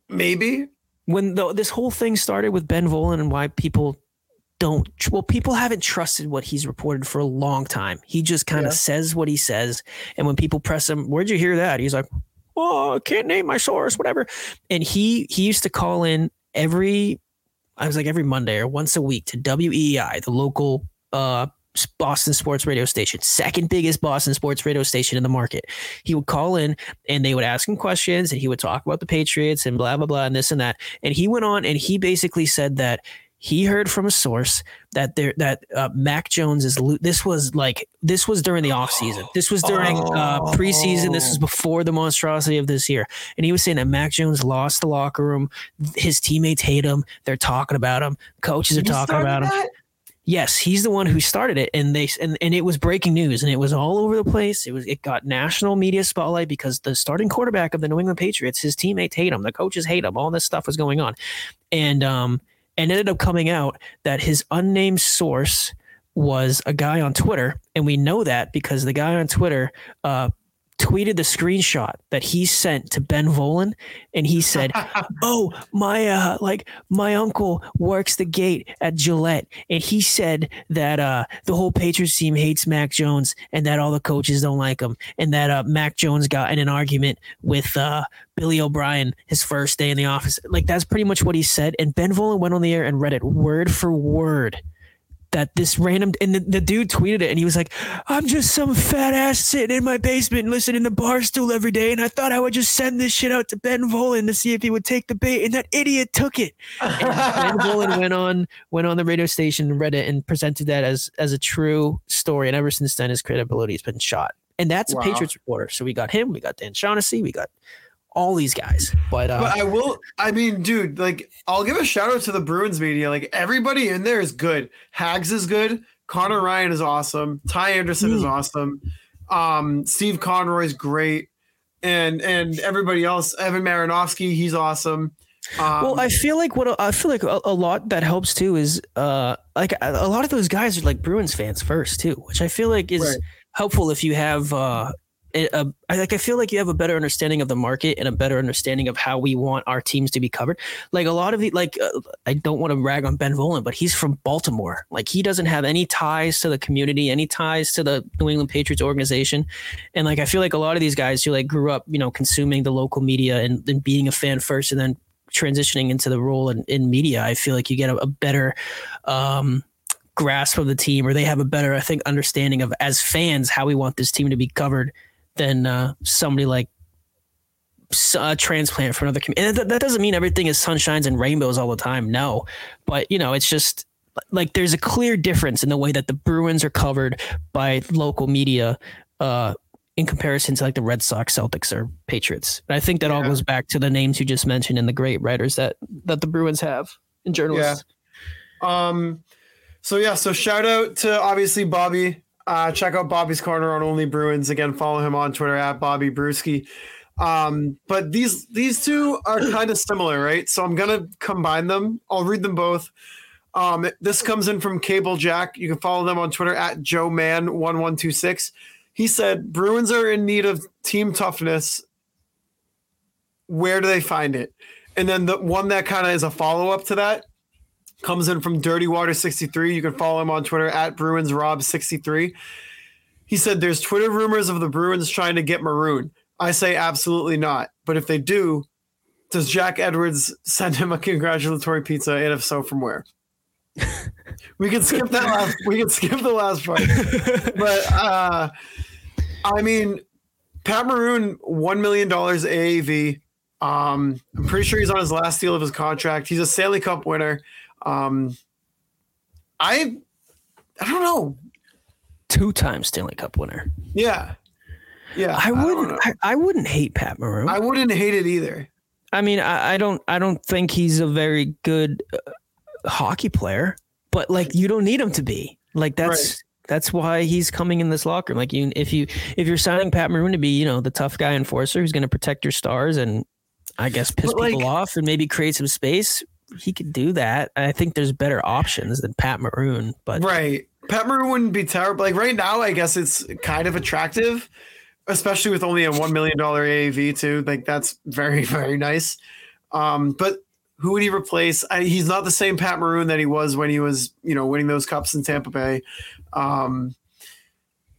maybe.
when the, this whole thing started with Ben Volin and why people don't well people haven't trusted what he's reported for a long time. He just kind of
Yeah.
says what he says and when people press him, "Where'd you hear that?" He's like, "Oh, can't name my source, whatever." And he he used to call in every I was like every Monday or once a week to WEEI, the local uh Boston sports radio station, second biggest Boston sports radio station in the market. He would call in and they would ask him questions and he would talk about the Patriots and blah, blah, blah, and this and that. And he went on and he basically said that he heard from a source that there that uh, Mac Jones is lo- this was like this was during the offseason. This was during uh, preseason. This was before the monstrosity of this year. And he was saying that Mac Jones lost the locker room. His teammates hate him. They're talking about him. Coaches are
You
talking about him. Yes, he's the one who started it, and they and, and it was breaking news, and it was all over the place. It was it got national media spotlight because the starting quarterback of the New England Patriots, his teammates hate him, the coaches hate him, all this stuff was going on, and um and ended up coming out that his unnamed source was a guy on Twitter, and we know that because the guy on Twitter uh tweeted the screenshot that he sent to Ben Volin, and he said, [LAUGHS] "Oh, my uh, like my uncle works the gate at Gillette, and he said that uh, the whole Patriots team hates Mac Jones, and that all the coaches don't like him, and that uh, Mac Jones got in an argument with uh, Billy O'Brien his first day in the office. Like that's pretty much what he said. And Ben Volin went on the air and read it word for word." That this random and the, the dude tweeted it and he was like, I'm just some fat ass sitting in my basement listening to Barstool every day, and I thought I would just send this shit out to Ben Volin to see if he would take the bait, and that idiot took it. And ben [LAUGHS] Volen went on went on the radio station and read it and presented that as as a true story, and ever since then his credibility has been shot. And that's
Wow.
a Patriots reporter. So we got him, we got Dan Shaughnessy, we got all these guys. But, uh,
But I will. I mean, dude, like I'll give a shout out to the Bruins media. Like everybody in there is good. Hags is good. Connor Ryan is awesome. Ty Anderson is awesome. Um, Steve Conroy's great, and and everybody else. Evan Marinofsky, he's awesome. Um,
Well, I feel like what I feel like a, a lot that helps too is uh like a, a lot of those guys are like Bruins fans first too, which I feel like is
Right.
helpful if you have uh a, I like I feel like you have a better understanding of the market and a better understanding of how we want our teams to be covered. Like a lot of the like uh, I don't want to rag on Ben Volin, but he's from Baltimore. Like he doesn't have any ties to the community, any ties to the New England Patriots organization. And like I feel like a lot of these guys who like grew up, you know, consuming the local media and, and being a fan first and then transitioning into the role in, in media, I feel like you get a, a better um, grasp of the team, or they have a better, I think, understanding of as fans how we want this team to be covered than uh, somebody like a transplant from another community. And that, that doesn't mean everything is sunshines and rainbows all the time. No, but you know, it's just like there's a clear difference in the way that the Bruins are covered by local media. Uh, in comparison to like the Red Sox, Celtics, or Patriots. And I think that all goes back to the names you just mentioned and the great writers that that the Bruins have and journalists.
Um, so yeah, so shout out to obviously Bobby. Uh, check out Bobby's Corner on Only Bruins. Again, follow him on Twitter at Bobby Brewski. Um, but these these two are kind of similar, right? So I'm gonna combine them. I'll read them both. Um, this comes in from Cable Jack. You can follow them on Twitter at Joe Man one one two six. He said Bruins are in need of team toughness. Where do they find it? And then the one that kind of is a follow up to that comes in from Dirty Water 63. You can follow him on Twitter at Bruins Rob 63. He said there's Twitter rumors of the Bruins trying to get Maroon. I say absolutely not. But if they do, does Jack Edwards send him a congratulatory pizza? And if so, from where? [LAUGHS] we can skip that last. We can skip the last part. But uh, I mean, Pat Maroon, one million dollars AAV. Um, I'm pretty sure he's on his last deal of his contract. He's a Stanley Cup winner. Um, I, I don't know.
Two time Stanley Cup winner.
Yeah, yeah.
I wouldn't.
know.
I, I wouldn't hate Pat Maroon.
I
I,
wouldn't hate it either.
I mean, I, I don't. I don't think he's a very good uh, hockey player, but like you don't need him to be. Like that's that's why he's coming in this locker room. Like you, if you if you're signing Pat Maroon to be, you know, the tough guy enforcer who's going to protect your stars and I guess piss people off and maybe create some space. He could do that. I think there's better options than Pat Maroon, but
Right. Pat Maroon wouldn't be terrible. Like right now, I guess it's kind of attractive, especially with only a one million dollar AAV too. Like that's very [LAUGHS] very nice. Um, but who would he replace? I, he's not the same Pat Maroon that he was when he was you know winning those cups in Tampa Bay. Um,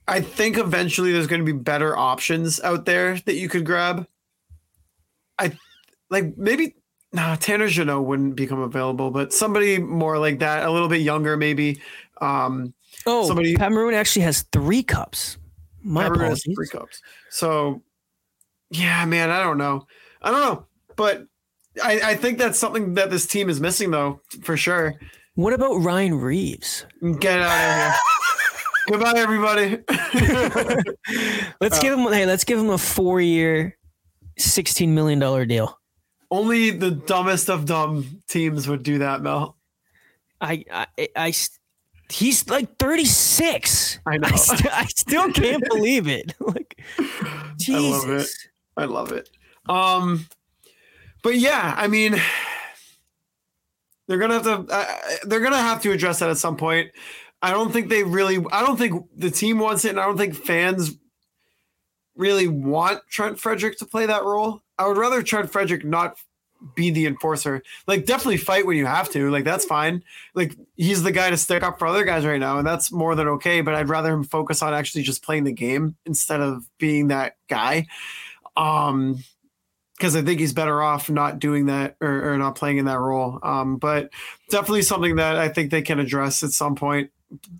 I think eventually there's going to be better options out there that you could grab. I like maybe nah, Tanner Jeannot wouldn't become available, but somebody more like that, a little bit younger maybe. Um,
oh,
somebody-
Pat Maroon actually has three cups. My
has
apologies.
three cups. So, yeah, man, I don't know. I don't know, but I, I think that's something that this team is missing, though, for sure.
What about Ryan Reaves?
Get out of here. [LAUGHS] Goodbye, everybody. [LAUGHS]
Let's
Uh,
give him. Hey, let's give him a four-year, sixteen million dollar deal.
Only the dumbest of dumb teams would do that, Mel.
I, I, I, he's like thirty-six.
I know.
I, st- I still can't [LAUGHS] believe it. [LAUGHS] Like,
I
Jesus.
love it. I love it. Um, but yeah, I mean, they're gonna have to. Uh, they're gonna have to address that at some point. I don't think they really. I don't think the team wants it, and I don't think fans really want Trent Frederic to play that role. I would rather Trent Frederic not be the enforcer. Like, definitely fight when you have to. Like, that's fine. Like, he's the guy to stick up for other guys right now, and that's more than okay. But I'd rather him focus on actually just playing the game instead of being that guy. Um, because I think he's better off not doing that or, or not playing in that role. Um, but definitely something that I think they can address at some point.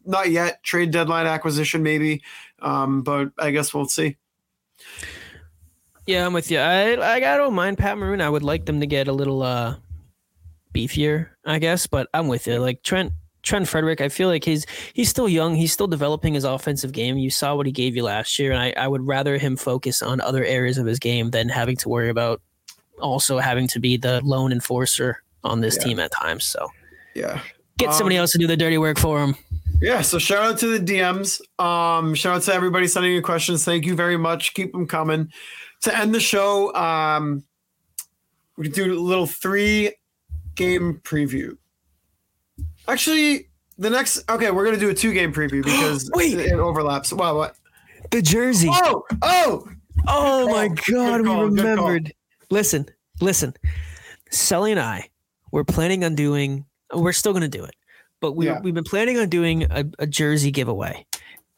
Not yet, trade deadline acquisition maybe, um, but I guess we'll see.
Yeah, I'm with you. I, like, I don't mind Pat Maroon. I would like them to get a little uh beefier, I guess. But I'm with you. Like Trent, Trent Frederic. I feel like he's he's still young. He's still developing his offensive game. You saw what he gave you last year, and I, I would rather him focus on other areas of his game than having to worry about also having to be the lone enforcer on this
Yeah.
team at times. So
Yeah.
get somebody
Um,
else to do the dirty work for him.
Yeah, so shout out to the DMs. Um, shout out to everybody sending in questions. Thank you very much. Keep them coming. To end the show, um, we can do a little three game preview. Actually, the next okay, we're gonna do a two game preview [GASPS] because
Wait.
it overlaps. Wow, what?
The jersey.
Oh, oh,
Oh my god,
call,
we remembered. Listen, listen. Sully and I were planning on doing we're still gonna do it, but we
Yeah.
we've been planning on doing a, a jersey giveaway.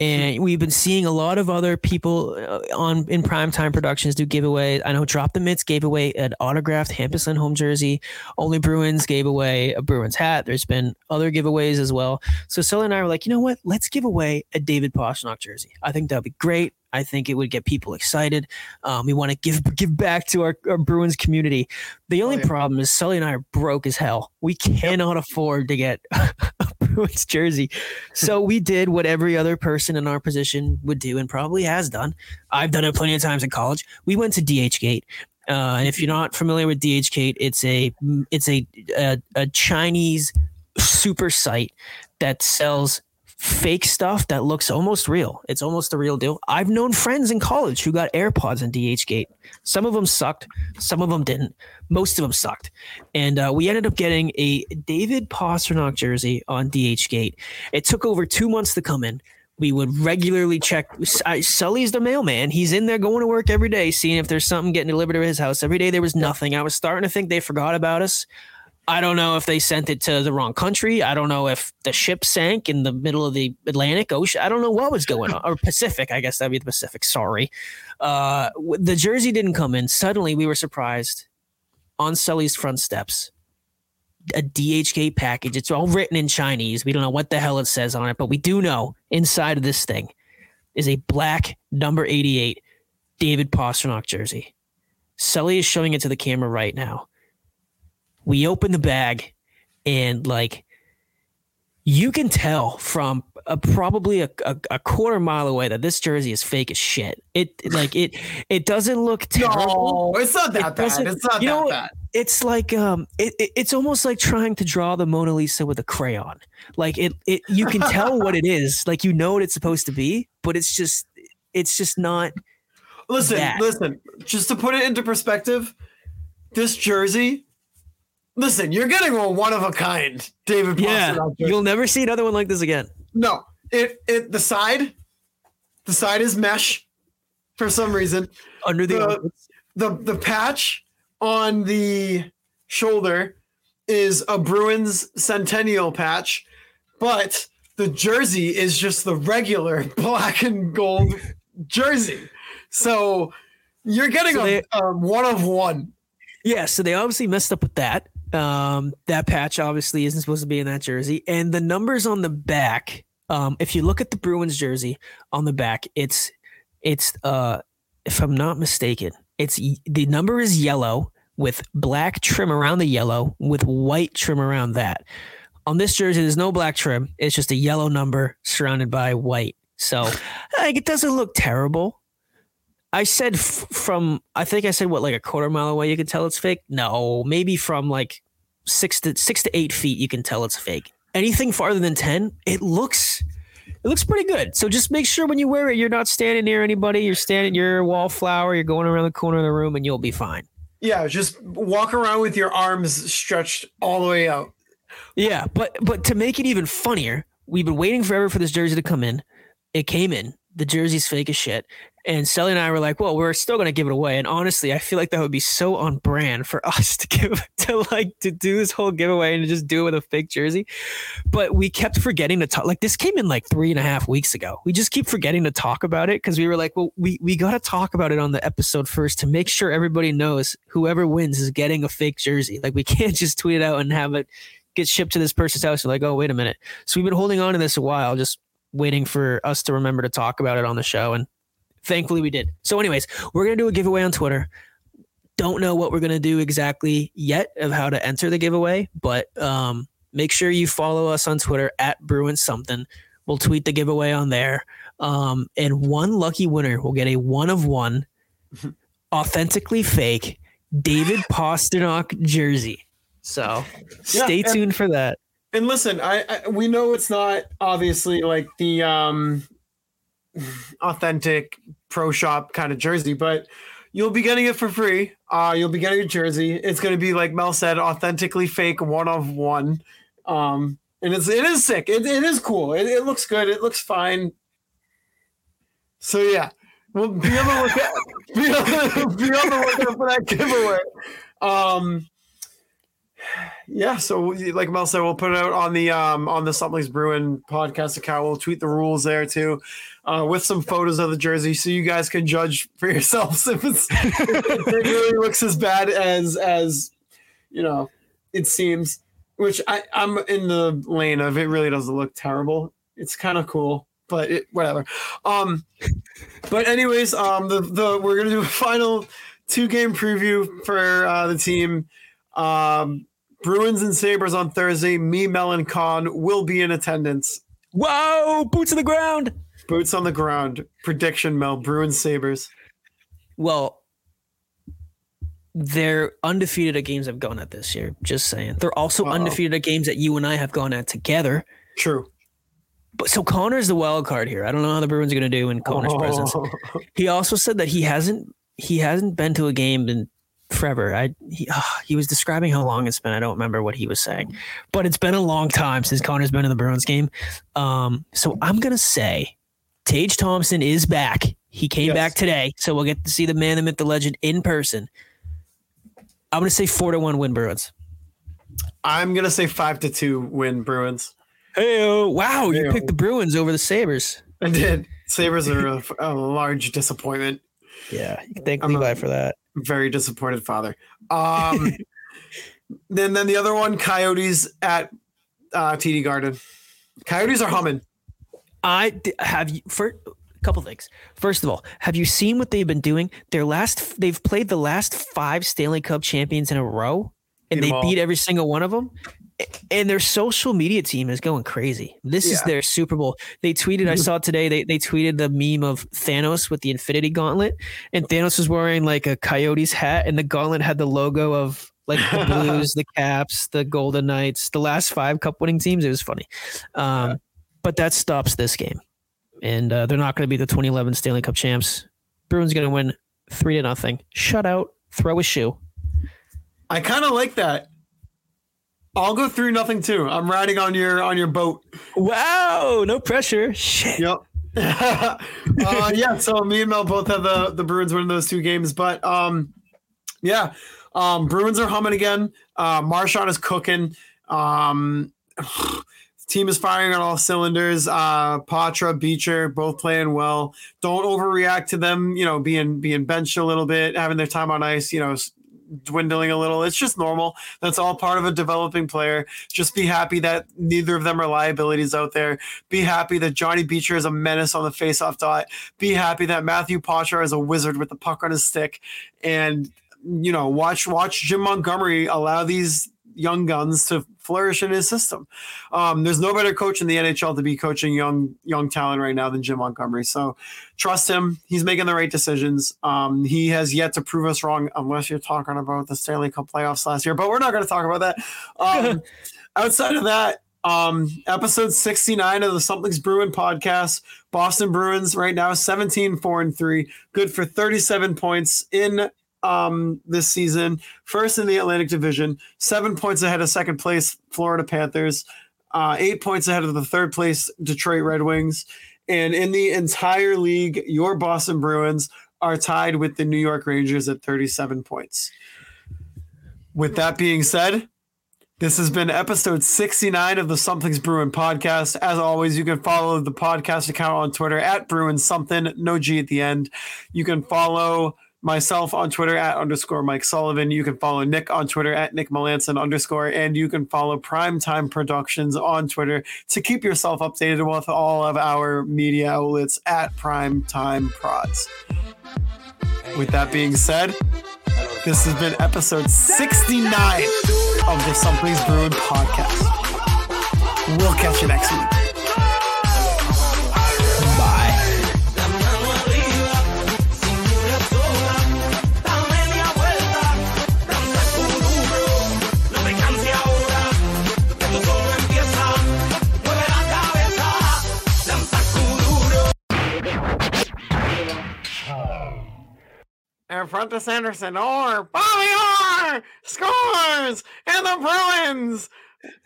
And we've been seeing a lot of other people uh, on in primetime productions do giveaways. I know Drop the Mitts gave away an autographed Hampus Lindholm home jersey. Only Bruins gave away a Bruins hat. There's been other giveaways as well. So Sully and I were like, you know what? Let's give away a David Pastrnak jersey. I think that'd be great. I think it would get people excited. Um, we want to give give back to our, our Bruins community. The only
yeah.
problem is Sully and I are broke as hell. We cannot afford to get [LAUGHS] a Bruins jersey. So we did what every other person in our position would do and probably has done. I've done it plenty of times in college. We went to DHgate. Uh, and if you're not familiar with DHgate, it's a it's a, a a Chinese super site that sells fake stuff that looks almost real. It's almost a real deal. I've known friends in college who got AirPods in DHgate. Some of them sucked, some of them didn't. Most of them sucked. And uh, we ended up getting a David Pastrnak jersey on DHgate. It took over two months to come in. We would regularly check. Sully's the mailman. He's in there going to work every day, seeing if there's something getting delivered to his house. Every day there was nothing. I was starting to think they forgot about us. I don't know if they sent it to the wrong country. I don't know if the ship sank in the middle of the Atlantic Ocean. I don't know what was going on, or Pacific. I guess that'd be the Pacific. Sorry. Uh, the jersey didn't come in. Suddenly, we were surprised on Sully's front steps. A DHgate package. It's all written in Chinese. We don't know what the hell it says on it, but we do know inside of this thing is a black number 88 David Pastrnak jersey. Sully is showing it to the camera right now we open the bag and like you can tell from a, probably a, a, a, quarter mile away that this jersey is fake as shit. It like it it doesn't look terrible.
No, it's not that it bad. It's not
you
that
know,
bad.
It's like um, it, it, it's almost like trying to draw the Mona Lisa with a crayon. Like it, it you can tell what it is. [LAUGHS] Like you know what it's supposed to be, but it's just it's just not.
Listen,
that.
listen. Just to put it into perspective, this jersey Listen, you're getting a one of a kind, David.
Yeah, you'll never see another one like this again.
No, it it the side, the side is mesh, for some reason.
Under the
the, the the patch on the shoulder is a Bruins centennial patch, but the jersey is just the regular [LAUGHS] black and gold jersey. So you're getting so a, they, a one of one.
Yeah, so they obviously messed up with that. Um, that patch obviously isn't supposed to be in that jersey, and the numbers on the back. Um, if you look at the Bruins jersey on the back, it's it's uh, if I'm not mistaken, it's the number is yellow with black trim around the yellow with white trim around that. On this jersey, there's no black trim. It's just a yellow number surrounded by white. So like it doesn't look terrible. I said f- from I think I said what like a quarter mile away you can tell it's fake. No, maybe from like six to six to eight feet you can tell it's fake. Anything farther than ten, it looks it looks pretty good. So just make sure when you wear it, you're not standing near anybody. You're standing, you're a wallflower. You're going around the corner of the room, and you'll be fine.
Yeah, just walk around with your arms stretched all the way out.
Yeah, but but to make it even funnier, we've been waiting forever for this jersey to come in. It came in. The jersey's fake as shit. And Sully and I were like, well, we're still going to give it away. And honestly, I feel like that would be so on brand for [LAUGHS] us to give, to like, to do this whole giveaway and just do it with a fake jersey. But we kept forgetting to talk. Like, this came in like three and a half weeks ago. We just keep forgetting to talk about it because we were like, well, we, we got to talk about it on the episode first to make sure everybody knows whoever wins is getting a fake jersey. Like, we [LAUGHS] can't just tweet it out and have it get shipped to this person's house. We're like, oh, wait a minute. So we've been holding on to this a while, just waiting for us to remember to talk about it on the show. And thankfully we did. So, anyways, we're gonna do a giveaway on Twitter. Don't know what we're gonna do exactly yet of how to enter the giveaway, but um, make sure you follow us on Twitter at Bruin something. We'll tweet the giveaway on there. Um, and one lucky winner will get a one of one [LAUGHS] authentically fake David Pastrnak jersey. So stay yeah, tuned for that.
And listen, I, I, we know it's not obviously like the um authentic pro shop kind of jersey, but you'll be getting it for free. Uh, you'll be getting a jersey. It's going to be like Mel said, authentically fake, one of one. Um, and it's it is sick. It, it is cool. It, it looks good. It looks fine. So yeah, we'll be on the lookout. [LAUGHS] be, on be on the lookout for that giveaway. Um, yeah, so like Mel said, we'll put it out on the um on the Something's Bruin podcast account. We'll tweet the rules there too, uh, with some photos of the jersey, so you guys can judge for yourselves [LAUGHS] if it's if it really looks as bad as as you know it seems. Which I I'm in the lane of it. Really doesn't look terrible. It's kind of cool, but it, whatever. Um, but anyways, um, the the we're gonna do a final two game preview for uh, the team. Um Bruins and Sabres on Thursday. Me, Mel, and Con will be in attendance.
Whoa! Boots on the ground.
Boots on the ground. Prediction, Mel. Bruins, Sabres.
Well, they're undefeated at games I've gone at this year. Just saying. They're also
Uh-oh.
undefeated at games that you and I have gone at together.
True.
But so Connor's the wild card here. I don't know how the Bruins are going to do in Connor's oh. presence.
Oh.
He also said that he hasn't he hasn't been to a game in forever. I he, ah, he was describing how long it's been. I don't remember what he was saying, but it's been a long time since Connor's been in the Bruins game. Um, so I'm gonna say Tage Thompson is back. He came
Yes.
back today, so we'll get to see the man, the myth, the legend in person. I'm gonna say four to one win Bruins.
I'm gonna say five to two win Bruins.
Hey, wow, you
Hey-o.
picked the Bruins over the Sabres.
I did. Sabres are a, a large disappointment.
Yeah, you thank
I'm a-
Levi for that.
Very disappointed father. Um, [LAUGHS] then then the other one, Coyotes at uh, TD Garden. Coyotes are humming.
I have you for a couple things. First of all, have you seen what they've been doing? Their last, they've played the last five Stanley Cup champions in a row, and
Beat
they beat every single one of them. And their social media team is going crazy. This is their Super Bowl. They tweeted, I [LAUGHS] saw today, they, they tweeted the meme of Thanos with the Infinity Gauntlet, and Thanos was wearing like a Coyotes hat, and the gauntlet had the logo of like the Blues, [LAUGHS] the Caps, the Golden Knights, the last five Cup winning teams. It was funny. Um, But that stops this game and uh, they're not going to be the 2011 Stanley Cup champs. Bruins going to win three to nothing. Shut out, Throw a shoe.
I kind of like that. I'll go through nothing too. I'm riding on your on your boat.
Wow, no pressure. Shit.
Yep. [LAUGHS] uh, yeah, so me and Mel both have the the Bruins winning those two games, but um, yeah, um, Bruins are humming again. Uh, Marchand is cooking. Um, [SIGHS] team is firing on all cylinders. Uh, Poitras, Beecher, both playing well. Don't overreact to them. You know, being being benched a little bit, having their time on ice. You know. Dwindling a little. It's just normal. That's all part of a developing player. Just be happy that neither of them are liabilities out there. Be happy that Johnny Beecher is a menace on the faceoff dot. Be happy that Matthew Poitras is a wizard with the puck on his stick. And you know, watch watch Jim Montgomery allow these young guns to flourish in his system. Um, there's no better coach in the NHL to be coaching young young talent right now than Jim Montgomery. So trust him. He's making the right decisions. Um, he has yet to prove us wrong, unless you're talking about the Stanley Cup playoffs last year. But we're not going to talk about that. Um, [LAUGHS] outside of that, um, episode 69 of the Something's Bruin podcast. Boston Bruins right now 17 4 and 3, good for 37 points in um this season, first in the Atlantic Division, seven points ahead of second place Florida Panthers, uh, eight points ahead of the third place Detroit Red Wings, and in the entire league, your Boston Bruins are tied with the New York Rangers at 37 points. With that being said, this has been episode 69 of the Something's Bruin podcast. As always, you can follow the podcast account on Twitter at Bruin Something, no G at the end. You can follow myself on Twitter at underscore Mike Sullivan. You can follow Nick on Twitter at Nick Melanson underscore, and you can follow Primetime Productions on Twitter to keep yourself updated with all of our media outlets at Primetime Prods. With that being said, this has been episode 69 of the Something's Bruin podcast. We'll catch you next week. And Frontis Anderson or Bobby Orr scores, and the Bruins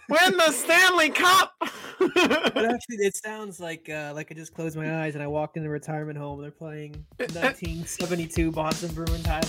win the Stanley Cup.
But [LAUGHS] actually, it sounds like uh, like I just closed my eyes and I walked in the retirement home. They're playing [LAUGHS] 1972 Boston Bruins high